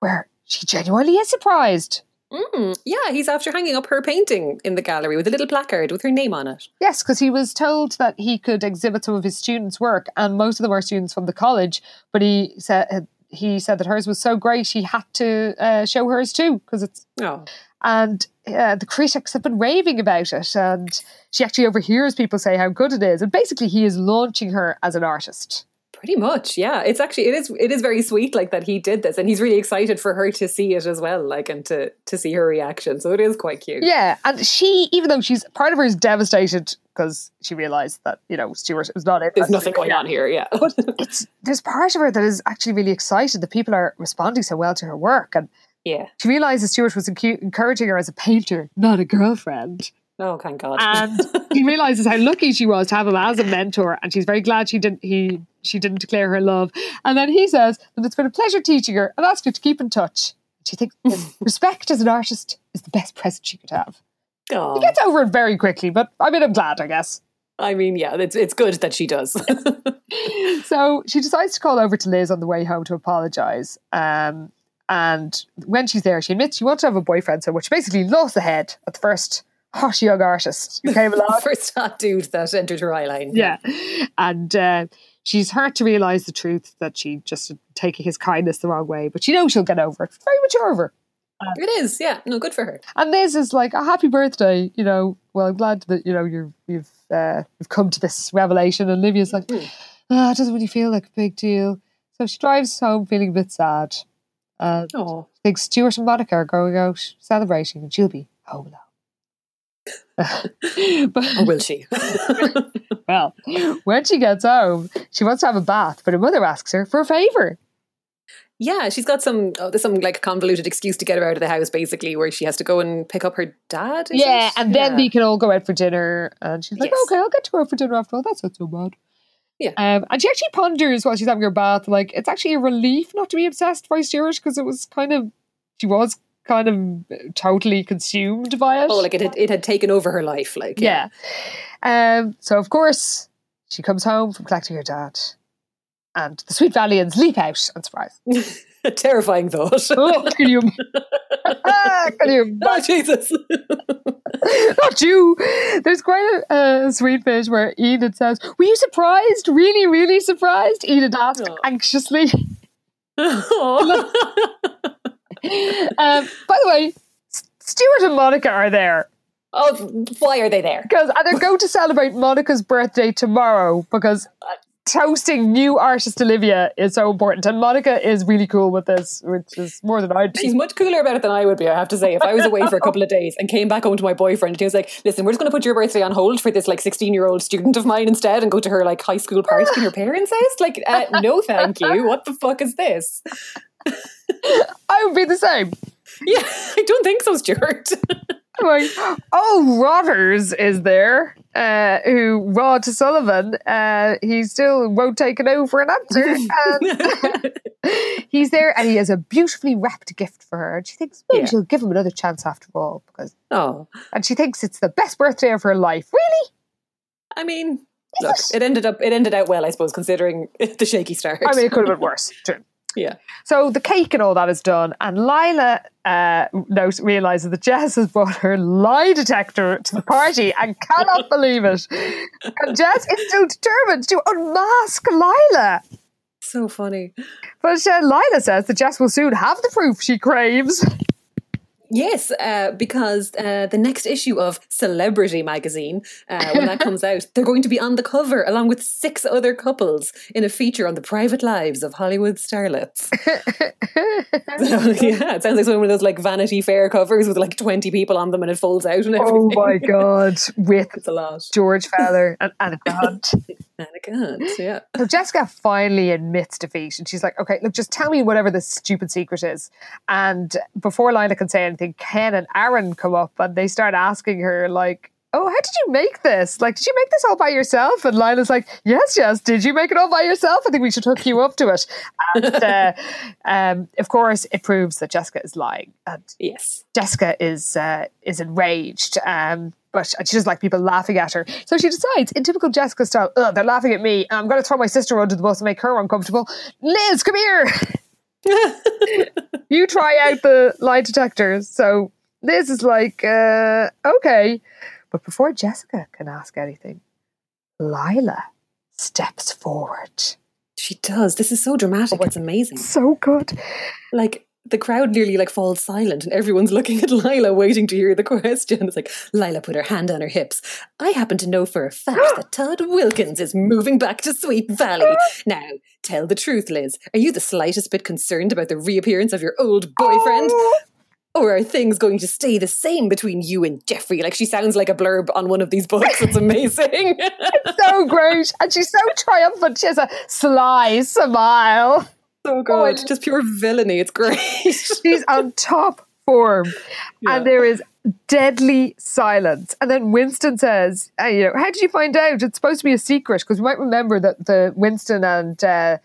where she genuinely is surprised. Mm, yeah, he's after hanging up her painting in the gallery with a little placard with her name on it. Yes, because he was told that he could exhibit some of his students' work, and most of them are students from the college. But he said he said that hers was so great, he had to uh, show hers too, because it's Oh. and uh, the critics have been raving about it and she actually overhears people say how good it is and basically he is launching her as an artist Pretty much, yeah. It's actually it is it is very sweet like that he did this and he's really excited for her to see it as well, like and to to see her reaction. So it is quite cute. yeah and she even though she's part of her is devastated because she realized that you know Stuart was not it. There's nothing going on here, yeah. but it's there's part of her that is actually really excited that people are responding so well to her work and yeah. she realizes Stuart was encu- encouraging her as a painter not a girlfriend Oh thank God. and he realizes how lucky she was to have him as a mentor and she's very glad she didn't he she didn't declare her love. And then he says that it's been a pleasure teaching her and asked her to keep in touch. She thinks respect as an artist is the best present she could have. Aw. He gets over it very quickly, but I mean, I'm glad, I guess. I mean, yeah, it's it's good that she does. So she decides to call over to Liz on the way home to apologise. Um, and when she's there, she admits she wants to have a boyfriend so much. She basically lost the head at the first hot young artist who came along. First hot dude that entered her eye line. yeah. And uh, she's hurt to realise the truth that she just taking his kindness the wrong way. But she knows she'll get over it. Very mature of her. It is, yeah. No, good for her. And this is like, a happy birthday, you know. Well, I'm glad that, you know, you're, you've uh, you've come to this revelation. And Livia's like, ah, it doesn't really feel like a big deal. So she drives home feeling a bit sad. Uh, Oh, thinks Stuart and Monica are going out celebrating and she'll be home alone. but, or will she? well, when she gets home, she wants to have a bath, but her mother asks her for a favour. yeah, she's got some oh, there's some like convoluted excuse to get her out of the house, basically, where she has to go and pick up her dad. Yeah, it? and then Yeah. they can all go out for dinner. And she's like, Yes. okay, I'll get to out for dinner after all. That's not so bad. Yeah. Um, and she actually ponders while she's having her bath, like, it's actually a relief not to be obsessed by Stuart because it was kind of, she was kind of totally consumed by it. Oh, like it had it had taken over her life, like yeah. Um, so, of course, she comes home from collecting her dad. And the Sweet Valians leap out and surprise. a terrifying thought. Oh, can you, can you oh Jesus! not you. There's quite a, a sweet bit where Enid says, "Were you surprised? Really, really surprised?" Enid asked Oh. anxiously. Oh. Um, by the way, Stuart and Monica are there oh, why are they there? because and they're going to celebrate Monica's birthday tomorrow because toasting new artist Olivia is so important, and Monica is really cool with this, which is more than I'd She's much cooler about it than I would be, I have to say. If I was away for a couple of days and came back home to my boyfriend and he was like, listen, we're just going to put your birthday on hold for this like 16 year old student of mine instead and go to her like high school party in your parents' house? Like, uh, no, thank you. What the fuck is this? I would be the same. Yeah, I don't think so, Stuart. Like, oh, Rodders is there, uh, who Rod Sullivan, uh, he still won't take an no for an answer. He's there and he has a beautifully wrapped gift for her. And she thinks maybe Yeah. she'll give him another chance after all. because oh, And she thinks it's the best birthday of her life. Really? I mean, look, it ended up, it ended out well, I suppose, considering the shaky start. I mean, it could have been worse. True. Yeah. So the cake and all that is done, and Lila uh, note realizes that Jess has brought her lie detector to the party and cannot believe it. And Jess is still determined to unmask Lila. So funny. But uh, Lila says that Jess will soon have the proof she craves. Yes, uh, because uh, the next issue of Celebrity magazine, uh, when that comes out, they're going to be on the cover along with six other couples in a feature on the private lives of Hollywood starlets. so, yeah, it sounds like one of those like Vanity Fair covers with like twenty people on them and it folds out and everything. Oh my god, with it's a lot. George Fowler and Anna Grant. And I can't. Yeah. So Jessica finally admits defeat and she's like, okay, look, just tell me whatever this stupid secret is. And before Lila can say anything, Ken and Aaron come up and they start asking her, like, oh, how did you make this? Like, did you make this all by yourself? And Lila's like, yes, yes, did you make it all by yourself? I think we should hook you up to it. And uh, um, of course, it proves that Jessica is lying. And Yes. Jessica is uh, is enraged, um, but she doesn't like people laughing at her. So she decides, in typical Jessica style, they're laughing at me. I'm going to throw my sister under the bus and make her uncomfortable. Liz, come here. you try out the lie detectors. So Liz is like, uh, okay. But before Jessica can ask anything, Lila steps forward. She does. This is so dramatic. It's amazing. So good. like the crowd nearly like falls silent and everyone's looking at Lila waiting to hear the question. It's like Lila put her hand on her hips. I happen to know for a fact that Todd Wilkins is moving back to Sweet Valley. Now, tell the truth, Liz. Are you the slightest bit concerned about the reappearance of your old boyfriend? Oh. Or are things going to stay the same between you and Jeffrey? Like she sounds like a blurb on one of these books. It's amazing. It's so great. And she's so triumphant. She has a sly smile. So good. Just pure villainy. It's great. She's on top form. Yeah. And there is deadly silence. And then Winston says, uh, you know, how did you find out? It's supposed to be a secret because you might remember that the Winston and uh,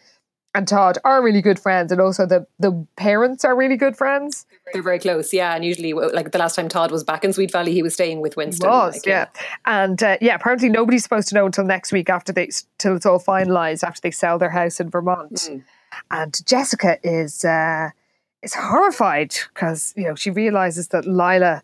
and Todd are really good friends, and also the the parents are really good friends. They're very close, yeah. And usually, like the last time Todd was back in Sweet Valley, he was staying with Winston. He was, like, yeah. And uh, yeah, apparently nobody's supposed to know until next week after they till it's all finalized after they sell their house in Vermont. Mm. And Jessica is uh, is horrified because you know she realizes that Lila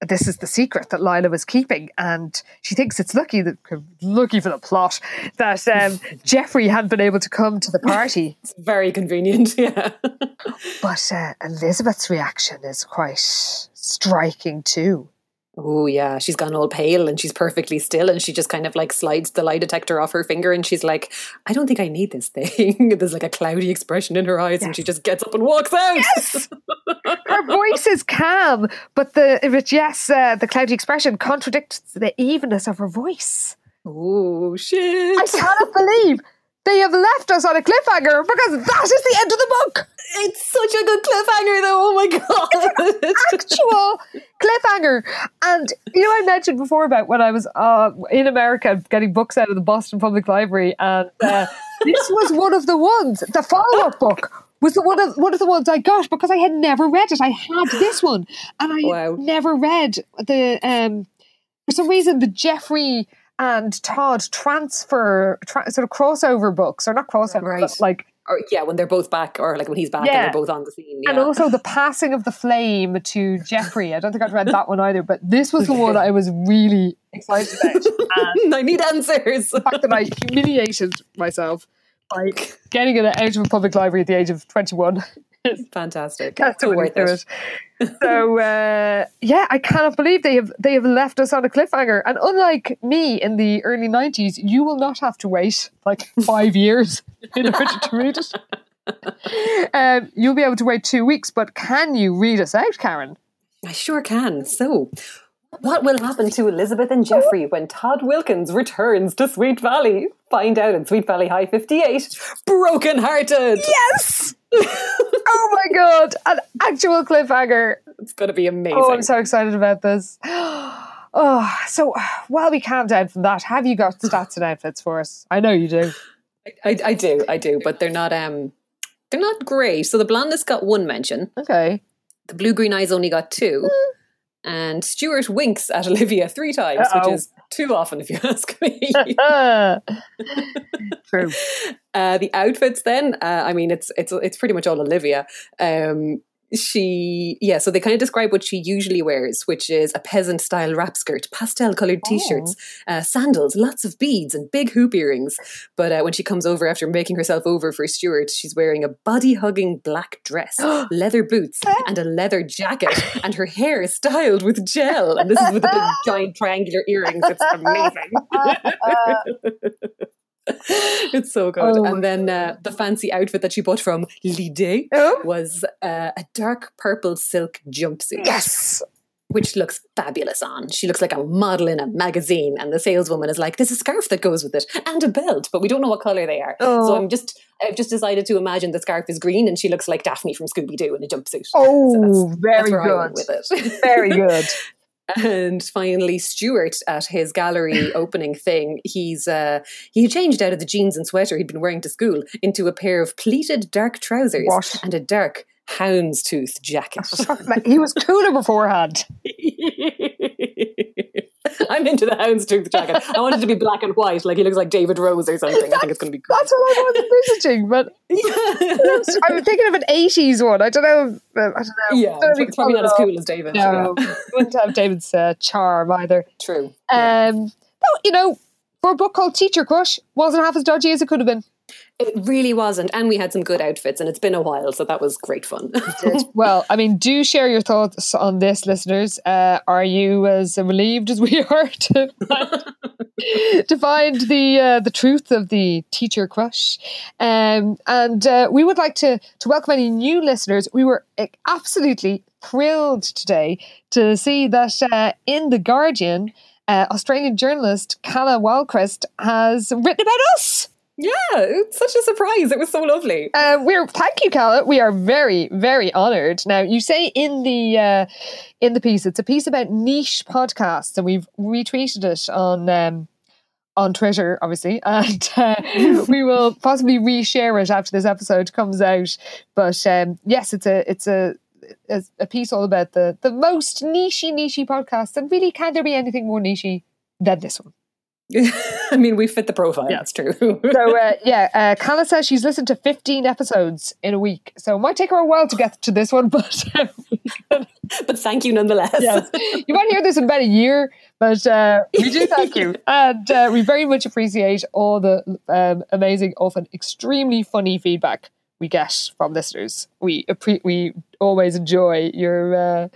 this is the secret that Lila was keeping, and she thinks it's lucky that lucky for the plot that um, Jeffrey hadn't been able to come to the party. It's very convenient, yeah. but uh, Elizabeth's reaction is quite striking too. Oh yeah, she's gone all pale and she's perfectly still and she just kind of like slides the lie detector off her finger and she's like, I don't think I need this thing. There's like a cloudy expression in her eyes yes. and she just gets up and walks out. Yes! her voice is calm, but the but yes, uh, the cloudy expression contradicts the evenness of her voice. Oh shit! I cannot believe they have left us on a cliffhanger because that is the end of the book. It's such a good cliffhanger, though. Oh my god, it's actual cliffhanger. And you know, I mentioned before about when I was uh, in America getting books out of the Boston Public Library, and uh, this was one of the ones. The follow-up book was the one of one of the ones I got because I had never read it. I had this one, and I wow. never read the. Um, for some reason, the Jeffrey and Todd transfer tra- sort of crossover books, or not crossover, right. like or yeah, when they're both back, or like when he's back yeah. and they're both on the scene. Yeah. And also the passing of the flame to Jeffrey. I don't think I've read that one either, but this was the one I was really excited about. And I need answers. The fact that I humiliated myself by getting it out of a public library at the age of 21 Fantastic. That's so worth it. it. so uh, yeah, I cannot believe they have they have left us on a cliffhanger. And unlike me in the early nineties, you will not have to wait like five years in order to read it. Um, you'll be able to wait two weeks, but can you read us out, Karen? I sure can. So, what will happen to Elizabeth and Jeffrey when Todd Wilkins returns to Sweet Valley? Find out in Sweet Valley High 58. Broken hearted! Yes! oh my god, an actual cliffhanger. It's going to be amazing. Oh, I'm so excited about this. Oh, so while we calm down from that, have you got stats and outfits for us? I know you do. I, I do, I do, but they're not um they're not great. So the blondest got one mention. Okay. The blue green eyes only got two. Mm. And Stuart winks at Olivia three times, Uh-oh. which is too often, if you ask me. True. Uh, the outfits, then, uh, I mean, it's it's it's pretty much all Olivia. Um, she yeah so they kind of describe what she usually wears which is a peasant style wrap skirt pastel colored t-shirts oh. uh, sandals lots of beads and big hoop earrings. But uh, when she comes over after making herself over for stuart she's wearing a body hugging black dress leather boots and a leather jacket and her hair is styled with gel. And this is with a big giant triangular earrings it's amazing it's so good. Oh. And then uh, the fancy outfit that she bought from Lide oh. was uh, a dark purple silk jumpsuit. Yes. Which looks fabulous on. She looks like a model in a magazine, and the saleswoman is like, "There's a scarf that goes with it, and a belt, but we don't know what color they are." Oh. So I'm just, I've just decided to imagine the scarf is green, and she looks like Daphne from Scooby Doo in a jumpsuit. Oh, so very good. with it. very good. And finally, Stuart at his gallery opening thing, he's uh, he changed out of the jeans and sweater he'd been wearing to school into a pair of pleated dark trousers what? and a dark houndstooth jacket. he was cooler beforehand. I'm into the hound's houndstooth jacket. I want it to be black and white, like he looks like David Rose or something. I think it's going to be cool. That's what I was envisaging, but I'm thinking of an 80s one. I don't know. I don't know. Yeah, don't it's probably not as cool as David. No, yeah. wouldn't have David's uh, charm either. True. Um, yeah. no, you know, for a book called Teacher Crush, wasn't half as dodgy as it could have been. It really wasn't. And we had some good outfits, and it's been a while, so that was great fun. well, I mean, do share your thoughts on this, listeners. Uh, are you as relieved as we are to find, to find the uh, the truth of the teacher crush? Um, and uh, we would like to, to welcome any new listeners. We were absolutely thrilled today to see that uh, in The Guardian, uh, Australian journalist Calla Wahlquist has written about us. Yeah, it's such a surprise. It was so lovely. Uh, we're thank you, Calla. We are very, very honoured. Now, you say in the uh, in the piece, it's a piece about niche podcasts, and we've retweeted it on um, on Twitter, obviously, and uh, we will possibly reshare it after this episode comes out. But um, yes, it's a it's a a, a piece all about the the most nichey nichey podcasts, and really, can there be anything more nichey than this one? I mean, we fit the profile. That's true. so uh, yeah, uh, Calla says she's listened to 15 episodes in a week, so it might take her a while to get to this one, but but thank you nonetheless. yes, you might hear this in about a year, but uh, we do thank you, and uh, we very much appreciate all the um, amazing, often extremely funny feedback we get from listeners. We appre- we always enjoy your uh,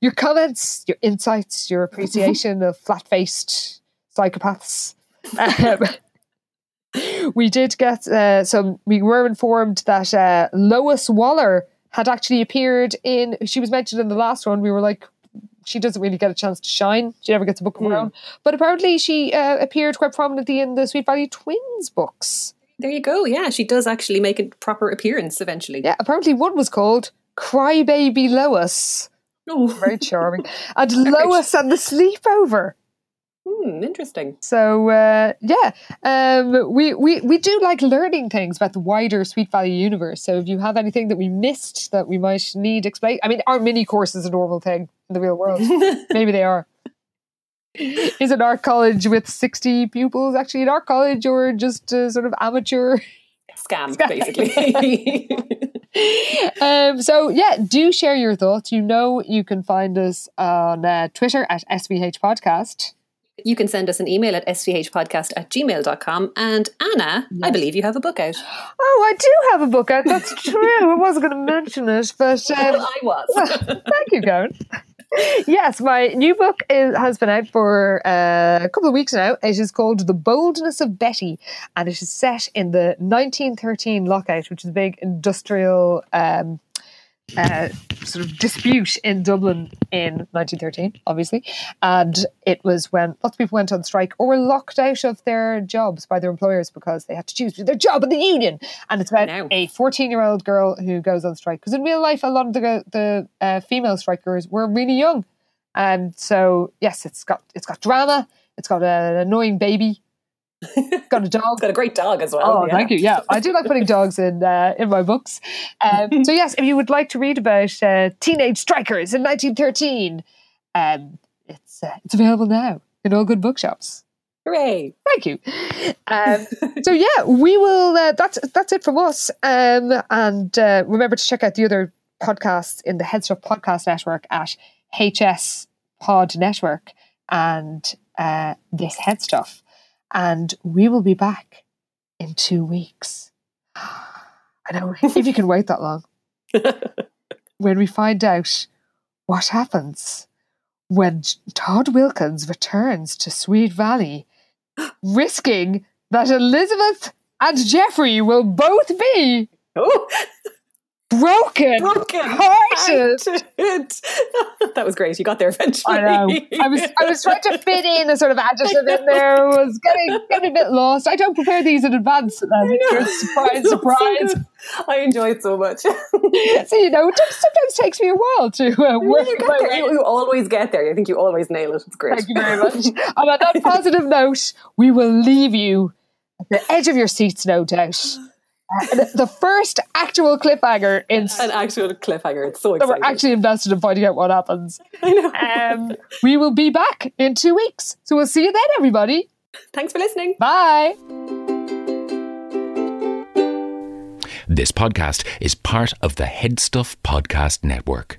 your comments, your insights, your appreciation of flat faced psychopaths. Um, we did get uh, some. We were informed that uh, Lois Waller had actually appeared in. She was mentioned in the last one. We were like, she doesn't really get a chance to shine. She never gets a book of her own. But apparently, she uh, appeared quite prominently in the Sweet Valley Twins books. there you go. Yeah, she does actually make a proper appearance eventually. Yeah, apparently one was called Crybaby Lois. Oh, Very charming. And Lois and the Sleepover. Hmm, interesting. So uh, yeah, um, we, we we do like learning things about the wider Sweet Valley universe. So if you have anything that we missed that we might need explain, I mean, our mini course is a normal thing in the real world. Maybe they are. Is an art college with sixty pupils actually an art college or just a sort of amateur? Scam, basically. um, so yeah, do share your thoughts. You know, you can find us on uh, Twitter at SVH Podcast. You can send us an email at svhpodcast at gmail.com. And Anna, I believe you have a book out. Oh, I do have a book out. That's true. I wasn't going to mention it, but um, I was. thank you, Karen. Yes, my new book is, has been out for uh, a couple of weeks now. It is called The Boldness of Betty, and it is set in the 1913 lockout, which is a big industrial um, uh, sort of dispute in Dublin in 1913, obviously. And it was when lots of people went on strike or were locked out of their jobs by their employers because they had to choose their job and the union. And it's about a 14 year old girl who goes on strike. Because in real life, a lot of the, the uh, female strikers were really young. And so, yes, it's got it's got drama. It's got an annoying baby. got a dog. Got a great dog as well. Oh, yeah. thank you. Yeah, I do like putting dogs in uh, in my books. Um, so yes, if you would like to read about uh, teenage strikers in 1913, um, it's uh, it's available now in all good bookshops. Hooray. Thank you. Um, so yeah, we will. Uh, that's that's it from us. Um, and uh, remember to check out the other podcasts in the HeadStuff Podcast Network at HS Pod Network and uh, this HeadStuff. And we will be back in two weeks. I don't know if you can wait that long. when we find out what happens when Todd Wilkins returns to Sweet Valley, risking that Elizabeth and Jeffrey will both be Oh, broken, broken. hearted. that was great. You got there eventually. I know. I was I was trying to fit in a sort of adjective in there. I was getting getting a bit lost. I don't prepare these in advance. Um, surprise, surprise. I enjoy it so much. so you know, it sometimes takes me a while to uh, work you, get there. You, you always get there. I think you always nail it. It's great. Thank you very much. and on that positive note, we will leave you at the edge of your seats, no doubt. The, the first actual cliffhanger in An actual cliffhanger. It's so that we're actually invested in finding out what happens. I know. Um, we will be back in two weeks. So we'll see you then, everybody. Thanks for listening. Bye. This podcast is part of the HeadStuff Podcast Network.